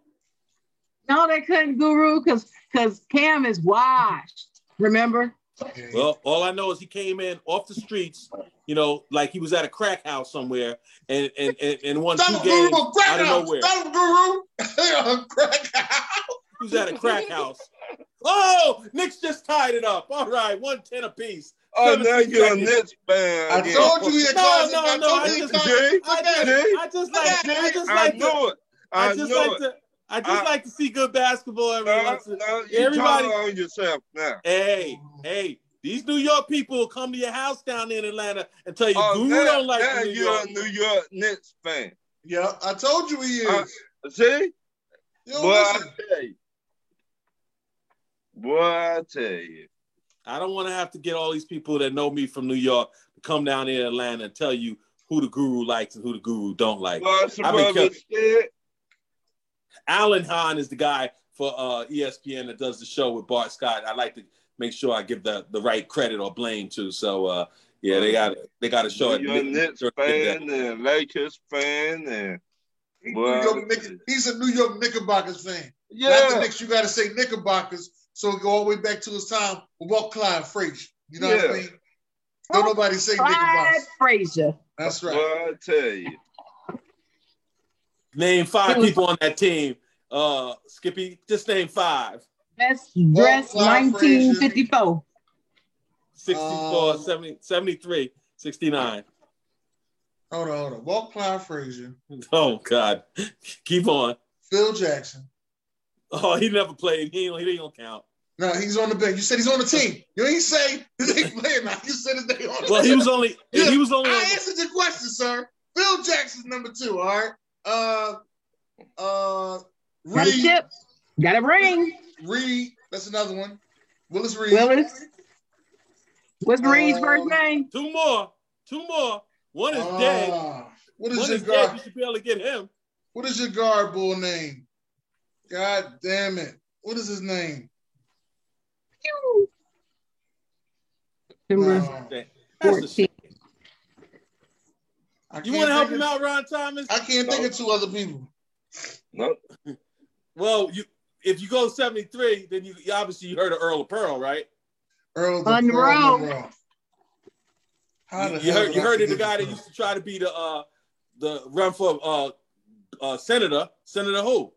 No, they couldn't, Guru, because because Cam is washed. Remember? Yeah. Well, all I know is he came in off the streets, you know, like he was at a crack house somewhere, and and and, and won two games a crack out of house. nowhere. Stop Guru. A crack house. He was at a crack house. Oh, Knicks just tied it up. All right, one ten apiece. Oh, now you're a seconds. Knicks fan. I again. told you he a No, closet. no, I no, told I you he a just- closet. See? I just, See? I just like, at I just I like to, knew it. I I just knew like it. to, I just I- like to see good basketball every No, once. Uh, in- no, uh, you Everybody- talking on yourself now. Hey, hey, these New York people will come to your house down in Atlanta and tell you, Oh, Guru now, don't like now New you're York. a New York Knicks fan. Yeah, I told you he is. Uh, See? you don't Boy, I tell you. Boy, I tell you. I don't want to have to get all these people that know me from New York to come down here to Atlanta and tell you who the Guru likes and who the Guru don't like. What's the I've been brother kept- said? Alan Hahn is the guy for uh, ESPN that does the show with Bart Scott. I like to make sure I give the, the right credit or blame to. So uh, yeah, they got they got to show it. You're a Knicks fan and Lakers fan and He Boy, New York Knick- he's a New York Knickerbockers fan. Not the yeah. Knicks, you got to say Knickerbockers so it go all the way back to his time with Walt Clyde Frazier. You know what Yeah. I mean? Don't nobody say Dick Clyde Boss. Frazier. That's right. Well, I tell you. Name five He was- people on that team. Uh, Skippy, just name five. Best dressed Clyde 1954. 64, Um, 70, 73, 69. Hold on, hold on. Walt Clyde Frazier, Oh, God. Keep on. Phil Jackson. Oh, he never played. He don't, he don't count. No, he's on the bench. You said he's on the team. You ain't say his name playing now. You said they name on the Well, he was only Yeah, he was only on I answered your question, sir. Phil Jackson's number two, all right? Uh uh Got a Reed, chip. Got a ring. Reed, that's another one. Willis Reed. Willis. What's Reed's Uh, first name? two more. Two more. One is dead. Ah, what is One your is dead. guard? You should be able to get him. What is your guard bull name? God damn it. What is his name? Number No, That's 14. Shame. I You want to help him of- out, Ron Thomas? I can't think of two other people. No, Well, you if you go 73, then you, you obviously you heard of Earl of Pearl, right? Earl the Monroe. Pearl Monroe. How You, you heard you heard of the guy that that? used to try to be the uh the run for uh uh senator. Senator who?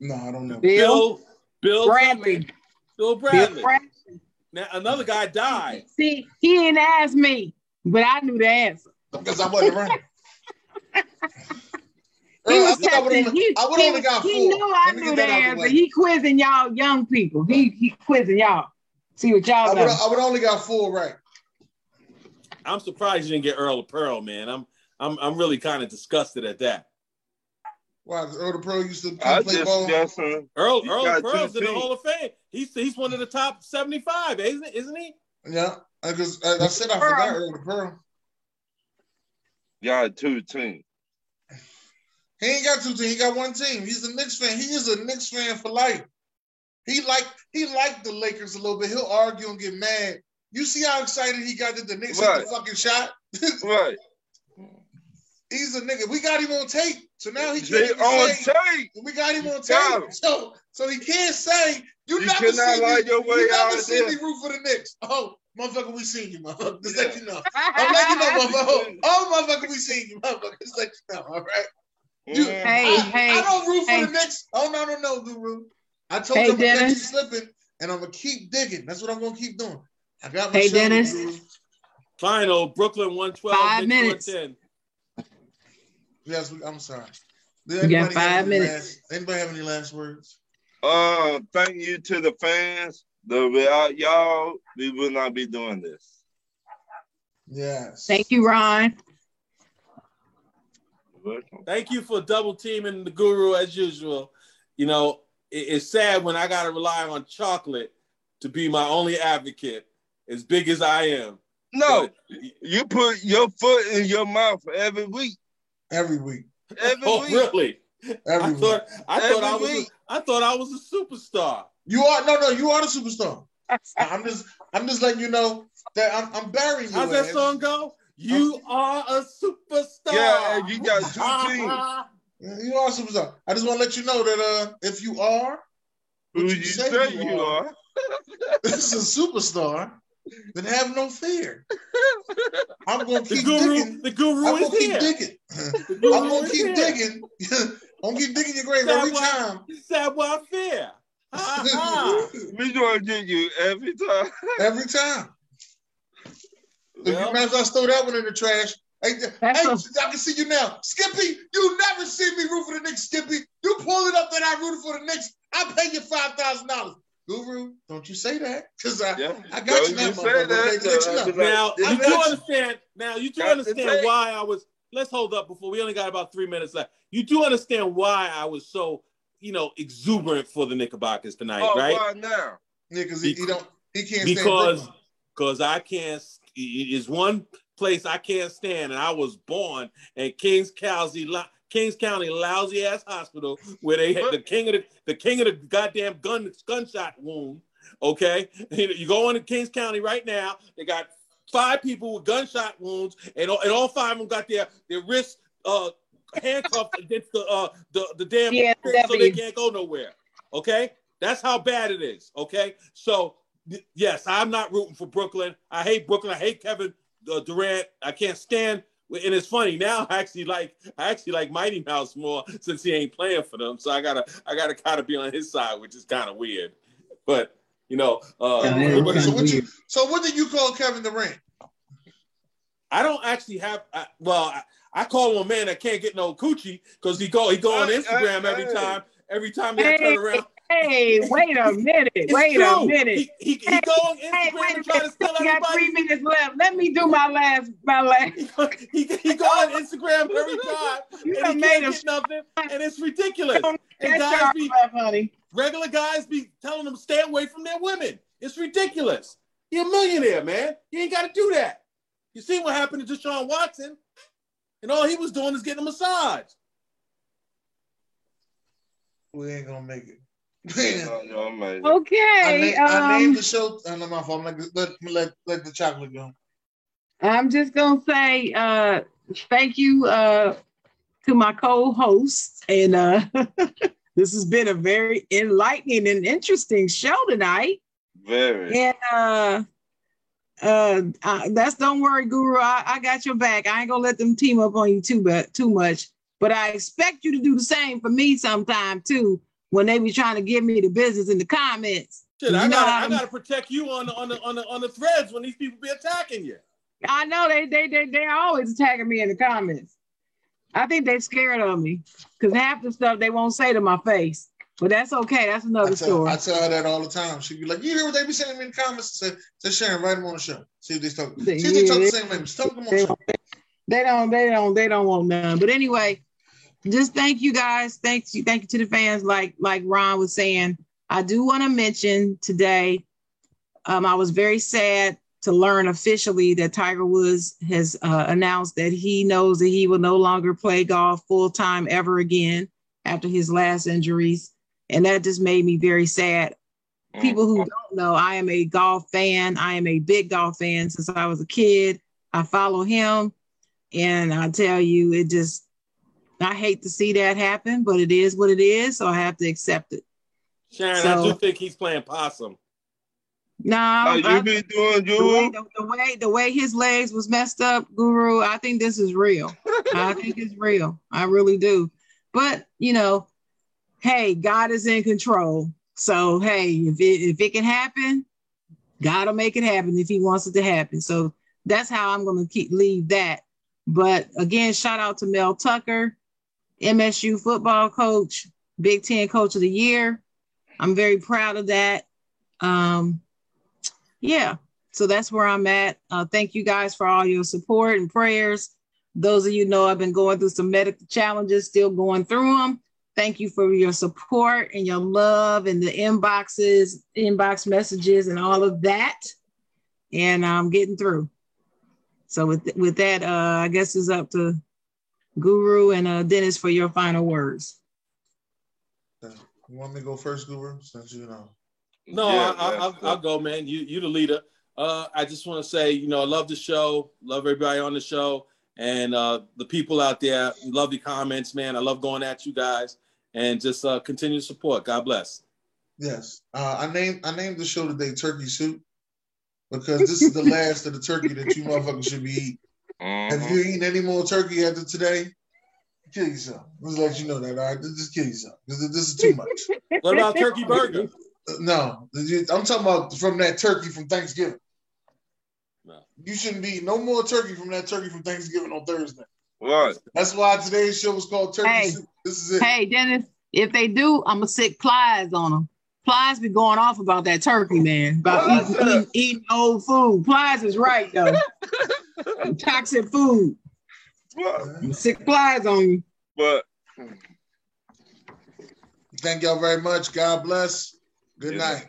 No, I don't know. Bill Bill Bill Bradley. Bill Bill Bradley. Bradley. Now another guy died. See, he didn't ask me, but I knew the answer. Because I wasn't around. He Earl, I was I only, He, I would he- only got four. he knew I knew get the that out the answer. He quizzing y'all young people. He he quizzing y'all. See what y'all would, know. I would only got four right. I'm surprised you didn't get Earl of Pearl, man. I'm I'm I'm really kind of disgusted at that. Wow, Earl the Pearl used to I play just ball. guessing. Uh, Earl Earl got of Pearl's in the. Hall of Fame. He's he's one of the top 75, isn't isn't he? Yeah, because I, I said I Pearl. forgot Earl the Pearl. Got two teams. He ain't got two teams. He got one team. He's a Knicks fan. He is a Knicks fan for life. He like he liked the Lakers a little bit. He'll argue and get mad. You see how excited he got that the Knicks hit Right. the fucking shot? Right. He's a nigga. We got him on tape, so now he They can't on say. tape. We got him on Got him. tape, so so he can't say you, You never see me. your way you never see this. me root for the Knicks. Oh, motherfucker, we seen you, motherfucker. Just let you know. I'm letting you know, motherfucker. Oh, motherfucker, we seen you, motherfucker. Just let you know. All right. You-. Hey, I, hey, I don't root for the Knicks. Oh no, no, no, Guru. I told Hey, you I'm gonna catch you Dennis. slipping, and I'm gonna keep digging. That's what I'm gonna keep doing. I got my Hey, shoulder, Dennis. Guru. Final Brooklyn 112, Five minutes. 110. Yes, we, I'm sorry. Did You got anybody have five any minutes. Last, anybody have any last words? Uh, thank you to the fans. The without y'all, we would not be doing this. Yes. Thank you, Ron. Thank you for double teaming the guru as usual. You know, it- it's sad when I gotta rely on chocolate to be my only advocate, as big as I am. No, But- you put your foot in your mouth every week. Every week. Every oh, week. really? Every I week. thought I thought I was week. I thought I was a superstar. You are no, no. You are the superstar. I'm just, I'm just letting you know that I'm, I'm burying you. How's that song go? You are a superstar. Yeah, you got two teams. You are a superstar. I just want to let you know that uh, if you are, Who what you say you are? this is a superstar, then have no fear. I'm gonna The keep guru, digging. the guru I'm gonna keep here. digging. I'm gonna keep here. digging. I'm gonna keep digging your grave That every why- time. Savoir faire. Ha, ha. We gonna get you every time. every time. If Well- you might as well throw that one in the trash. Hey, hey, That's I can see you now. Skippy, you never see me root for the Knicks, Skippy. You pull it up that I rooted for the Knicks. I pay you $5,000. Guru, don't you say that. Because I, Yeah. I got Don't you now, you say that, you know. I'll be like, Now you do understand. Now you do understand why I was. Let's hold up before we only got about three minutes left. You do understand why I was so, you know, exuberant for the Knickerbockers tonight, Oh, right? why now? Yeah, because he, he don't he can't because because I can't. It is one place I can't stand, and I was born in Kings County, Kings County, lousy ass hospital where they had the king of the the king of the goddamn gun gunshot wound. Okay, you go into Kings County right now. They got five people with gunshot wounds, and all, and all five of them got their their wrists uh, handcuffed against the uh, the the damn Yeah, so they can't go nowhere. Okay, That's how bad it is. Okay, so yes, I'm not rooting for Brooklyn. I hate Brooklyn. I hate Kevin uh, Durant. I can't stand. And it's funny now. I actually like I actually like Mighty Mouse more since he ain't playing for them. So I gotta I gotta kind of be on his side, which is kind of weird. But you know, uh, so, what you, so what did you call Kevin Durant? I don't actually have. I, well, I, I, call him a man that can't get no coochie because he go he go on Instagram every time. Every time hey, I turn around. Hey, wait a minute. wait true. a minute. He, he, he hey, go on Instagram hey, wait and try to steal everybody. got three minutes left. Let me do my last. My last. he, he, go on Instagram every time you and he can't get nothing, and it's ridiculous. And guys be, left, honey. regular guys be telling them stay away from their women. It's ridiculous. You're a millionaire, man. You ain't got to do that. You see what happened to Deshaun Watson, and all he was doing is getting a massage. We ain't gonna make it. okay. I, na- um, I named the show. I know my phone. Let, let, let, let the chocolate go. I'm just gonna say uh, thank you uh, to my co-hosts, and uh, this has been a very enlightening and interesting show tonight. Very. And uh, that's don't worry, Guru. I, I got your back. I ain't gonna let them team up on you too, but too much. But I expect you to do the same for me sometime too. When they be trying to give me the business in the comments. Shit, I gotta, I gotta protect you on the on the on the on the threads when these people be attacking you. I know they they they they're always attacking me in the comments. I think they're scared of me because half the stuff they won't say to my face. But that's okay. That's another I tell, story. I tell her that all the time. She'd be like, "You hear what they be saying in the comments?" Say, "Say Sharon, write them on the show. See if they talk. See if they talk the same language. Talk them on the show." They don't. They don't. They don't want none. But anyway, just thank you guys. Thank you. Thank you to the fans. Like like Ron was saying, I do want to mention today. Um, I was very sad to learn officially that Tiger Woods has uh, announced that he knows that he will no longer play golf full time ever again after his last injuries. And that just made me very sad. People who mm-hmm. don't know, I am a golf fan. I am a big golf fan since I was a kid. I follow him. And I tell you, it just, I hate to see that happen, but it is what it is. So I have to accept it. Sharon, so, I do think he's playing possum. No, nah, you I, been doing the way, the, the, way the way his legs was messed up, Guru. I think this is real. I think it's real. I really do. But you know, hey, God is in control. So hey, if it if it can happen, God will make it happen if He wants it to happen. So that's how I'm going to keep leave that. But again, shout out to Mel Tucker, MSU football coach, Big Ten Coach of the Year. I'm very proud of that. Um, yeah, so that's where I'm at. Uh, thank you guys for all your support and prayers. Those of you know I've been going through some medical challenges, still going through them. Thank you for your support and your love and the inboxes, inbox messages, and all of that. And I'm getting through. So with with that, uh, I guess it's up to Guru and uh, Dennis for your final words. You want me to go first, Guru? Since you know. No, yeah, I, will I'll go, man. You you the leader. Uh, I just want to say, you know, I love the show. Love everybody on the show and uh, the people out there. Love the comments, man. I love going at you guys and just uh, continue to support. God bless. Yes, uh, I named I named the show today Turkey Soup because this is the last of the turkey that you motherfuckers should be eating. Mm-hmm. Have you eaten any more turkey after today? Kill yourself. Let's let you know that. All right, just kill yourself because this is too much. What about turkey burger? No, I'm talking about from that turkey from Thanksgiving. No. You shouldn't be no more turkey from that turkey from Thanksgiving on Thursday. What? That's why today's show was called Turkey hey, Soup. This is it. Hey, Dennis, if they do, I'm gonna sic plies on them. Plies be going off about that turkey, man. About eating, eating, eating, old food. Plies is right though. Toxic food. What? Sic plies on you. But thank y'all very much. God bless. Good yeah. night.